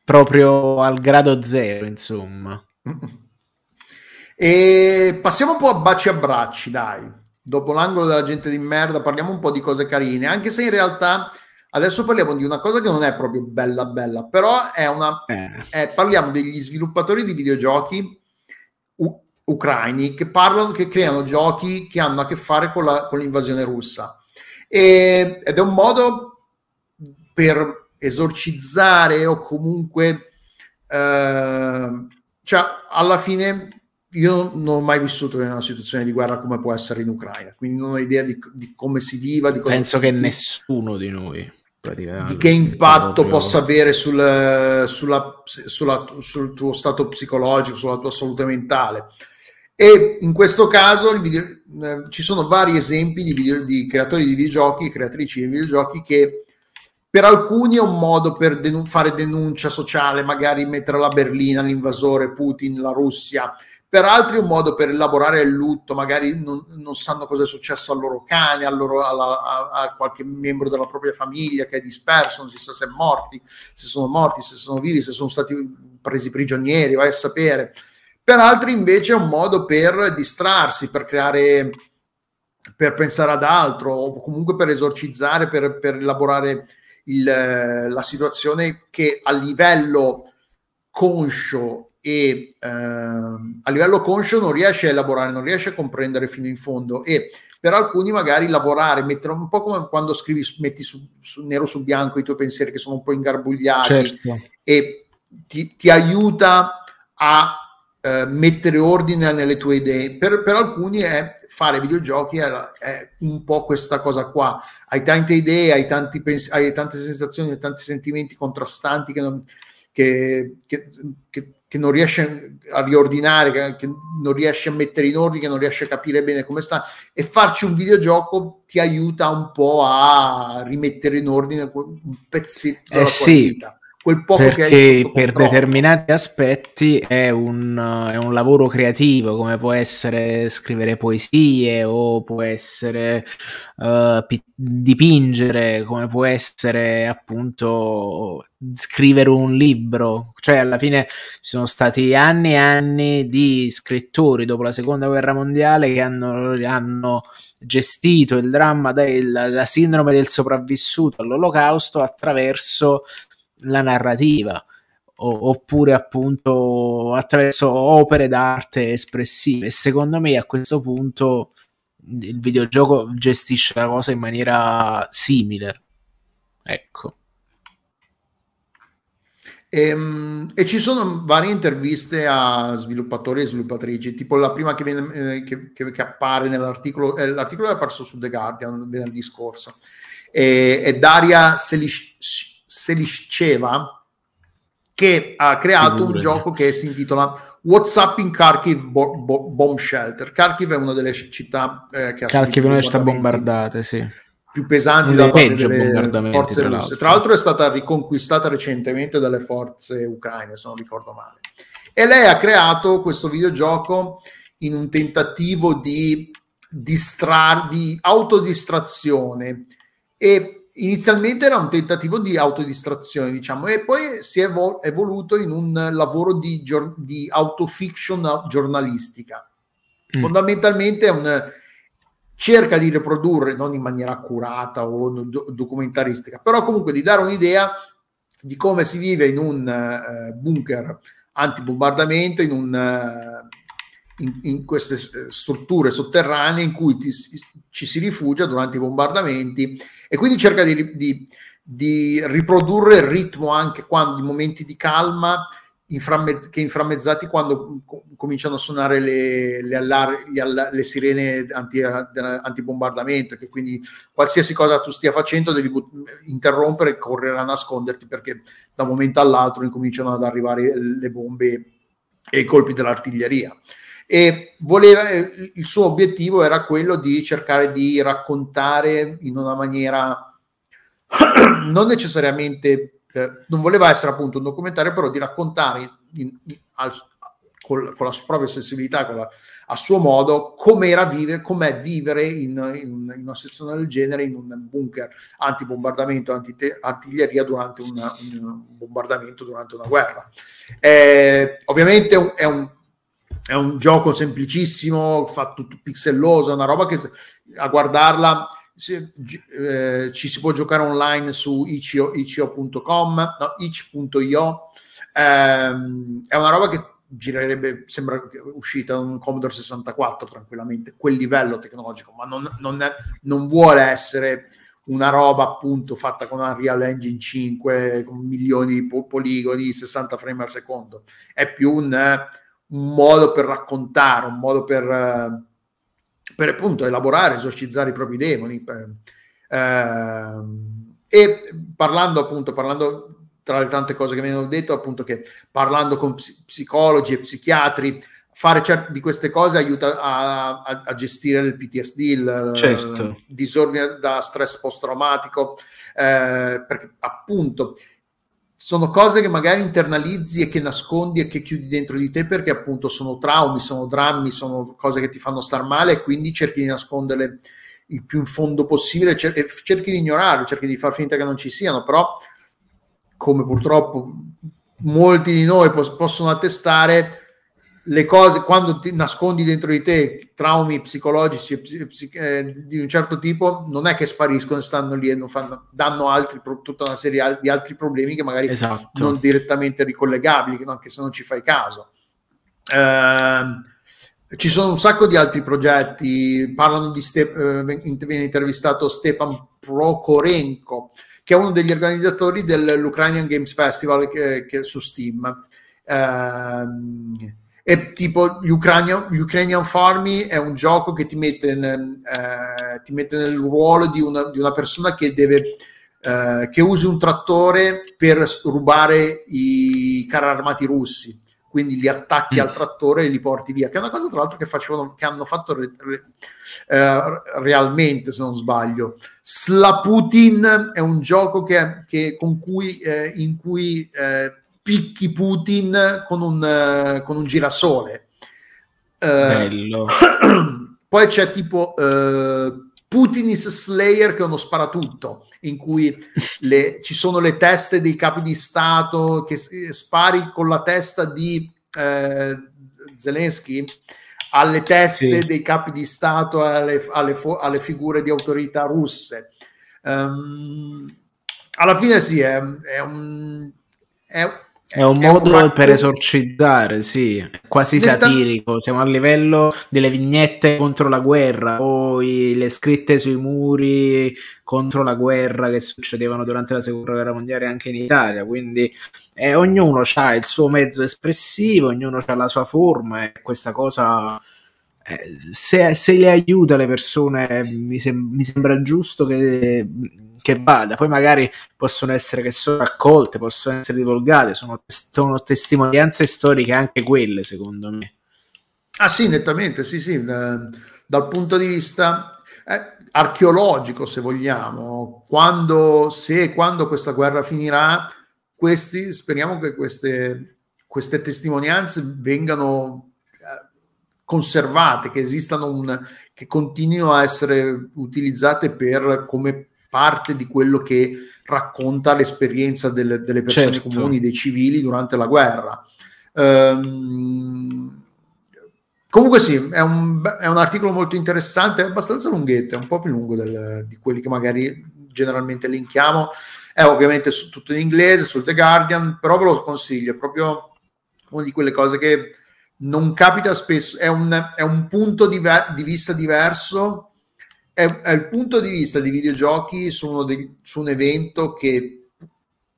proprio al grado zero, insomma. E passiamo un po' a baci e abbracci, dai. Dopo l'angolo della gente di merda parliamo un po' di cose carine, anche se in realtà adesso parliamo di una cosa che non è proprio bella bella, però è una... Eh. è- parliamo degli sviluppatori di videogiochi u- ucraini che parlano, che creano giochi che hanno a che fare con, la- con l'invasione russa. E- ed è un modo per esorcizzare o comunque eh, cioè alla fine io non ho mai vissuto in una situazione di guerra come può essere in Ucraina quindi non ho idea di, di come si viva di cosa Penso che di- nessuno di noi di che impatto proprio- possa avere sul, sulla- sulla- sul tuo stato psicologico, sulla tua salute mentale. E in questo caso video- eh, ci sono vari esempi di, video- di creatori di videogiochi, creatrici di videogiochi che per alcuni è un modo per denu- fare denuncia sociale, magari mettere la berlina, l'invasore, Putin, la Russia. Per altri è un modo per elaborare il lutto, magari non, non sanno cosa è successo al loro cane, al loro- alla- a, a qualche membro della propria famiglia che è disperso, non si sa se è morti, se sono morti, se sono vivi, se sono stati presi prigionieri, vai a sapere. Per altri invece è un modo per distrarsi, per creare, per pensare ad altro o comunque per esorcizzare, per, per elaborare il, la situazione che a livello conscio e ehm, a livello conscio non riesce a elaborare, non riesce a comprendere fino in fondo e per alcuni magari lavorare, mettere un po' come quando scrivi, metti su, su nero su bianco i tuoi pensieri che sono un po' ingarbugliati certo e ti, ti aiuta a eh, mettere ordine nelle tue idee. Per, per alcuni è fare videogiochi è, è un po' questa cosa qua. Hai tante idee, hai, tanti pens- hai tante sensazioni, hai tanti sentimenti contrastanti che non, che, che- che- che non riesci a riordinare, che, che non riesci a mettere in ordine, che non riesci a capire bene come sta. E farci un videogioco ti aiuta un po' a rimettere in ordine un pezzetto della Eh tua sì, vita quel poco che hai perché per controllo. determinati aspetti è un, è un lavoro creativo, come può essere scrivere poesie o può essere eh, pi- dipingere, come può essere appunto scrivere un libro. Cioè, alla fine ci sono stati anni e anni di scrittori dopo la seconda guerra mondiale che hanno, hanno gestito il dramma della sindrome del sopravvissuto all'olocausto attraverso la narrativa oppure appunto attraverso opere d'arte espressive. E secondo me a questo punto il videogioco gestisce la cosa in maniera simile. Ecco. Ehm, E, ci sono varie interviste a sviluppatori e sviluppatrici, tipo la prima che, viene, eh, che, che- che appare nell'articolo, eh, l'articolo è apparso su The Guardian venerdì scorso, e, è Daria Selis- Selisceva che ha creato un gioco che si intitola What's Up in Kharkiv Bo- Bo- Bomb Shelter. Kharkiv è una delle città eh, che ha Kharkiv è una città bombardate sì più pesanti da parte delle forze tra russe. Tra l'altro è stata riconquistata recentemente dalle forze ucraine, se non ricordo male. E lei ha creato questo videogioco in un tentativo di, distrar- di autodistrazione e inizialmente era un tentativo di autodistrazione, diciamo, e poi si è evol- evoluto in un lavoro di, gior- di autofiction giornalistica. Mm. Fondamentalmente è un cerca di riprodurre non in maniera accurata o do- documentaristica, però comunque di dare un'idea di come si vive in un eh, bunker antibombardamento, in, un, eh, in, in queste s- strutture sotterranee in cui ti ci si rifugia durante i bombardamenti e quindi cerca di, di- di riprodurre il ritmo anche quando in momenti di calma inframmezz- che inframmezzati quando co- cominciano a suonare le, le, allar- alla- le sirene anti, antibombardamento, che quindi qualsiasi cosa tu stia facendo devi but- interrompere e correre a nasconderti perché da un momento all'altro incominciano ad arrivare le bombe e i colpi dell'artiglieria. E voleva, eh, il suo obiettivo era quello di cercare di raccontare in una maniera non necessariamente, eh, non voleva essere appunto un documentario, però di raccontare in- in- al- col, con la propria sensibilità, con la, a suo modo, com'era vivere, com'è vivere in, in, in, una sezione del genere in un bunker antibombardamento, anti-artiglieria durante una, un bombardamento, durante una guerra. Eh, ovviamente è un, è un gioco semplicissimo, fatto tutto pixelloso, è una roba che a guardarla si, eh, ci si può giocare online su itch.com, no, itch.io. Eh, è una roba che girerebbe, sembra uscita un Commodore 64 tranquillamente, quel livello tecnologico, ma non, non, è, non vuole essere una roba appunto fatta con Unreal Engine 5 con milioni di poligoni 60 frame al secondo è più un, un modo per raccontare un modo per, per appunto elaborare esorcizzare i propri demoni eh, e parlando appunto parlando tra le tante cose che mi hanno detto, appunto che parlando con psicologi e psichiatri, fare certe di queste cose aiuta a, a, a gestire il PTSD, il, certo. il disordine da stress post-traumatico, eh, perché appunto sono cose che magari internalizzi e che nascondi e che chiudi dentro di te perché appunto sono traumi, sono drammi, sono cose che ti fanno star male e quindi cerchi di nasconderle il più in fondo possibile, cer- cerchi di ignorarle, cerchi di far finta che non ci siano, però come purtroppo molti di noi pos- possono attestare, le cose quando ti nascondi dentro di te traumi psicologici psi- eh, di un certo tipo, non è che spariscono, stanno lì e non fanno, danno altri, tutta una serie di altri problemi che magari esatto. non direttamente ricollegabili, anche se non ci fai caso. Eh, ci sono un sacco di altri progetti, parlano di Ste- eh, viene intervistato Stepan Prokorenko, che è uno degli organizzatori dell'Ukrainian Games Festival che, che su Steam. Uh, e tipo Ukrainian, Ukrainian Farming è un gioco che ti mette, in, uh, ti mette nel ruolo di una, di una persona che deve uh, che usi un trattore per rubare i carri armati russi quindi li attacchi mm. al trattore e li porti via, che è una cosa tra l'altro che, facevano, che hanno fatto re, re, eh, realmente se non sbaglio. Slaputin è un gioco che, che con cui, eh, in cui eh, picchi Putin con un, eh, con un girasole. Eh, Bello. Poi c'è tipo eh, Putin is Slayer che è uno sparatutto in cui le, ci sono le teste dei capi di Stato che spari con la testa di eh, Zelensky alle teste sì. dei capi di Stato, alle, alle, alle figure di autorità russe. Um, alla fine sì, è, è un... È, è un è modo un per esorcizzare, sì, quasi satirico. Siamo a livello delle vignette contro la guerra o le scritte sui muri contro la guerra che succedevano durante la seconda guerra mondiale anche in Italia. Quindi eh, ognuno ha il suo mezzo espressivo, ognuno ha la sua forma e questa cosa. Eh, se, se, le aiuta le persone, mi, sem- mi sembra giusto che che vada. Poi magari possono essere che sono raccolte, possono essere divulgate, sono, sono testimonianze storiche anche quelle, secondo me. Ah sì, nettamente, sì, sì, da, dal punto di vista eh, archeologico, se vogliamo, quando, se e quando questa guerra finirà, questi, speriamo che queste, queste testimonianze vengano eh, conservate, che esistano un, che continuino a essere utilizzate per come parte di quello che racconta l'esperienza delle, delle persone certo. comuni, dei civili durante la guerra. Um, comunque sì, è un, è un, articolo molto interessante, è abbastanza lunghetto, è un po' più lungo del, di quelli che magari generalmente linkiamo. È ovviamente su, tutto in inglese, sul The Guardian, però ve lo consiglio, è proprio una di quelle cose che non capita spesso, è un, è un punto di, di vista diverso è, il punto di vista di videogiochi su, dei, su un evento che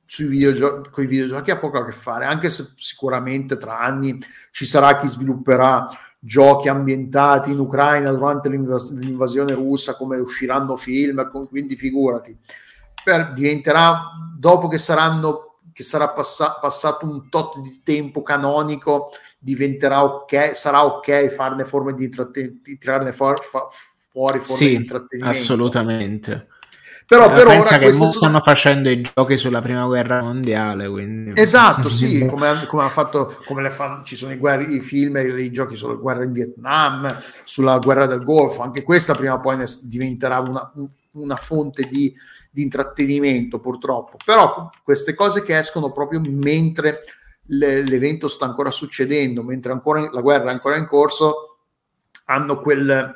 sui videogiochi, con i videogiochi ha poco a che fare, anche se sicuramente tra anni ci sarà chi svilupperà giochi ambientati in Ucraina durante l'invas- l'invasione russa, come usciranno film, quindi figurati. Per, diventerà dopo che saranno che sarà passa- passato un tot di tempo canonico, diventerà ok, sarà ok farne forme di, di tirarne for- fa- fuori forme sì, di intrattenimento. Assolutamente. Però Eh, per pensa ora che sono- stanno facendo i giochi sulla prima guerra mondiale, quindi... Esatto, sì, come, come ha fatto, come le fanno, ci sono i, guerri- i film e i giochi sulla guerra in Vietnam, sulla guerra del Golfo, anche questa prima o poi ne diventerà una, un- una fonte di, di intrattenimento purtroppo, però queste cose che escono proprio mentre le- l'evento sta ancora succedendo, mentre ancora la guerra è ancora in corso, hanno quel,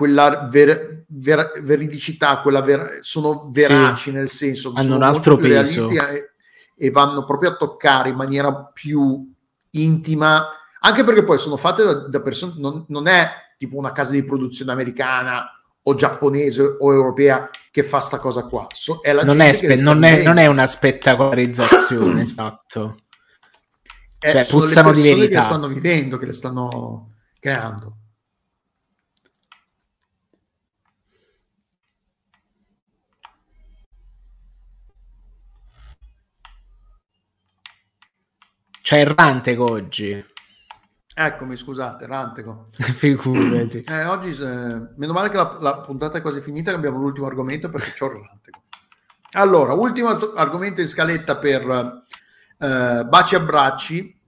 quella ver- ver- veridicità, quella ver- sono veraci nel senso, Hanno sono un altro peso. e, e vanno proprio a toccare in maniera più intima, anche perché poi sono fatte da, da persone, non, non è tipo una casa di produzione americana o giapponese o europea che fa sta cosa qua, So- è non, è che spe- le non, è, non è una spettacolarizzazione, esatto. Eh, cioè, sono le puzzano di persone che verità. le stanno vivendo, che le stanno creando. C'è errante oggi, Eccomi, scusate, Rantego. figurati. Eh, oggi, eh, meno male che la, la puntata è quasi finita, che abbiamo l'ultimo argomento perché c'ho il Rantego. Allora, ultimo argomento in scaletta per eh, Baci e Abbracci.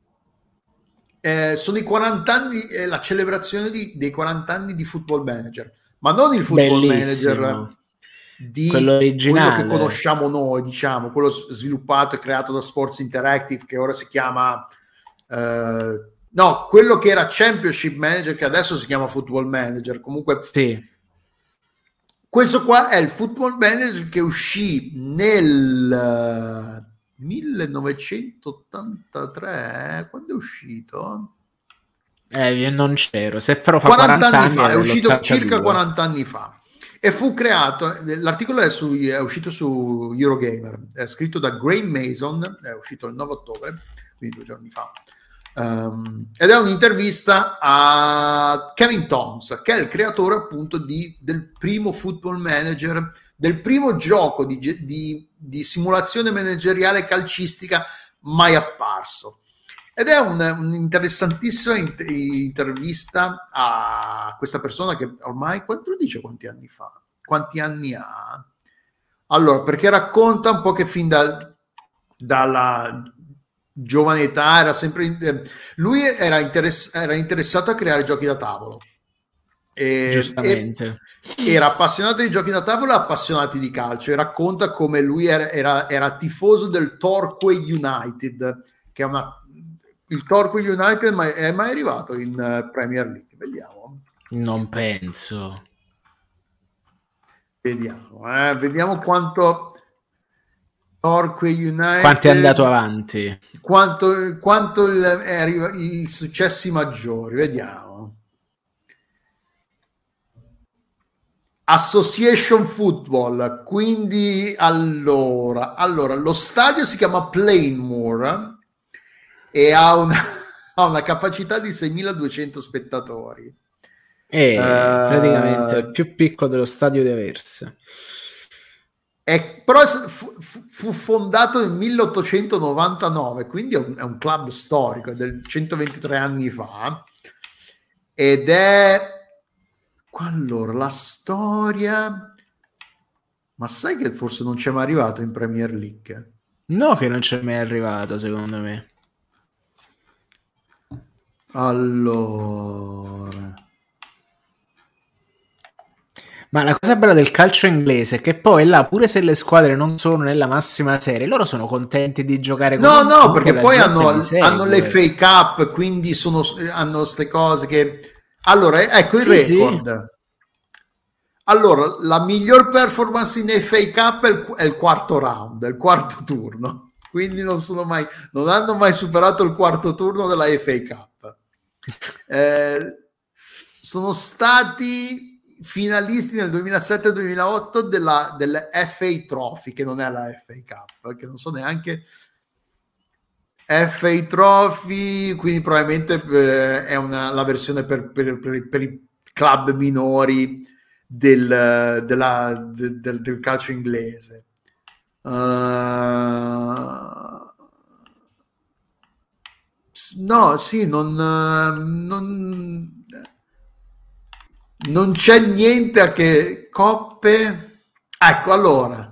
Eh, sono i 40 anni, eh, la celebrazione di- dei 40 anni di Football Manager, ma non il Football Bellissimo. Manager di Quello quello che conosciamo noi, diciamo, quello sviluppato e creato da Sports Interactive, che ora si chiama eh, no, quello che era Championship Manager, che adesso si chiama Football Manager. Comunque, Sì, questo qua è il Football Manager che uscì nel eh, 1983. eh? Quando è uscito? eh, io non c'ero. Se farò fa 40, 40, anni fa, è uscito l'82. circa 40 anni fa e fu creato, l'articolo è, su- è uscito su Eurogamer, è scritto da Graham Mason, è uscito il 9 ottobre, quindi due giorni fa, Um, ed è un'intervista a Kevin Toms, che è il creatore appunto di- del primo football manager, del primo gioco di, di- di simulazione manageriale calcistica mai apparso. Ed è un- un'interessantissima int- intervista a questa persona che ormai, quanto dice quanti anni fa? Quanti anni ha? Allora, perché racconta un po' che fin dal- dalla giovane età era sempre... eh, lui era, interess- era interessato a creare giochi da tavolo. E- Giustamente. e- era appassionato di giochi da tavolo e appassionati di calcio e racconta come lui era, era- era tifoso del Torquay United che è una il Torquay United è mai, è mai arrivato in eh, Premier League vediamo Non penso. vediamo eh, vediamo quanto Torquay United Quanto è andato avanti? quanto, quanto il, è i successi maggiori vediamo Association Football quindi allora, allora lo stadio si chiama Plainmoor e ha una, ha una capacità di 6200 spettatori Eh, praticamente è più piccolo dello stadio di Aversa. È- però fu, fu- fu fondato nel 1899, quindi è un, è un club storico, è del 123 anni fa, ed è... Allora, la storia... Ma sai che forse non c'è mai arrivato in Premier League? No, che non c'è mai arrivato, secondo me. Allora... Ma la cosa bella del calcio inglese è che poi là, pure se le squadre non sono nella massima serie, loro sono contenti di giocare con No, no, perché poi hanno, hanno le FA Cup, quindi sono, hanno queste cose che... Allora, ecco il Sì, record. Allora, la miglior performance in FA Cup è il, è il quarto round, è il quarto turno. Quindi non sono mai, non hanno mai superato il quarto turno della FA Cup. Eh, sono stati finalisti nel 2007-2008 della, della FA Trophy, che non è la FA Cup, che non so neanche FA Trophy, quindi probabilmente eh, è una, la versione per, per- per- per i club minori del, della- de- del- del calcio inglese. Uh, no, sì, non, eh, non, non c'è niente a che coppe. Ecco, allora.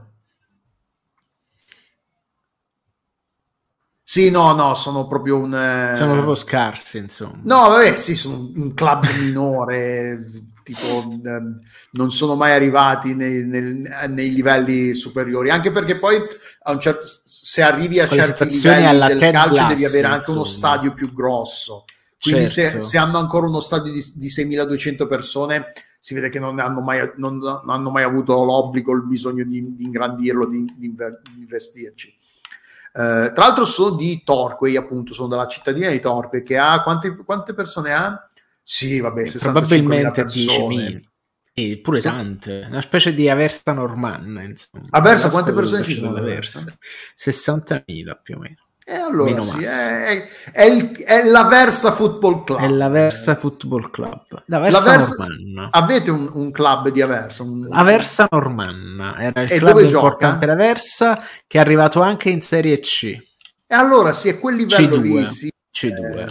Sì, no, no, sono proprio un... eh, Sono proprio scarsi, insomma. No, vabbè, sì, sono un club minore, tipo ehm, non sono mai arrivati nei, nel- nei livelli superiori, anche perché poi certo, se arrivi a Con certi livelli del Ted calcio devi Lasso, avere anche uno insomma. stadio più grosso. Quindi se, Certo. se hanno ancora uno stadio di, di 6.200 persone, si vede che non hanno mai, non, non hanno mai avuto l'obbligo, il bisogno di, di ingrandirlo, di, di investirci. Eh, tra l'altro sono di Torquay, appunto, sono della cittadina di Torquay, che ha quante, quante persone ha? Sì, vabbè, 65.000 Probabilmente persone. 10.000. E pure Sì. tante, una specie di Aversa normanna, insomma. Aversa, Una quante persone ci sono ad dell'Aversa? 60.000 più o meno. E allora Meno sì, è, è il- è la Versa Football Club. È l'Aversa Football Club. La L'Aversa Versa- Normanna. Avete un, un club di Aversa? Un... Aversa Normanna era il E club importante d'Aversa che è arrivato anche in Serie C. E allora sì, è quel livello C2. lì, sì. C2. Eh,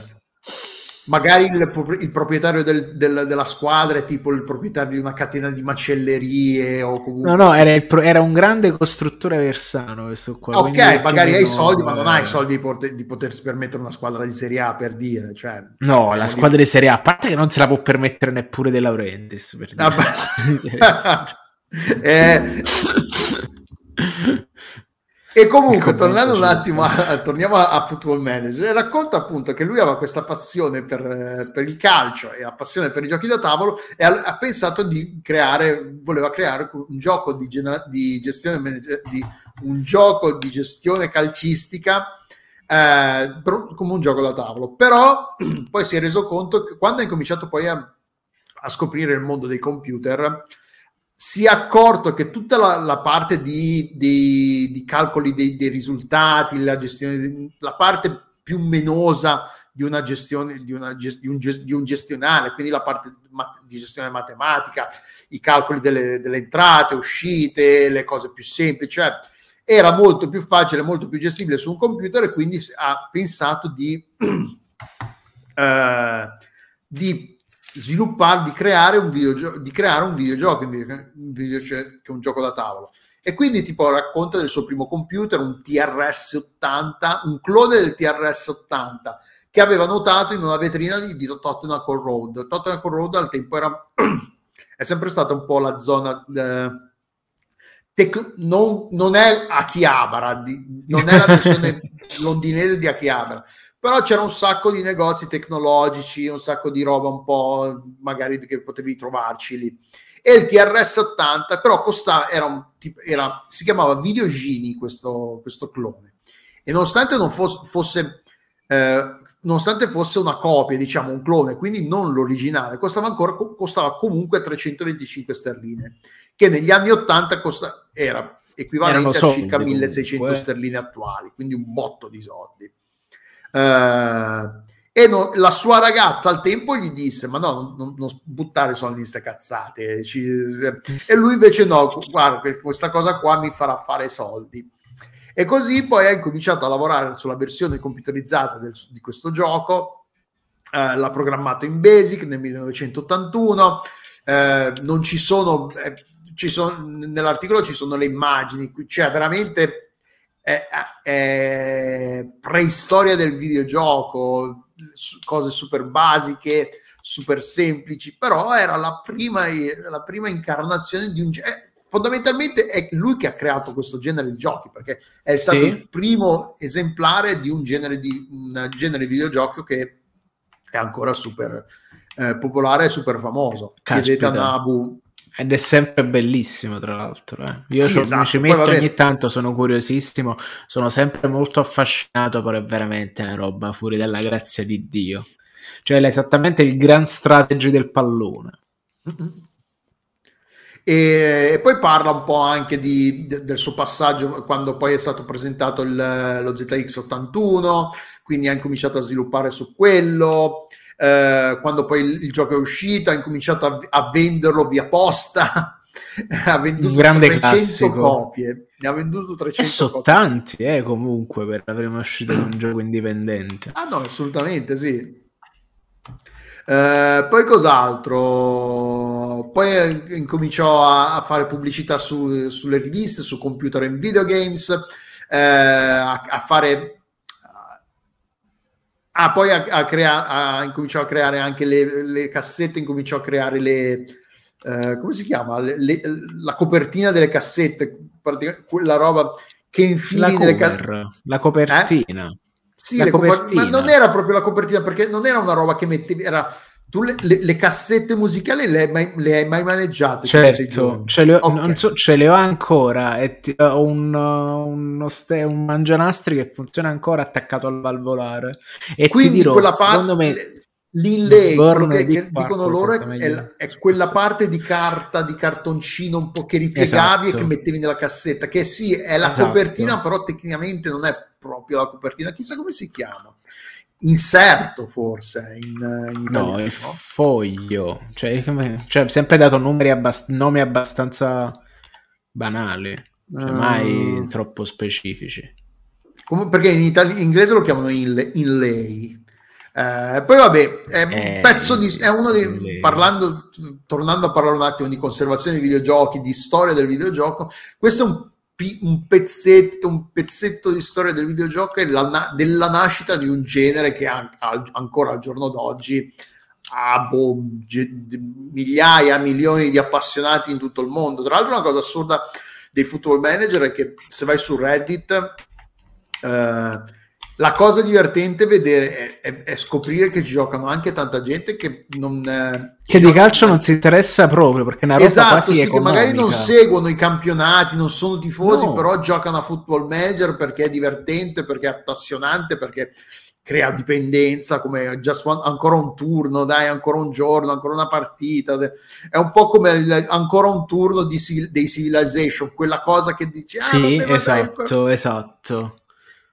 magari il, il proprietario del- del- della squadra è tipo il proprietario di una catena di macellerie o comunque No, no, sì. era, pro- era un grande costruttore aversano questo qua. Ok, magari hai i soldi, ma non hai eh, i soldi di, porte- di potersi permettere una squadra di Serie A per dire. Cioè, No, la squadra di Serie A, a parte che non se la può permettere neppure De Laurentiis. Per dire. Vabbè. Eh, e comunque, tornando un attimo a, torniamo a, Football Manager, racconta appunto che lui aveva questa passione per, eh, per il calcio e la passione per i giochi da tavolo e ha, ha pensato di creare, voleva creare un gioco di, genera- di gestione di un gioco di gestione calcistica eh, come un gioco da tavolo. Però poi si è reso conto che quando ha incominciato poi a, a scoprire il mondo dei computer, si è accorto che tutta la, la parte di, di- di calcoli dei, dei risultati, la gestione, la parte più menosa di una gestione di, una di un, un gestionale, quindi la parte di gestione matematica, i calcoli delle, delle entrate, uscite, le cose più semplici, cioè era molto più facile, molto più gestibile su un computer e quindi ha pensato di, eh, di sviluppare, di creare un videogioco, di creare un videogioco invece video- che un gioco da tavolo. E quindi tipo racconta del suo primo computer, un TRS-80, un clone del TRS-80 che aveva notato in una vetrina di, di Tottenham Court Road. Tottenham Court Road al tempo era è sempre stata un po' la zona eh, tec- non, non è Akihabara, di- non è la versione londinese di Akihabara, però c'era un sacco di negozi tecnologici, un sacco di roba un po' magari che potevi trovarci lì. E il TRS-80 però costava, era un, era, si chiamava Videogini questo, questo clone. E nonostante non fosse, fosse eh, nonostante fosse una copia, diciamo un clone, quindi non l'originale, costava ancora costava comunque 325 sterline, che negli anni 80 costa, era equivalente Erano a circa 1600 comunque, sterline attuali, quindi un botto di soldi. Eh, e no- la sua ragazza al tempo gli disse: Ma no, non, non buttare soldi in ste cazzate. Ci- e lui invece no, guarda, questa cosa qua mi farà fare soldi. E così poi ha incominciato a lavorare sulla versione computerizzata del- di questo gioco, eh, l'ha programmato in Basic nel 1981, eh, non ci sono, eh, ci sono, nell'articolo ci sono le immagini, c'è veramente è, è preistoria del videogioco, cose super basiche, super semplici, però era la prima, la prima incarnazione di un ge- eh, fondamentalmente è lui che ha creato questo genere di giochi perché è Sì. stato il primo esemplare di un genere di un genere di videogioco che è ancora super eh, popolare e super famoso. Chiedete a Caspita. Nabu Ed è sempre bellissimo, tra l'altro. eh. Io Sì, esatto, ci poi metto vabbè. ogni tanto, sono curiosissimo, sono sempre molto affascinato, però è veramente una roba fuori dalla grazia di Dio. Cioè, è esattamente il gran strategy del pallone. Mm-mm. E, poi parla un po' anche di- de- del suo passaggio quando poi è stato presentato il- lo ZX81, quindi ha incominciato a sviluppare su quello. Eh, quando poi il, il gioco è uscito, ha incominciato a, a venderlo via posta. ha venduto Un grande 300 classico. copie. Ne ha venduto 300 E sono copie. tanti, eh, comunque, per la prima uscita di un gioco indipendente. Ah no, assolutamente sì. Eh, poi cos'altro? Poi eh, incominciò a, a fare pubblicità su- sulle riviste, su computer and videogames, eh, a, a fare Ah, poi a, a crea- a, incominciò a creare anche le, le, cassette, incominciò a creare le... Eh, come si chiama? Le, le, la copertina delle cassette, quella roba che infili la nelle cassette. La copertina. Eh? Sì, la copertina. ma non era proprio la copertina perché non era una roba che mettevi, era tu le, le, le, cassette musicali le hai mai, le hai mai maneggiate? Certo, ce le, ho, okay. so, ce le ho ancora. E ti, ho un, uno ste, un mangianastri che funziona ancora attaccato al valvolare. E Quindi ti dirò, quella parte, me, l'inlay, quello che, che dicono loro è, è, è, quella parte di carta, di cartoncino un po' che ripiegavi esatto. e che mettevi nella cassetta, che sì, è la esatto. copertina, però tecnicamente non è proprio la copertina, chissà come si chiama inserto forse in, in italiano. No, il foglio, cioè, cioè sempre dato numeri abbast- nomi abbastanza banali, cioè mai uh, troppo specifici. Com- perché in, itali- in, inglese lo chiamano inlay. inlay. Eh, poi vabbè, è un eh, pezzo di... è uno di... parlando, tornando a parlare un attimo di conservazione dei videogiochi, di storia del videogioco, questo è un un pezzetto, un pezzetto di storia del videogioco e la, della nascita di un genere che an- ancora al giorno d'oggi ha boh, ge- migliaia, milioni di appassionati in tutto il mondo. Tra l'altro, una cosa assurda dei football manager è che se vai su Reddit. Eh, la cosa divertente vedere è, è, è, scoprire che ci giocano anche tanta gente che non eh, che di calcio non si interessa proprio perché è una roba esatto, sì, che magari non seguono i campionati, non sono tifosi, no. però giocano a football manager perché è divertente, perché è appassionante, perché crea dipendenza, come one, ancora un turno, dai, ancora un giorno, ancora una partita. È un po' come il, ancora un turno di, dei Civilization, quella cosa che dici, ah, sì, esatto, esatto.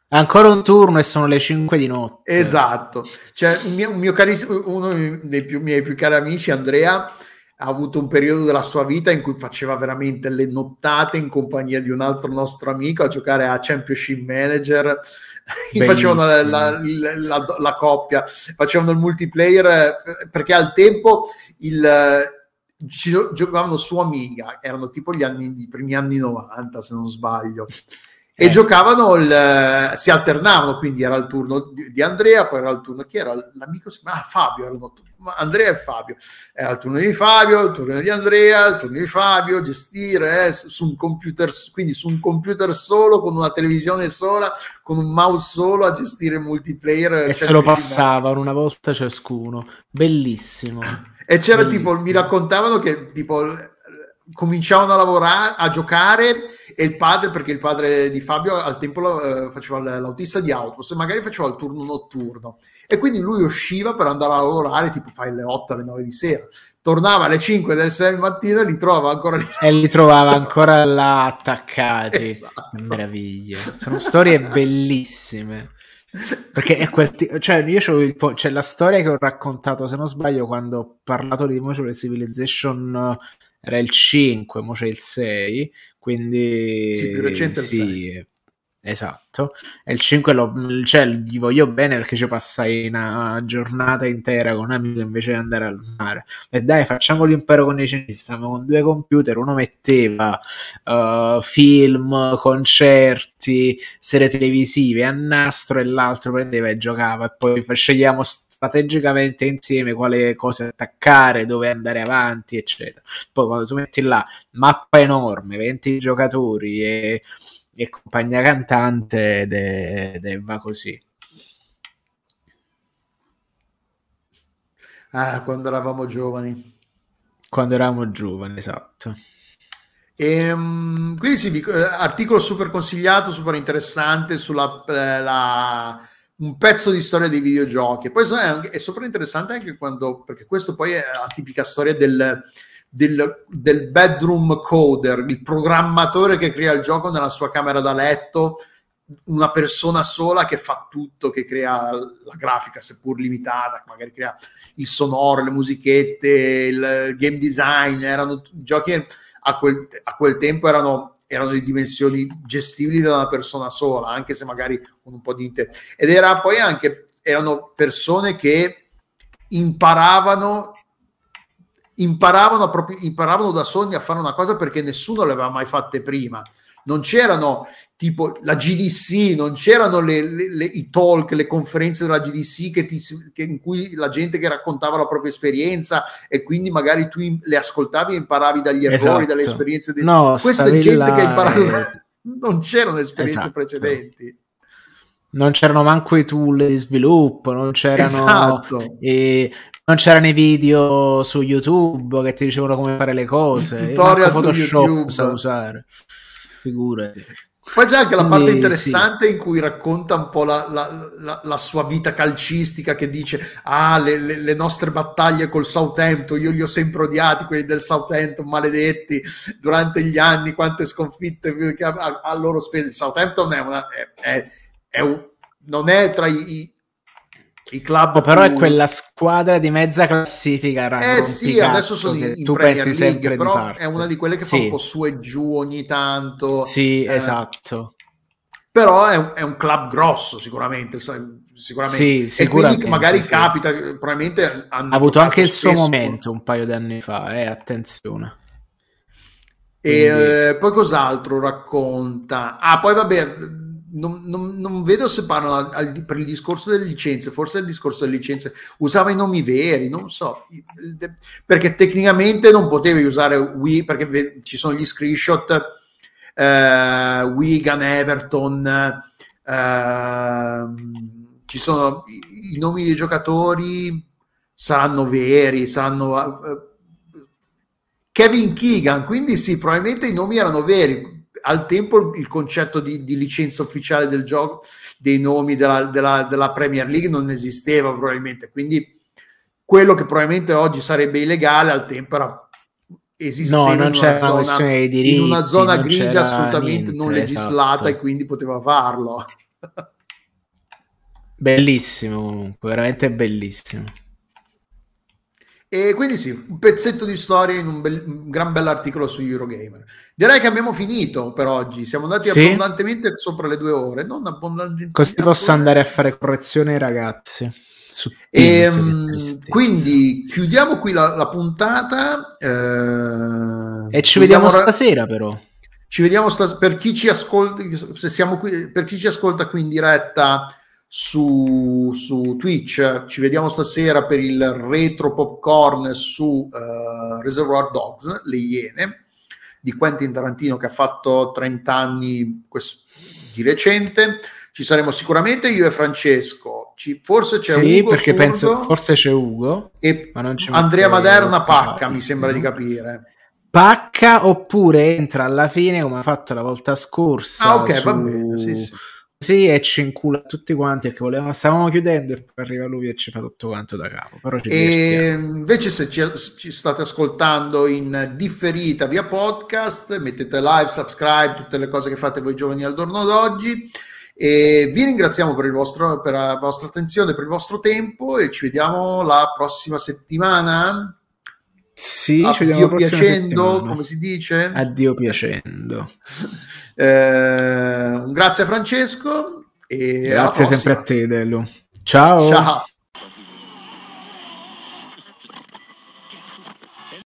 Ancora un turno e sono le 5 di notte. Esatto. Cioè, un mio, un mio carissimo, uno dei più, miei più cari amici, Andrea, ha avuto un periodo della sua vita in cui faceva veramente le nottate in compagnia di un altro nostro amico a giocare a Championship Manager. facevano la, la, la, la, coppia, facevano il multiplayer eh, perché al tempo il, giocavano su Amiga, erano tipo gli anni, i primi anni 90 se non sbaglio e eh. giocavano, il, si alternavano, quindi era il turno di Andrea, poi era il turno, chi era l'amico? Ah, Fabio, erano, Andrea e Fabio, era il turno di Fabio, il turno di Andrea, il turno di Fabio, gestire eh, su un computer, quindi su un computer solo, con una televisione sola, con un mouse solo a gestire multiplayer. E se lo passavano una volta ciascuno, bellissimo. E c'era bellissimo. tipo, mi raccontavano che tipo cominciavano a lavorare, a giocare e il padre, perché il padre di Fabio al tempo eh, faceva l'autista di autobus e magari faceva il turno notturno. E quindi lui usciva per andare a lavorare tipo fai alle 8 alle 9 di sera. Tornava alle 5 del 6 del mattino e li trovava ancora lì. E li trovava ancora là attaccati. Esatto. meraviglia. Sono storie bellissime. Perché è quel t- cioè io c'ho il po- c'è la storia che ho raccontato se non sbaglio quando ho parlato di Motion Civilization era il 5, mo c'è il 6, quindi... Sì, più recente sì, il 6. Esatto, e il 5 lo, cioè, gli voglio bene perché ci passai una giornata intera con un amico invece di andare al mare. E dai, facciamo l'impero con i cinesi. Stavamo con due computer, uno metteva uh, film, concerti, serie televisive a nastro e l'altro prendeva e giocava. E poi scegliamo strategicamente insieme quale cose attaccare, dove andare avanti, eccetera. Poi quando tu metti là mappa enorme, 20 giocatori e, e compagnia cantante, de, de va così. Ah, quando eravamo giovani. Quando eravamo giovani, esatto. E, um, quindi sì, eh, articolo super consigliato, super interessante sulla eh, la, un pezzo di storia dei videogiochi. Poi è super interessante anche quando, perché questo poi è la tipica storia del, del, del, bedroom coder, il programmatore che crea il gioco nella sua camera da letto, una persona sola che fa tutto, che crea la grafica, seppur limitata, magari crea il sonoro, le musichette, il game design, erano giochi a quel, a quel tempo erano erano di dimensioni gestibili da una persona sola, anche se magari con un po' di inter... Ed era poi anche, erano persone che imparavano imparavano, proprio, imparavano da Sony a fare una cosa perché nessuno le aveva mai fatte prima. Non c'erano tipo la GDC, non c'erano le, le, le, i talk, le conferenze della GDC che ti, che in cui la gente che raccontava la propria esperienza e quindi magari tu le ascoltavi e imparavi dagli errori, esatto. dalle esperienze dei... No, questa è gente che ha imparato e... non c'erano esperienze esatto. precedenti non c'erano manco i tool di sviluppo, non c'erano, esatto. eh, non c'erano i video su YouTube che ti dicevano come fare le cose, tutorial su Photoshop YouTube. sa usare figurati. Poi c'è anche la parte interessante sì. in cui racconta un po' la, la, la, la, sua vita calcistica che dice ah le, le, le, nostre battaglie col Southampton io li ho sempre odiati quelli del Southampton maledetti durante gli anni quante sconfitte a, a, a loro spese il Southampton è una, è, è, è un, non è tra i, i club oh, però più... è quella squadra di mezza classifica eh sì adesso sono in, in tu Premier pensi League, però è una di quelle che sì. fa un po' su e giù ogni tanto sì eh, esatto. Però è un, è un, club grosso sicuramente sicuramente. Sì, e quindi magari sì. capita probabilmente ha avuto anche il suo momento un paio di anni fa eh, attenzione. E quindi... eh, poi cos'altro racconta? Ah poi vabbè non, non, non, vedo se parlano al, per il discorso delle licenze, forse il discorso delle licenze usava i nomi veri, non so, perché tecnicamente non potevi usare Wii perché ci sono gli screenshot eh, Wigan, Everton, eh, ci sono i, i, nomi dei giocatori saranno veri, saranno eh, Kevin Keegan, quindi sì, probabilmente i nomi erano veri al tempo il concetto di, di, licenza ufficiale del gioco, dei nomi della, della, della, Premier League non esisteva probabilmente, quindi quello che probabilmente oggi sarebbe illegale al tempo era esisteva no, in, una zona, diritti, in una zona grigia assolutamente niente, non legislata esatto. e quindi poteva farlo. bellissimo comunque, veramente bellissimo. E quindi sì, un pezzetto di storia in un, bel, un gran bell'articolo su Eurogamer. Direi che abbiamo finito per oggi, siamo andati sì. abbondantemente sopra le due ore, non abbondantemente. Così posso andare a fare correzione ragazzi. E, ehm, quindi chiudiamo qui la, la puntata. Eh, e ci vediamo stasera però. Ci vediamo stas- per chi ci ascolta, se siamo qui, per chi ci ascolta qui in diretta su, su Twitch. Ci vediamo stasera per il retro popcorn su uh, Reservoir Dogs, le Iene, di Quentin Tarantino che ha fatto 30 anni questo, di recente. Ci saremo sicuramente io e Francesco. Ci, forse c'è sì, Ugo. perché Surdo, penso forse c'è Ugo. E Andrea Maderna Pacca, mi sembra di capire. Pacca oppure entra alla fine come ha fatto la volta scorsa. Ah, ok, su... va bene. Sì, sì sì, e ci incula tutti quanti perché volevamo, stavamo chiudendo e poi arriva lui e ci fa tutto quanto da capo. E invece se ci, ci, state ascoltando in differita via podcast, mettete like, subscribe, tutte le cose che fate voi giovani al giorno d'oggi. E vi ringraziamo per, il vostro, per la vostra attenzione, per il vostro tempo e ci vediamo la prossima settimana. Sì, Addio ci vediamo piacendo, settimana. come si dice? Addio piacendo. Eh, un grazie a Francesco e grazie sempre a te, Dello. Ciao. Ciao.